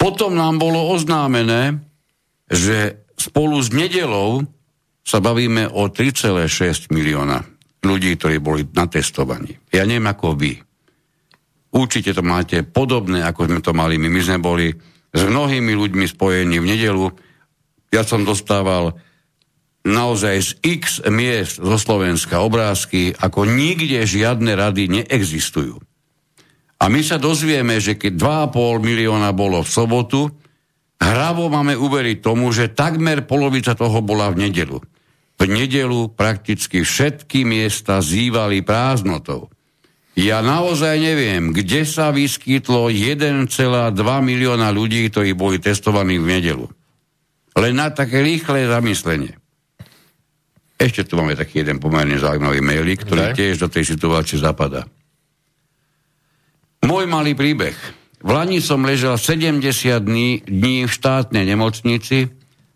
Potom nám bolo oznámené, že spolu s nedelou sa bavíme o 3,6 milióna ľudí, ktorí boli na testovaní. Ja neviem ako vy. Určite to máte podobné, ako sme to mali my. My sme boli s mnohými ľuďmi spojení v nedelu. Ja som dostával naozaj z x miest zo Slovenska obrázky, ako nikde žiadne rady neexistujú. A my sa dozvieme, že keď 2,5 milióna bolo v sobotu, hravo máme uveriť tomu, že takmer polovica toho bola v nedelu. V nedelu prakticky všetky miesta zývali prázdnotou. Ja naozaj neviem, kde sa vyskytlo 1,2 milióna ľudí, ktorí boli testovaní v nedelu. Len na také rýchle zamyslenie. Ešte tu máme taký jeden pomerne zaujímavý mailík, ktorý okay. tiež do tej situácie zapadá. Môj malý príbeh. V Lani som ležal 70 dní, dní v štátnej nemocnici,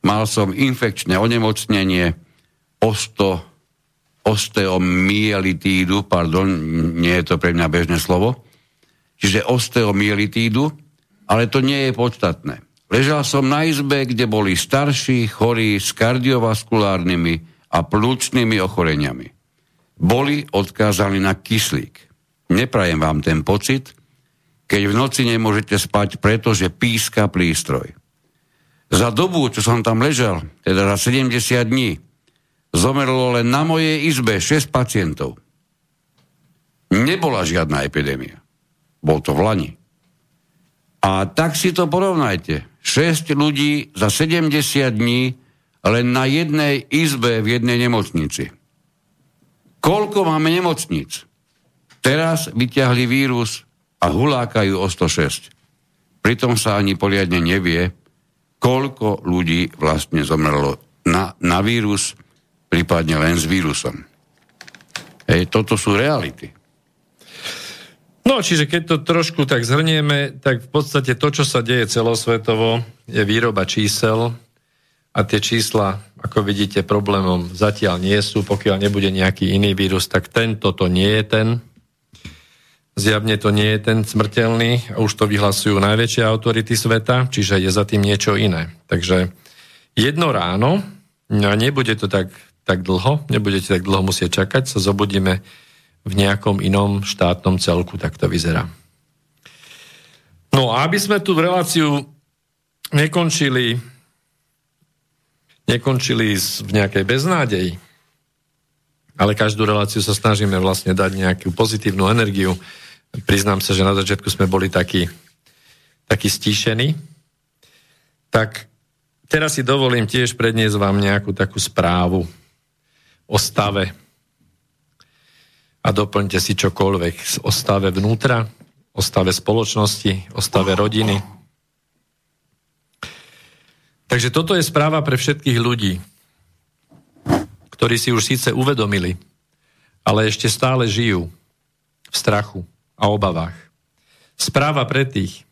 mal som infekčné onemocnenie, osto osteomielitídu, pardon, nie je to pre mňa bežné slovo, čiže osteomielitídu, ale to nie je podstatné. Ležal som na izbe, kde boli starší, chorí s kardiovaskulárnymi a plúčnými ochoreniami. Boli odkázaní na kyslík. Neprajem vám ten pocit, keď v noci nemôžete spať, pretože píska prístroj. Za dobu, čo som tam ležal, teda za 70 dní, zomrlo len na mojej izbe 6 pacientov. Nebola žiadna epidémia. Bol to v Lani. A tak si to porovnajte. 6 ľudí za 70 dní len na jednej izbe v jednej nemocnici. Koľko máme nemocníc? Teraz vyťahli vírus a hulákajú o 106. Pritom sa ani poriadne nevie, koľko ľudí vlastne zomrlo na, na vírus prípadne len s vírusom. Hej, toto sú reality. No, čiže keď to trošku tak zhrnieme, tak v podstate to, čo sa deje celosvetovo, je výroba čísel a tie čísla, ako vidíte, problémom zatiaľ nie sú. Pokiaľ nebude nejaký iný vírus, tak tento to nie je ten. Zjavne to nie je ten smrteľný už to vyhlasujú najväčšie autority sveta, čiže je za tým niečo iné. Takže jedno ráno, a nebude to tak tak dlho, nebudete tak dlho musieť čakať, sa zobudíme v nejakom inom štátnom celku, tak to vyzerá. No a aby sme tú reláciu nekončili, nekončili v nejakej beznádeji, ale každú reláciu sa snažíme vlastne dať nejakú pozitívnu energiu. Priznám sa, že na začiatku sme boli takí, takí stíšení. Tak teraz si dovolím tiež predniesť vám nejakú takú správu, o stave a doplňte si čokoľvek o stave vnútra, o stave spoločnosti, o stave rodiny. Takže toto je správa pre všetkých ľudí, ktorí si už síce uvedomili, ale ešte stále žijú v strachu a obavách. Správa pre tých,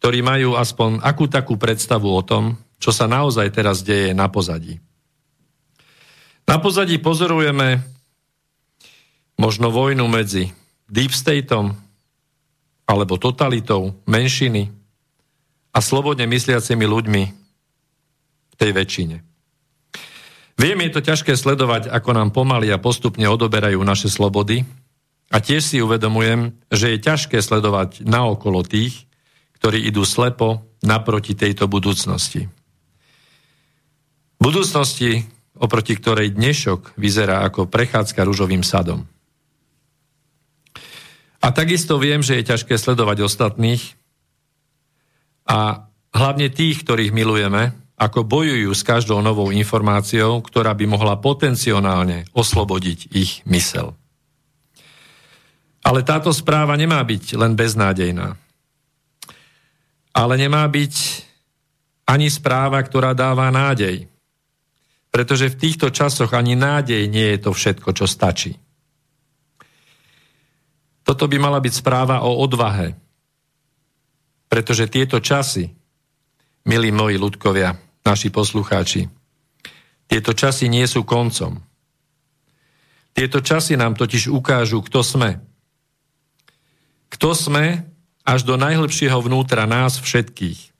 ktorí majú aspoň akú takú predstavu o tom, čo sa naozaj teraz deje na pozadí. Na pozadí pozorujeme možno vojnu medzi deep stateom alebo totalitou menšiny a slobodne mysliacimi ľuďmi v tej väčšine. Viem, je to ťažké sledovať, ako nám pomaly a postupne odoberajú naše slobody a tiež si uvedomujem, že je ťažké sledovať naokolo tých, ktorí idú slepo naproti tejto budúcnosti. Budúcnosti, oproti ktorej dnešok vyzerá ako prechádzka rúžovým sadom. A takisto viem, že je ťažké sledovať ostatných a hlavne tých, ktorých milujeme, ako bojujú s každou novou informáciou, ktorá by mohla potenciálne oslobodiť ich mysel. Ale táto správa nemá byť len beznádejná. Ale nemá byť ani správa, ktorá dáva nádej pretože v týchto časoch ani nádej nie je to všetko, čo stačí. Toto by mala byť správa o odvahe, pretože tieto časy, milí moji ľudkovia, naši poslucháči, tieto časy nie sú koncom. Tieto časy nám totiž ukážu, kto sme. Kto sme až do najhlbšieho vnútra nás všetkých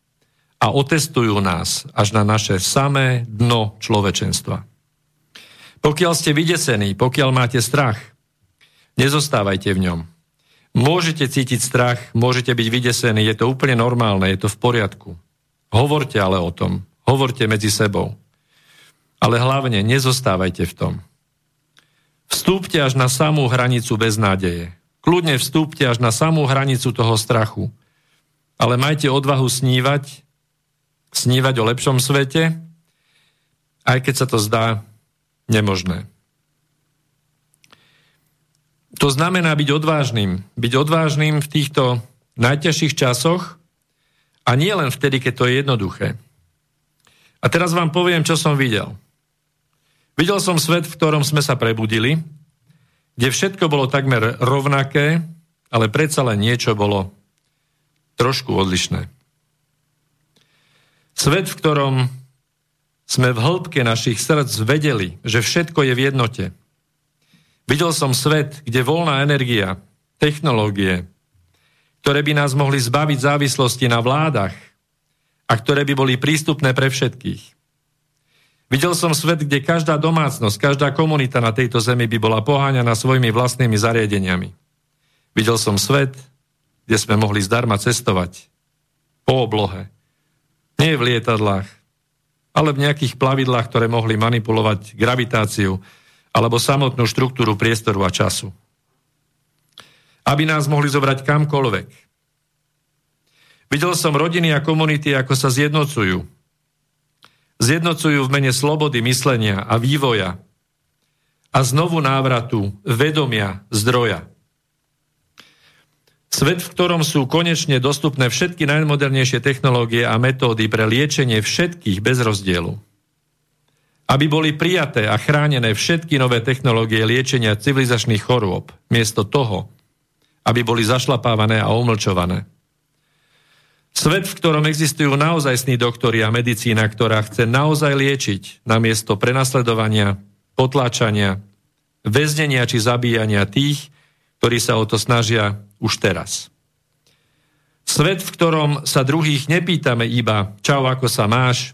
a otestujú nás až na naše samé dno človečenstva. Pokiaľ ste vydesení, pokiaľ máte strach, nezostávajte v ňom. Môžete cítiť strach, môžete byť vydesení, je to úplne normálne, je to v poriadku. Hovorte ale o tom, hovorte medzi sebou. Ale hlavne nezostávajte v tom. Vstúpte až na samú hranicu beznádeje. Kľudne vstúpte až na samú hranicu toho strachu. Ale majte odvahu snívať, snívať o lepšom svete, aj keď sa to zdá nemožné. To znamená byť odvážnym. Byť odvážnym v týchto najťažších časoch a nie len vtedy, keď to je jednoduché. A teraz vám poviem, čo som videl. Videl som svet, v ktorom sme sa prebudili, kde všetko bolo takmer rovnaké, ale predsa len niečo bolo trošku odlišné. Svet, v ktorom sme v hĺbke našich srdc vedeli, že všetko je v jednote. Videl som svet, kde voľná energia, technológie, ktoré by nás mohli zbaviť závislosti na vládach a ktoré by boli prístupné pre všetkých. Videl som svet, kde každá domácnosť, každá komunita na tejto zemi by bola poháňaná svojimi vlastnými zariadeniami. Videl som svet, kde sme mohli zdarma cestovať. Po oblohe. Nie v lietadlách, ale v nejakých plavidlách, ktoré mohli manipulovať gravitáciu alebo samotnú štruktúru priestoru a času. Aby nás mohli zobrať kamkoľvek. Videl som rodiny a komunity, ako sa zjednocujú, zjednocujú v mene slobody myslenia a vývoja a znovu návratu vedomia zdroja. Svet, v ktorom sú konečne dostupné všetky najmodernejšie technológie a metódy pre liečenie všetkých bez rozdielu. Aby boli prijaté a chránené všetky nové technológie liečenia civilizačných chorôb, miesto toho, aby boli zašlapávané a umlčované. Svet, v ktorom existujú naozajstní doktori a medicína, ktorá chce naozaj liečiť namiesto prenasledovania, potláčania, väznenia či zabíjania tých, ktorí sa o to snažia už teraz. Svet, v ktorom sa druhých nepýtame iba čau, ako sa máš,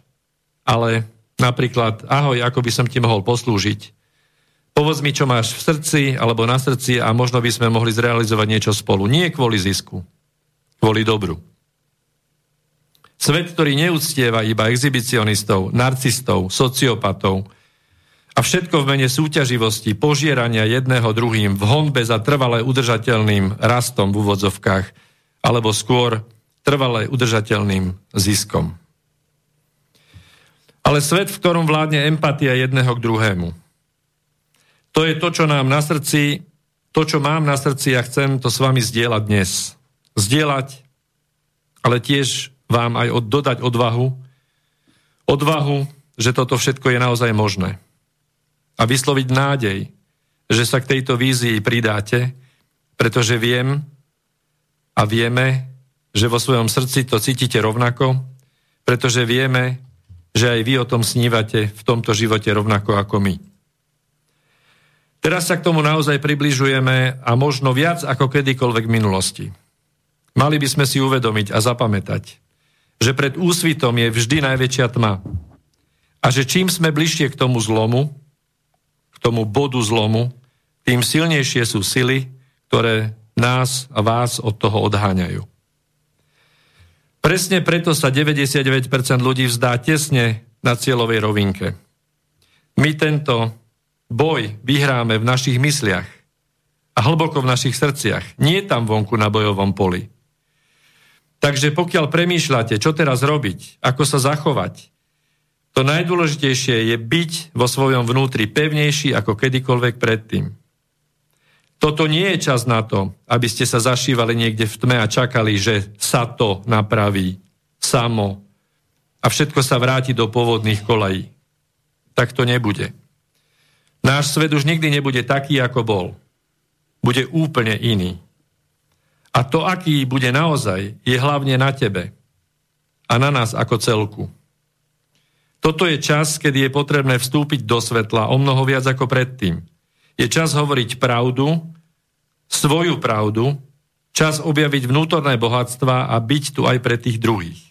ale napríklad ahoj, ako by som ti mohol poslúžiť. Povedz mi, čo máš v srdci alebo na srdci a možno by sme mohli zrealizovať niečo spolu. Nie kvôli zisku, kvôli dobru. Svet, ktorý neúctieva iba exhibicionistov, narcistov, sociopatov a všetko v mene súťaživosti, požierania jedného druhým v honbe za trvalé udržateľným rastom v úvodzovkách, alebo skôr trvalé udržateľným ziskom. Ale svet, v ktorom vládne empatia jedného k druhému. To je to, čo nám na srdci, to, čo mám na srdci a chcem to s vami zdieľať dnes. Zdieľať, ale tiež vám aj od, dodať odvahu, odvahu, že toto všetko je naozaj možné. A vysloviť nádej, že sa k tejto vízii pridáte, pretože viem a vieme, že vo svojom srdci to cítite rovnako, pretože vieme, že aj vy o tom snívate v tomto živote rovnako ako my. Teraz sa k tomu naozaj približujeme a možno viac ako kedykoľvek v minulosti. Mali by sme si uvedomiť a zapamätať, že pred úsvitom je vždy najväčšia tma. A že čím sme bližšie k tomu zlomu, k tomu bodu zlomu, tým silnejšie sú sily, ktoré nás a vás od toho odháňajú. Presne preto sa 99% ľudí vzdá tesne na cieľovej rovinke. My tento boj vyhráme v našich mysliach a hlboko v našich srdciach, nie tam vonku na bojovom poli. Takže pokiaľ premýšľate, čo teraz robiť, ako sa zachovať, to najdôležitejšie je byť vo svojom vnútri pevnejší ako kedykoľvek predtým. Toto nie je čas na to, aby ste sa zašívali niekde v tme a čakali, že sa to napraví samo a všetko sa vráti do pôvodných kolají. tak to nebude. Náš svet už nikdy nebude taký, ako bol. Bude úplne iný. A to, aký bude naozaj, je hlavne na tebe a na nás ako celku. Toto je čas, kedy je potrebné vstúpiť do svetla o mnoho viac ako predtým. Je čas hovoriť pravdu, svoju pravdu, čas objaviť vnútorné bohatstva a byť tu aj pre tých druhých.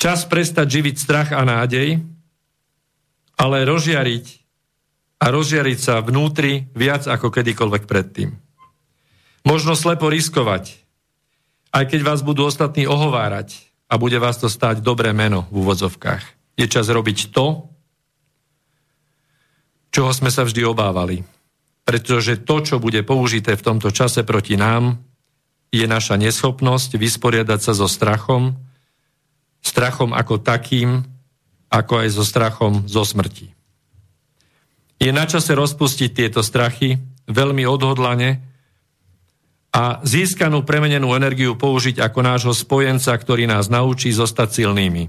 Čas prestať živiť strach a nádej, ale rozžiariť a rozžiariť sa vnútri viac ako kedykoľvek predtým. Možno slepo riskovať, aj keď vás budú ostatní ohovárať a bude vás to stáť dobré meno v úvodzovkách. Je čas robiť to, čoho sme sa vždy obávali. Pretože to, čo bude použité v tomto čase proti nám, je naša neschopnosť vysporiadať sa so strachom, strachom ako takým, ako aj so strachom zo smrti. Je na čase rozpustiť tieto strachy veľmi odhodlane a získanú premenenú energiu použiť ako nášho spojenca, ktorý nás naučí zostať silnými.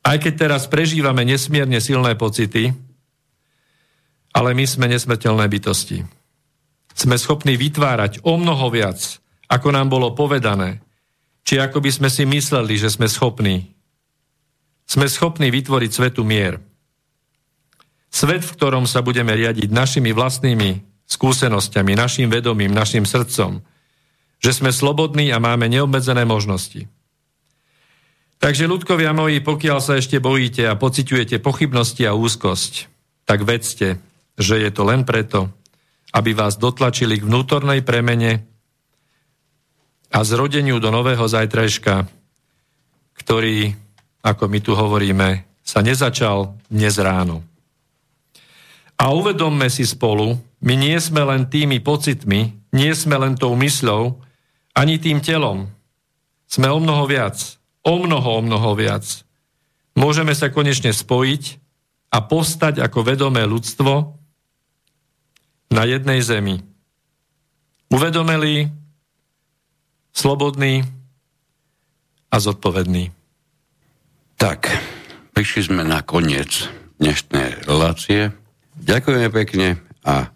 Aj keď teraz prežívame nesmierne silné pocity, ale my sme nesmrteľné bytosti. Sme schopní vytvárať o mnoho viac, ako nám bolo povedané, či ako by sme si mysleli, že sme schopní. Sme schopní vytvoriť svetu mier. Svet, v ktorom sa budeme riadiť našimi vlastnými skúsenosťami, našim vedomím, našim srdcom, že sme slobodní a máme neobmedzené možnosti. Takže, ľudkovia moji, pokiaľ sa ešte bojíte a pociťujete pochybnosti a úzkosť, tak vedzte, že je to len preto, aby vás dotlačili k vnútornej premene a zrodeniu do nového zajtrajška, ktorý, ako my tu hovoríme, sa nezačal dnes ráno. A uvedomme si spolu, my nie sme len tými pocitmi, nie sme len tou mysľou, ani tým telom. Sme o mnoho viac. O mnoho, o mnoho viac. Môžeme sa konečne spojiť a postať ako vedomé ľudstvo na jednej zemi. Uvedomelý, slobodný a zodpovedný. Tak, prišli sme na koniec dnešnej relácie. Ďakujeme pekne a